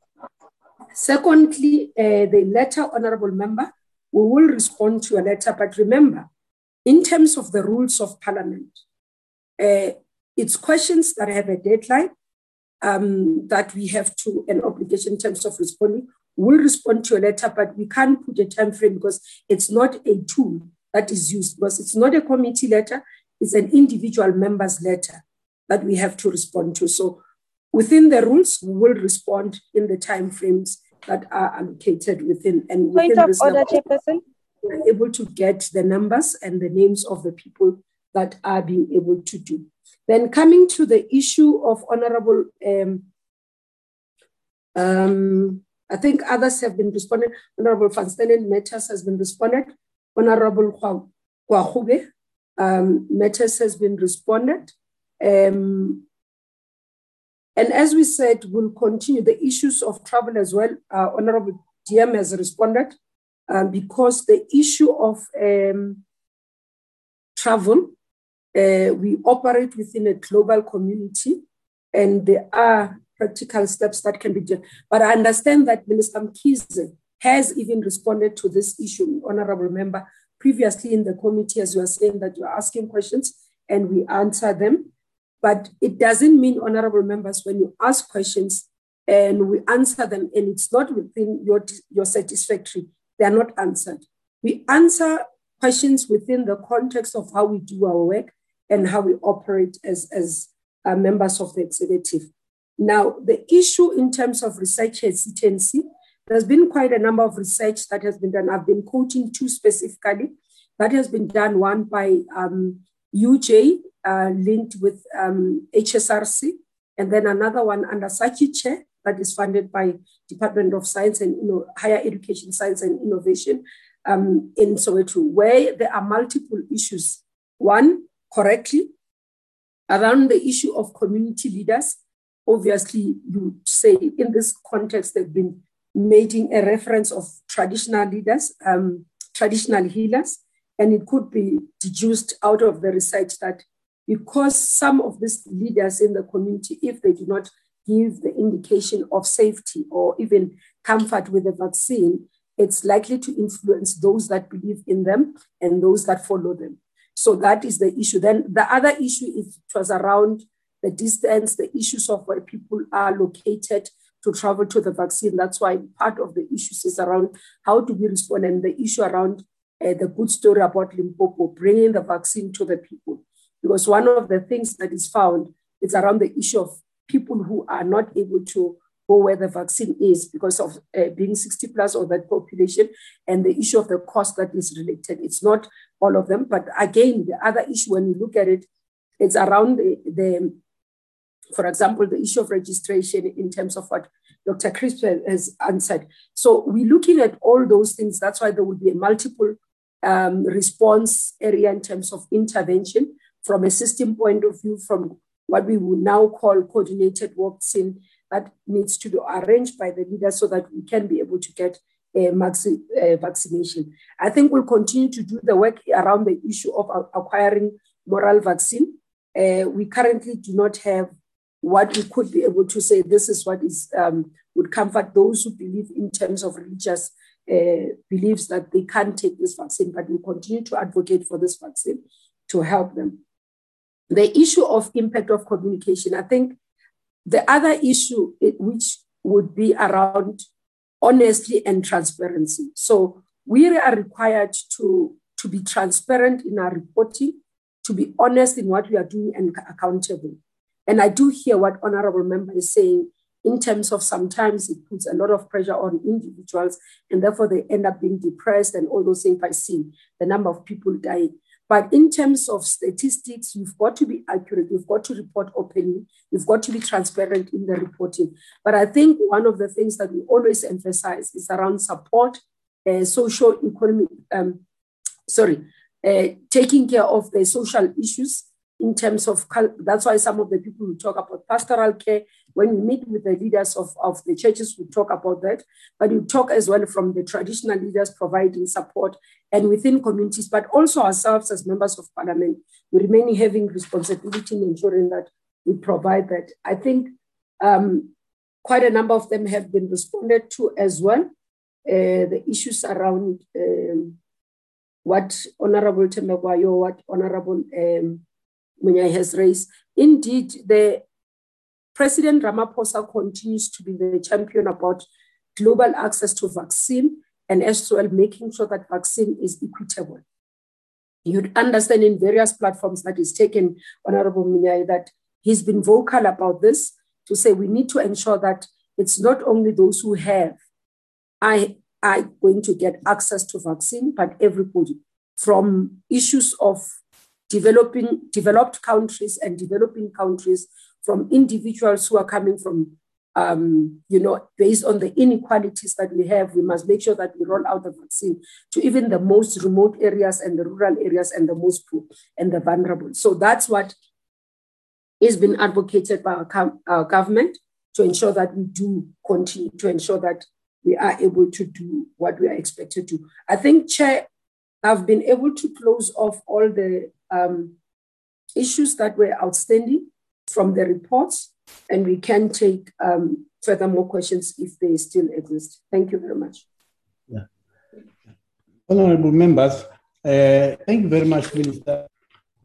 Secondly, uh, the letter, Honorable Member, we will respond to a letter, but remember, in terms of the rules of Parliament, uh, it's questions that have a deadline um, that we have to an obligation in terms of responding. We'll respond to a letter, but we can't put a time frame because it's not a tool that is used because it's not a committee letter, it's an individual member's letter that we have to respond to. So within the rules, we will respond in the time frames that are allocated within and within Point of order, Chairperson. We're able to get the numbers and the names of the people that are being able to do. Then coming to the issue of Honorable, um, um, I think others have been responded. Honorable Van Stenen Matters has been responded. Honorable Gwarube um, Matters has been responded. Um, and as we said, we'll continue the issues of travel as well. Uh, Honorable DM has responded um, because the issue of um, travel uh, we operate within a global community, and there are practical steps that can be done. But I understand that Minister Mkhize has even responded to this issue, Honorable Member, previously in the committee, as you are saying that you are asking questions and we answer them. But it doesn't mean, Honorable Members, when you ask questions and we answer them and it's not within your, your satisfactory, they are not answered. We answer questions within the context of how we do our work and how we operate as, as uh, members of the executive. Now, the issue in terms of research hesitancy, there's been quite a number of research that has been done. I've been quoting two specifically. That has been done, one by um, UJ, uh, linked with um, HSRC, and then another one under SACICHE that is funded by Department of Science and you know, Higher Education, Science and Innovation um, in Soweto, where there are multiple issues. One, correctly around the issue of community leaders. Obviously, you say in this context, they've been making a reference of traditional leaders, um, traditional healers, and it could be deduced out of the research that because some of these leaders in the community, if they do not give the indication of safety or even comfort with the vaccine, it's likely to influence those that believe in them and those that follow them. So that is the issue. Then the other issue is it was around the distance, the issues of where people are located to travel to the vaccine. That's why part of the issues is around how do we respond and the issue around uh, the good story about Limpopo, bringing the vaccine to the people. Because one of the things that is found is around the issue of people who are not able to go where the vaccine is because of uh, being 60 plus or that population and the issue of the cost that is related. It's not all of them, but again, the other issue when you look at it, it's around the, the for example, the issue of registration in terms of what Dr. Crisp has answered. So we're looking at all those things. That's why there will be a multiple um, response area in terms of intervention from a system point of view, from what we would now call coordinated vaccine that needs to be arranged by the leader so that we can be able to get a maxi, vaccination. I think we'll continue to do the work around the issue of acquiring moral vaccine. Uh, we currently do not have what we could be able to say this is what is um, would comfort those who believe in terms of religious uh, beliefs that they can't take this vaccine, but we continue to advocate for this vaccine to help them. The issue of impact of communication, I think the other issue, which would be around honesty and transparency. So we are required to, to be transparent in our reporting, to be honest in what we are doing and accountable. And I do hear what Honorable Member is saying in terms of sometimes it puts a lot of pressure on individuals and therefore they end up being depressed and all those things by seeing the number of people dying. But in terms of statistics, you've got to be accurate, you've got to report openly, you've got to be transparent in the reporting. But I think one of the things that we always emphasize is around support, uh, social economic, um, sorry, uh, taking care of the social issues in terms of, that's why some of the people who talk about pastoral care, when we meet with the leaders of, of the churches, we talk about that, but we talk as well from the traditional leaders providing support and within communities, but also ourselves as members of parliament, we remain having responsibility in ensuring that we provide that. I think um, quite a number of them have been responded to as well. Uh, the issues around um, what Honorable Thembekwayo, what Honorable um, Munyai has raised. Indeed, the President Ramaphosa continues to be the champion about global access to vaccine and as well making sure that vaccine is equitable. You'd understand in various platforms that is taken, Honorable Munyai, that he's been vocal about this to say we need to ensure that it's not only those who have I are going to get access to vaccine, but everybody from issues of developing developed countries and developing countries, from individuals who are coming from um, you know, based on the inequalities that we have, we must make sure that we roll out the vaccine to even the most remote areas and the rural areas and the most poor and the vulnerable. So that's what is being advocated by our, our government to ensure that we do continue to ensure that we are able to do what we are expected to. I think, Chair, I've been able to close off all the um, issues that were outstanding from the reports and we can take um, further more questions if they still exist. Thank you very much. Yeah. Honorable members, uh, thank you very much, Minister.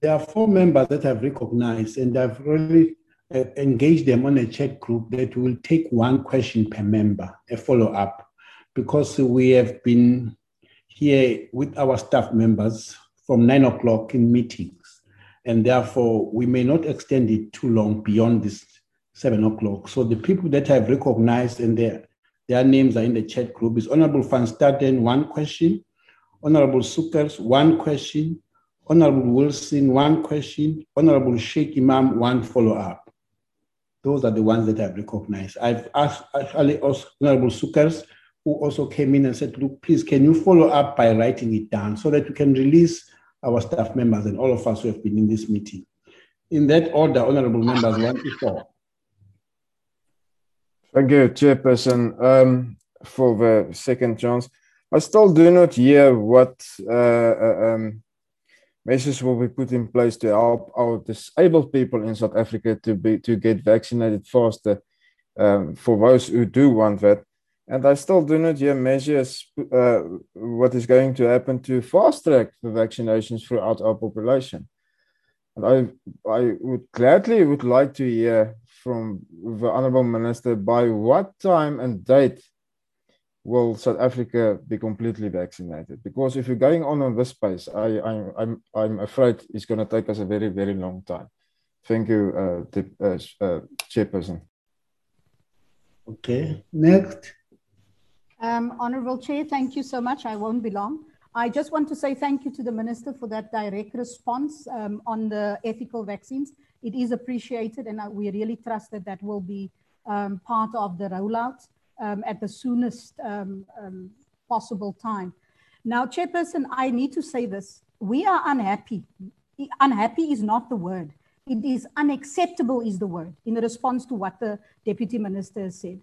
There are four members that I've recognized, and I've really uh, engaged them on a chat group that will take one question per member, a follow up, because we have been here with our staff members from nine o'clock in meetings, and therefore we may not extend it too long beyond this seven o'clock. So the people that I've recognized and their, their names are in the chat group is Honorable Van Staden, one question. Honorable Sukers, one question. Honorable Wilson, one question. Honorable Shaik Emam, one follow-up. Those are the ones that I've recognized. I've asked actually asked Honorable Sukers, who also came in and said, look, please, can you follow up by writing it down so that we can release our staff members and all of us who have been in this meeting. In that order, honorable members, one to four. Thank you, Chairperson, um, for the second chance. I still do not hear what uh, uh, um, measures will be put in place to help our disabled people in South Africa to be to get vaccinated faster um, for those who do want that. And I still do not hear measures uh, what is going to happen to fast track the vaccinations throughout our population. And I I would gladly would like to hear from the Honourable Minister by what time and date will South Africa be completely vaccinated? Because if you're going on on this pace, I, I, I'm, I'm afraid it's going to take us a very, very long time. Thank you, uh, uh, uh, Chairperson. Okay, next. Um, Honorable Chair, thank you so much. I won't be long. I just want to say thank you to the Minister for that direct response um, on the ethical vaccines it is appreciated and uh, we really trust that that will be um, part of the rollout um, at the soonest um, um, possible time. Now, Chairperson, I need to say this. We are unhappy. Unhappy is not the word. It is unacceptable is the word in response to what the Deputy Minister said.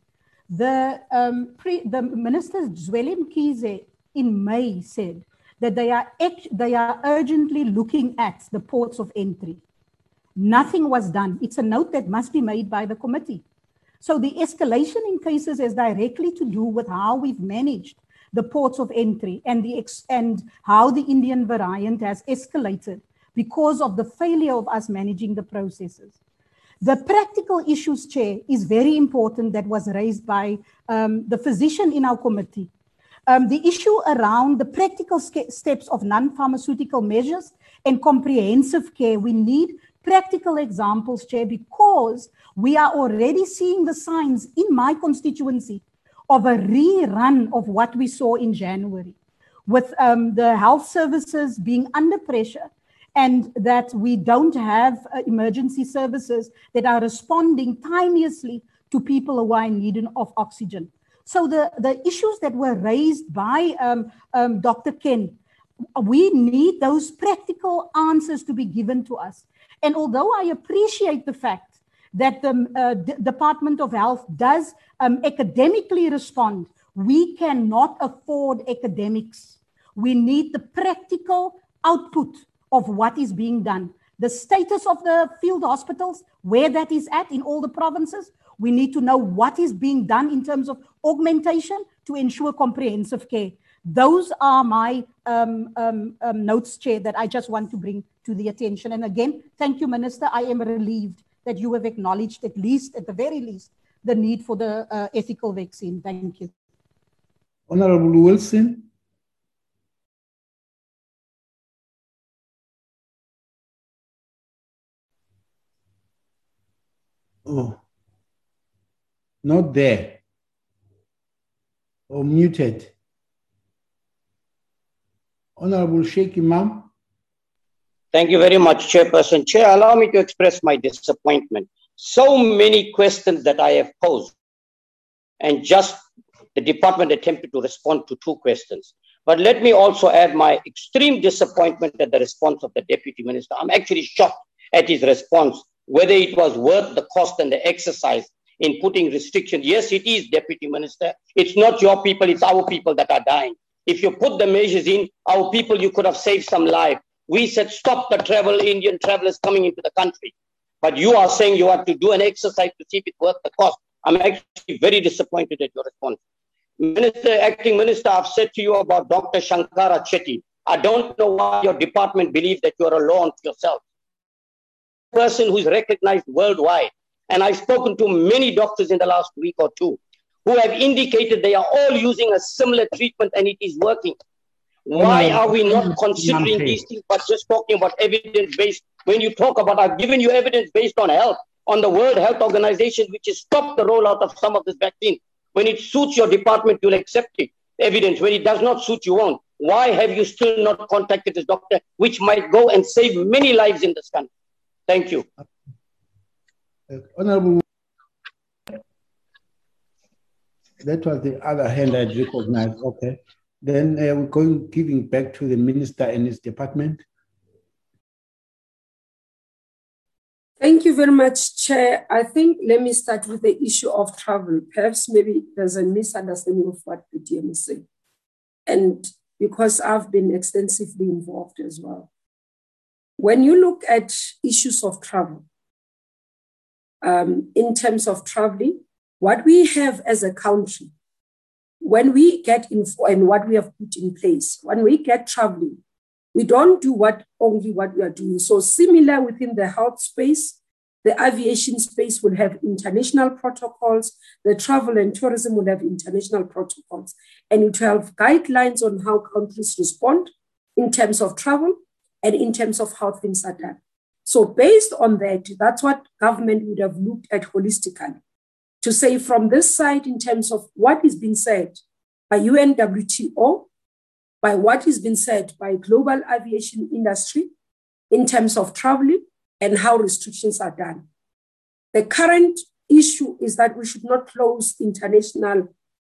The, um, pre, the Minister Zweli Mkhize in May said that they are, they are urgently looking at the ports of entry. Nothing was done. It's a note that must be made by the committee. So the escalation in cases has directly to do with how we've managed the ports of entry and the ex- and how the Indian variant has escalated because of the failure of us managing the processes. The practical issues, Chair, is very important that was raised by um, the physician in our committee. Um, the issue around the practical steps of non pharmaceutical measures and comprehensive care, we need practical examples, Chair, because we are already seeing the signs in my constituency of a rerun of what we saw in January, with um, the health services being under pressure and that we don't have uh, emergency services that are responding timeously to people who are in need of oxygen. So the, the issues that were raised by um, um, Dr. Ken, we need those practical answers to be given to us. And although I appreciate the fact that the uh, D- Department of Health does um, academically respond, we cannot afford academics. We need the practical output of what is being done. The status of the field hospitals, where that is at in all the provinces. We need to know what is being done in terms of augmentation to ensure comprehensive care. Those are my um, um, um, notes, Chair, that I just want to bring to the attention. And again, thank you, Minister. I am relieved that you have acknowledged, at least, at the very least, the need for the uh, ethical vaccine. Thank you. Honorable Wilson. Oh, not there. Or muted. Honorable Shaik Emam. Thank you very much, Chairperson. Chair, allow me to express my disappointment. So many questions that I have posed, and just the department attempted to respond to two questions. But let me also add my extreme disappointment at the response of the Deputy Minister. I'm actually shocked at his response, whether it was worth the cost and the exercise in putting restrictions. Yes, it is, Deputy Minister. It's not your people, it's our people that are dying. If you put the measures in, our people, you could have saved some life. We said, stop the travel, Indian travelers coming into the country. But you are saying you have to do an exercise to see if it's worth the cost. I'm actually very disappointed at your response. Minister, acting minister, I've said to you about Dr. Shankara Chetty. I don't know why your department believes that you're alone to yourself. Person who's recognized worldwide. And I've spoken to many doctors in the last week or two who have indicated they are all using a similar treatment and it is working. Why mm. are we not mm. considering mm. these things but just talking about evidence based? When you talk about, I've given you evidence based on health, on the World Health Organization, which has stopped the rollout of some of this vaccine. When it suits your department, you'll accept it. Evidence. When it does not suit, you won't. Why have you still not contacted this doctor, which might go and save many lives in this country? Thank you. Honorable, that was the other hand I recognized. Okay. Then uh, we're going giving back to the minister and his department. Thank you very much, Chair. I think let me start with the issue of travel. Perhaps maybe there's a misunderstanding of what the DM is saying. And because I've been extensively involved as well. When you look at issues of travel, um, in terms of traveling, what we have as a country, when we get info and what we have put in place, when we get traveling, we don't do what only what we are doing. So similar within the health space, the aviation space will have international protocols, the travel and tourism will have international protocols, and it will have guidelines on how countries respond in terms of travel and in terms of how things are done. So based on that, that's what government would have looked at holistically to say from this side in terms of what is being said by UNWTO, by what is being said by global aviation industry in terms of traveling and how restrictions are done. The current issue is that we should not close international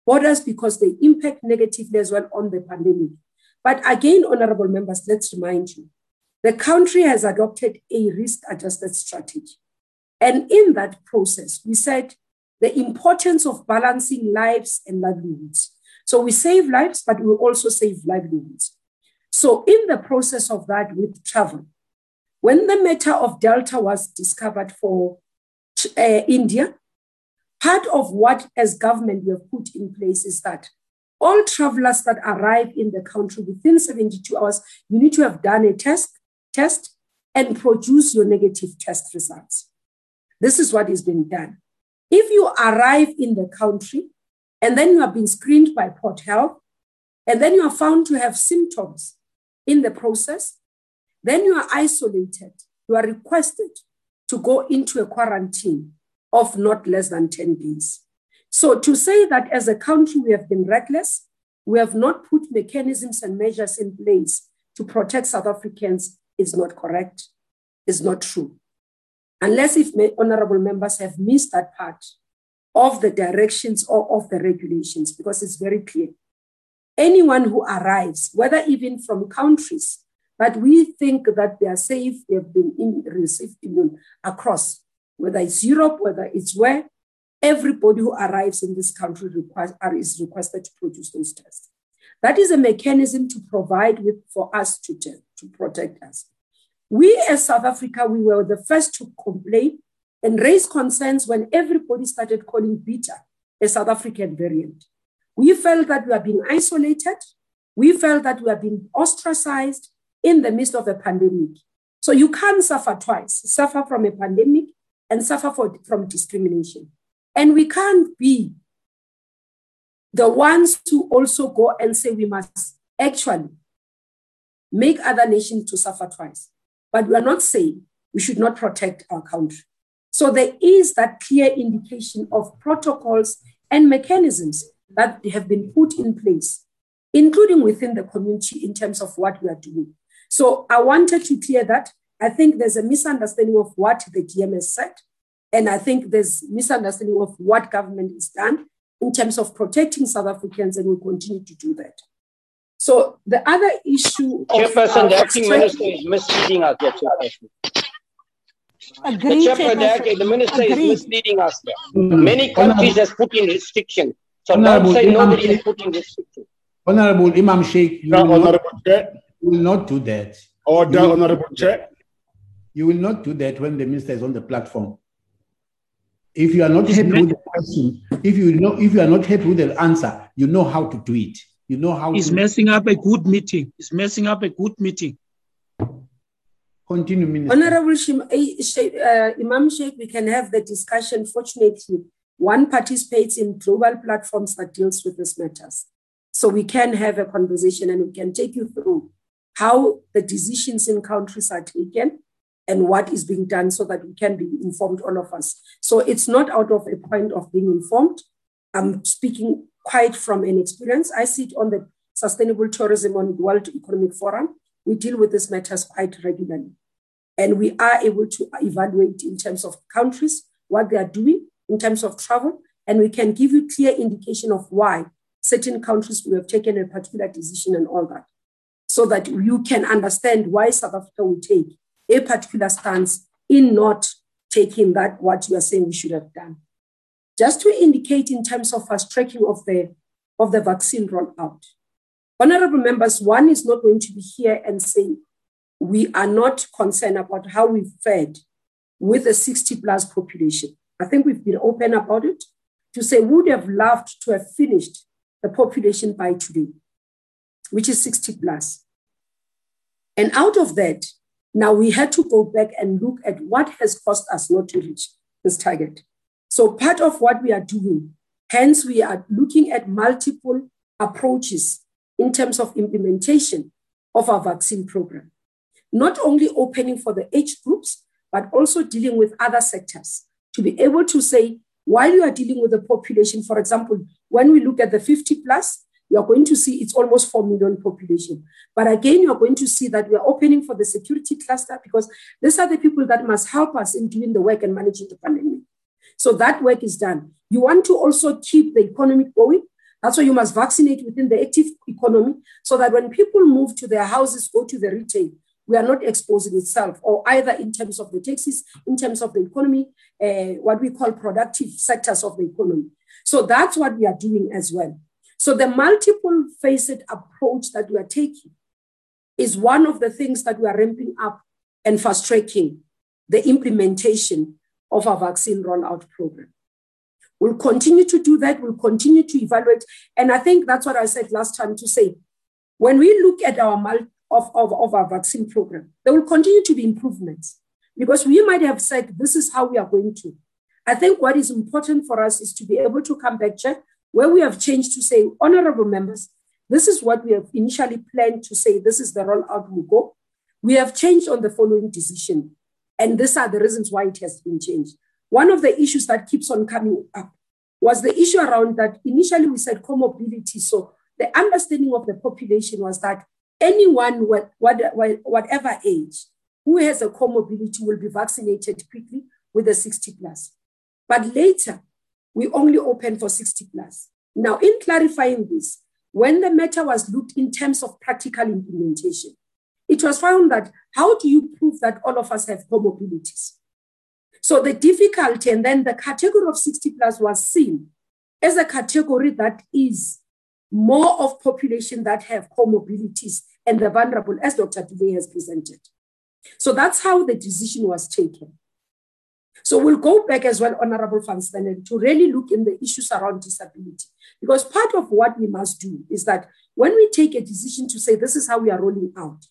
borders because they impact negatively as well on the pandemic. But again, honorable members, let's remind you, the country has adopted a risk adjusted strategy. And in that process, we said the importance of balancing lives and livelihoods. So we save lives, but we also save livelihoods. So, in the process of that with travel, when the matter of Delta was discovered for uh, India, part of what, as government, we have put in place is that all travelers that arrive in the country within 72 hours, you need to have done a test, test and produce your negative test results. This is what is being done. If you arrive in the country and then you have been screened by Port Health, and then you are found to have symptoms in the process, then you are isolated. You are requested to go into a quarantine of not less than 10 days. So to say that as a country we have been reckless, we have not put mechanisms and measures in place to protect South Africans is not correct, is not true. Unless if honorable members have missed that part of the directions or of the regulations, because it's very clear. Anyone who arrives, whether even from countries that we think that they are safe, they have been in, received immune across, whether it's Europe, whether it's where, everybody who arrives in this country requires, is requested to produce those tests. That is a mechanism to provide with for us to, to protect us. We as South Africa, we were the first to complain and raise concerns when everybody started calling beta a South African variant. We felt that we are being isolated We felt that we are being ostracized in the midst of a pandemic. So you can't suffer twice suffer from a pandemic and suffer for, from discrimination. And we can't be the ones to also go and say we must actually make other nations to suffer twice. But we are not saying we should not protect our country. So there is that clear indication of protocols and mechanisms that have been put in place, including within the community in terms of what we are doing. So I wanted to clear that. I think there's a misunderstanding of what the DMS said. And I think there's misunderstanding of what government has done in terms of protecting South Africans, and will continue to do that. So the other issue. Chairperson, of, the acting minister is misleading us here, Chairperson. Agree, the, chairperson, the, the minister Agree. is misleading us here. Many countries has put in restrictions. So Honorable don't say Emam nobody is Shaik. putting restrictions. Honorable Emam Shaik, you No, will, not, Chair. you will not do that. Order, You will- Honorable Chair. You will not do that when the minister is on the platform. If you are not happy with the question, if you know, if you are not happy with the answer, you know how to do it. You know how He's to messing up a good meeting. He's messing up a good meeting. continue, Minister. Honorable Shim, eh, uh, Emam Shaik, we can have the discussion. Fortunately, one participates in global platforms that deals with these matters. So we can have a conversation and we can take you through how the decisions in countries are taken and what is being done so that we can be informed, all of us. So it's not out of a point of being informed. I'm speaking quite from an experience. I sit on the Sustainable Tourism on the World Economic Forum. We deal with these matters quite regularly. And we are able to evaluate in terms of countries, what they are doing in terms of travel, and we can give you clear indication of why certain countries will have taken a particular decision and all that, so that you can understand why South Africa will take a particular stance in not taking that what you are saying we should have done. Just to indicate in terms of fast tracking of the of the vaccine rollout. Honorable members, one is not going to be here and say we are not concerned about how we fared with the 60 plus population. I think we've been open about it to say we would have loved to have finished the population by today, which is 60 plus. And out of that, now we had to go back and look at what has cost us not to reach this target. So part of what we are doing, hence we are looking at multiple approaches in terms of implementation of our vaccine program. Not only opening for the age groups, but also dealing with other sectors to be able to say, while you are dealing with the population, for example, when we look at the 50 plus, you are going to see it's almost 4 million population. But again, you're going to see that we are opening for the security cluster because these are the people that must help us in doing the work and managing the pandemic. So that work is done. You want to also keep the economy going. That's why you must vaccinate within the active economy so that when people move to their houses, go to the retail, we are not exposing itself, or either in terms of the taxes, in terms of the economy, uh, what we call productive sectors of the economy. So that's what we are doing as well. So the multiple facet approach that we are taking is one of the things that we are ramping up and fast tracking the implementation of our vaccine rollout program. We'll continue to do that. We'll continue to evaluate. And I think that's what I said last time to say, when we look at our of, of, of our vaccine program. There will continue to be improvements because we might have said this is how we are going to. I think what is important for us is to be able to come back, check where we have changed to say, honorable members, this is what we have initially planned to say, this is the rollout will go. We have changed on the following decision. And these are the reasons why it has been changed. One of the issues that keeps on coming up was the issue around that initially we said comorbidity. So the understanding of the population was that anyone, what, what, whatever age, who has a comorbidity will be vaccinated quickly with the 60 plus. But later, we only open for 60 plus. Now, in clarifying this, when the matter was looked in terms of practical implementation, it was found that how do you prove that all of us have comorbidities? So the difficulty and then the category of 60 plus was seen as a category that is more of population that have comorbidities and the vulnerable, as Dr. Pillay has presented. So that's how the decision was taken. So we'll go back as well, Honorable Van Staden, to really look in the issues around disability. Because part of what we must do is that when we take a decision to say this is how we are rolling out,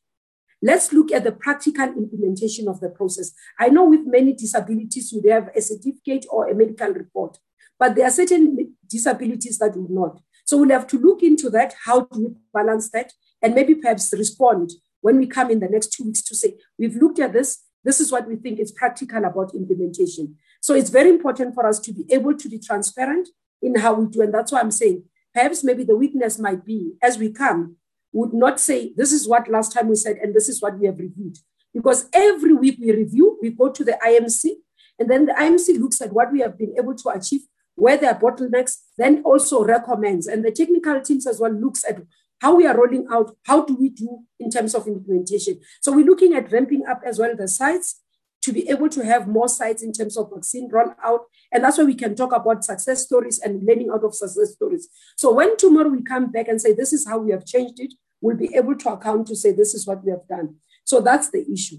let's look at the practical implementation of the process. I know with many disabilities, you have a certificate or a medical report, but there are certain disabilities that will not. So we'll have to look into that. How do we balance that? And maybe perhaps respond when we come in the next two weeks to say, we've looked at this. This is what we think is practical about implementation. So it's very important for us to be able to be transparent in how we do. And that's why I'm saying perhaps maybe the weakness might be as we come, would not say, this is what last time we said, and this is what we have reviewed. Because every week we review, we go to the IMC, and then the IMC looks at what we have been able to achieve, where there are bottlenecks, then also recommends. And the technical teams as well looks at how we are rolling out, how do we do in terms of implementation. So we're looking at ramping up as well the sites to be able to have more sites in terms of vaccine rollout. And that's why we can talk about success stories and learning out of success stories. So when tomorrow we come back and say, this is how we have changed it, we'll be able to account to say, this is what we have done. So that's the issue.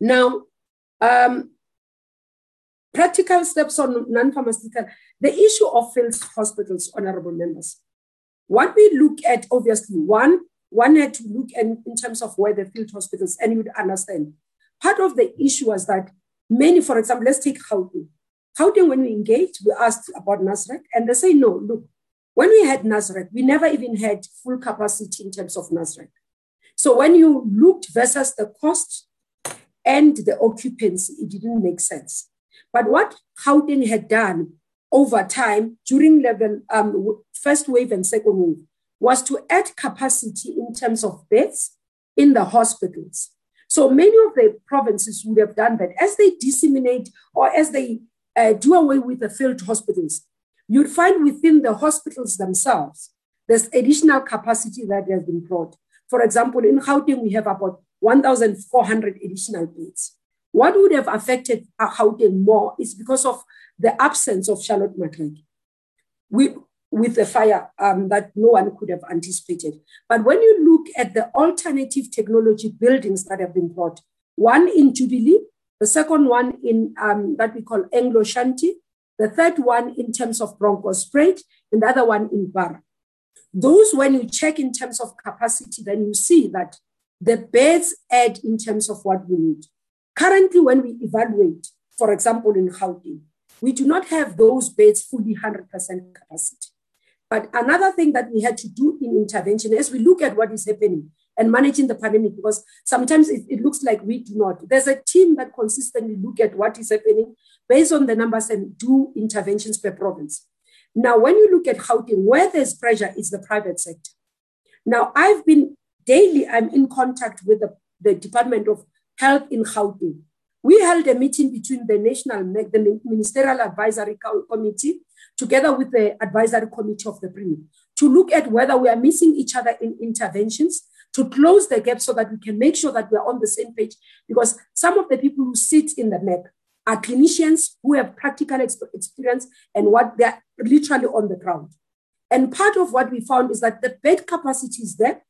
Now, um, practical steps on non-pharmaceutical, the issue of field hospitals, honorable members. What we look at, obviously, one, one had to look in, in terms of where the field hospitals, and you would understand Part of the issue was that many, for example, let's take Gauteng. Gauteng, when we engaged, we asked about Nasrec, and they say, no, look, when we had Nasrec, we never even had full capacity in terms of Nasrec. So when you looked versus the cost and the occupancy, it didn't make sense. But what Gauteng had done over time during level um, first wave and second wave was to add capacity in terms of beds in the hospitals. So many of the provinces would have done that as they disseminate or as they uh, do away with the field hospitals. You'd find within the hospitals themselves, there's additional capacity that has been brought. For example, in Gauteng, we have about 1,400 additional beds. What would have affected Gauteng more is because of the absence of Charlotte Maxeke. We, with the fire um, that no one could have anticipated. But when you look at the alternative technology buildings that have been brought, one in Jubilee, the second one in um, that we call Anglo Ashanti, the third one in terms of Bronkhorstspruit, and the other one in Bar. Those, when you check in terms of capacity, then you see that the beds add in terms of what we need. Currently, when we evaluate, for example, in Gauteng, we do not have those beds fully 100% capacity. But another thing that we had to do in intervention as we look at what is happening and managing the pandemic, because sometimes it, it, looks like we do not. There's a team that consistently look at what is happening based on the numbers and do interventions per province. Now, when you look at Gauteng, where there's pressure is the private sector. Now, I've been daily, I'm in contact with the, the Department of Health in Gauteng. We held a meeting between the National, the Ministerial Advisory Committee together with the advisory committee of the Premier, to look at whether we are missing each other in interventions, to close the gap so that we can make sure that we're on the same page. Because some of the people who sit in the NEC are clinicians who have practical experience and what they're literally on the ground. And part of what we found is that the bed capacity is there.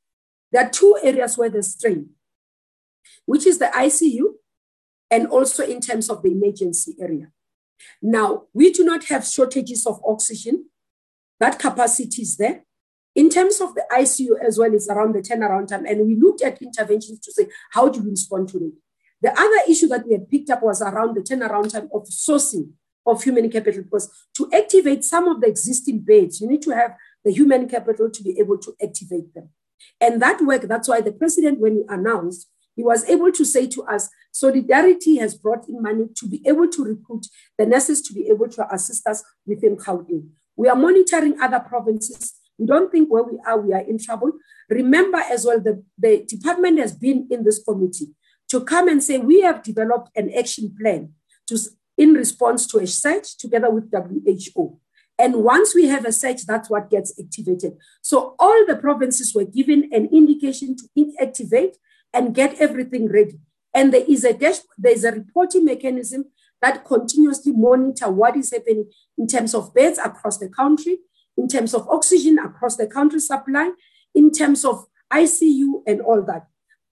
There are two areas where there's strain, which is the ICU and also in terms of the emergency area. Now, we do not have shortages of oxygen. That capacity is there. In terms of the ICU as well, it's around the turnaround time. And we looked at interventions to say, how do we respond to it? The other issue that we had picked up was around the turnaround time of sourcing of human capital, because to activate some of the existing beds, you need to have the human capital to be able to activate them. And that work, that's why the president, when he announced, he was able to say to us, Solidarity has brought in money to be able to recruit the nurses to be able to assist us within Gauteng. We are monitoring other provinces. We don't think where we are, we are in trouble. Remember as well, the, the department has been in this committee to come and say, we have developed an action plan to, in response to a search together with WHO. And once we have a search, that's what gets activated. So all the provinces were given an indication to activate and get everything ready. And there is a there is a reporting mechanism that continuously monitor what is happening in terms of beds across the country, in terms of oxygen across the country supply, in terms of ICU and all that.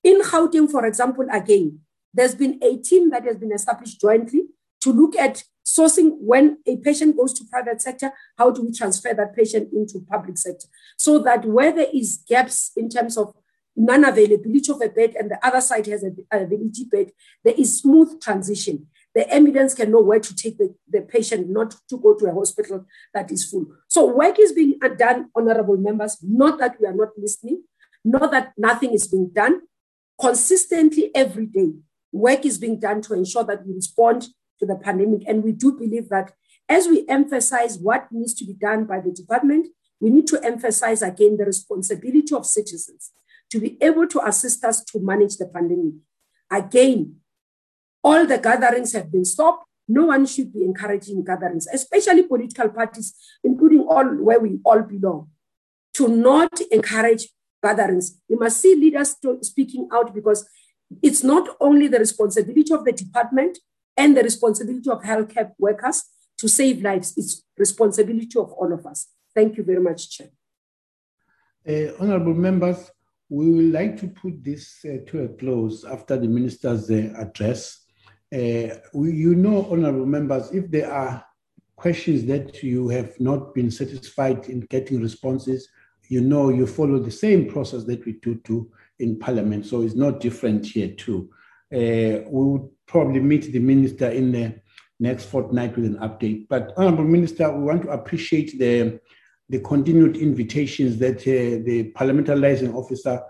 In Gauteng, for example, again, there's been a team that has been established jointly to look at sourcing when a patient goes to private sector, how do we transfer that patient into public sector? So that where there is gaps in terms of non-availability of a bed and the other side has an availability bed, there is smooth transition. The ambulance can know where to take the, the patient, not to go to a hospital that is full. So work is being done, honorable members, not that we are not listening, not that nothing is being done. Consistently every day, work is being done to ensure that we respond to the pandemic. And we do believe that as we emphasize what needs to be done by the department, we need to emphasize again the responsibility of citizens to be able to assist us to manage the pandemic. Again, all the gatherings have been stopped. No one should be encouraging gatherings, especially political parties, including all where we all belong, to not encourage gatherings. We must see leaders speaking out because it's not only the responsibility of the department and the responsibility of healthcare workers to save lives, it's responsibility of all of us. Thank you very much, Chair. Uh, honorable members, we would like to put this uh, to a close after the minister's uh, address. Uh, we, you know, honorable members, if there are questions that you have not been satisfied in getting responses, you know you follow the same process that we do to in Parliament. So it's not different here too. Uh, we would probably meet the minister in the next fortnight with an update. But Honorable Minister, we want to appreciate the, the continued invitations that uh, the parliamentary liaison officer,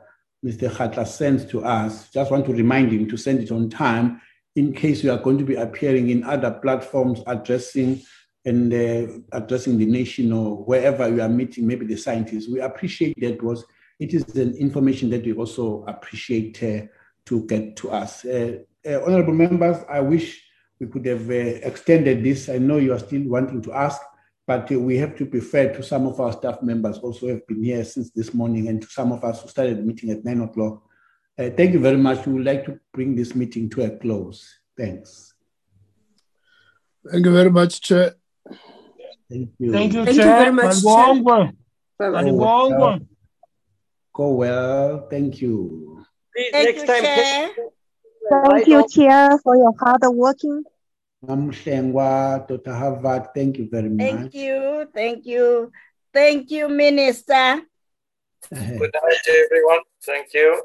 Mr. Khatla, sends to us. Just want to remind him to send it on time in case you are going to be appearing in other platforms addressing and uh, addressing the nation or wherever you are meeting, maybe the scientists. We appreciate that was it is an information that we also appreciate uh, to get to us. Uh, uh honorable members, I wish we could have uh, extended this. I know you are still wanting to ask, but uh, we have to be fair to some of our staff members also have been here since this morning and to some of us who started the meeting at nine o'clock. Thank you very much. We would like to bring this meeting to a close. Thanks. Thank you very much, Chair. Thank you. Thank you, Thank Chair. you very much, Chair. Go well. Go well. Thank you. Please, Thank next you, time. Chair. Thank you, Chair, for your hard working. Dr. Harvard, thank you very much. Thank you. Thank you. Thank you, Minister. [laughs] Good night, everyone. Thank you.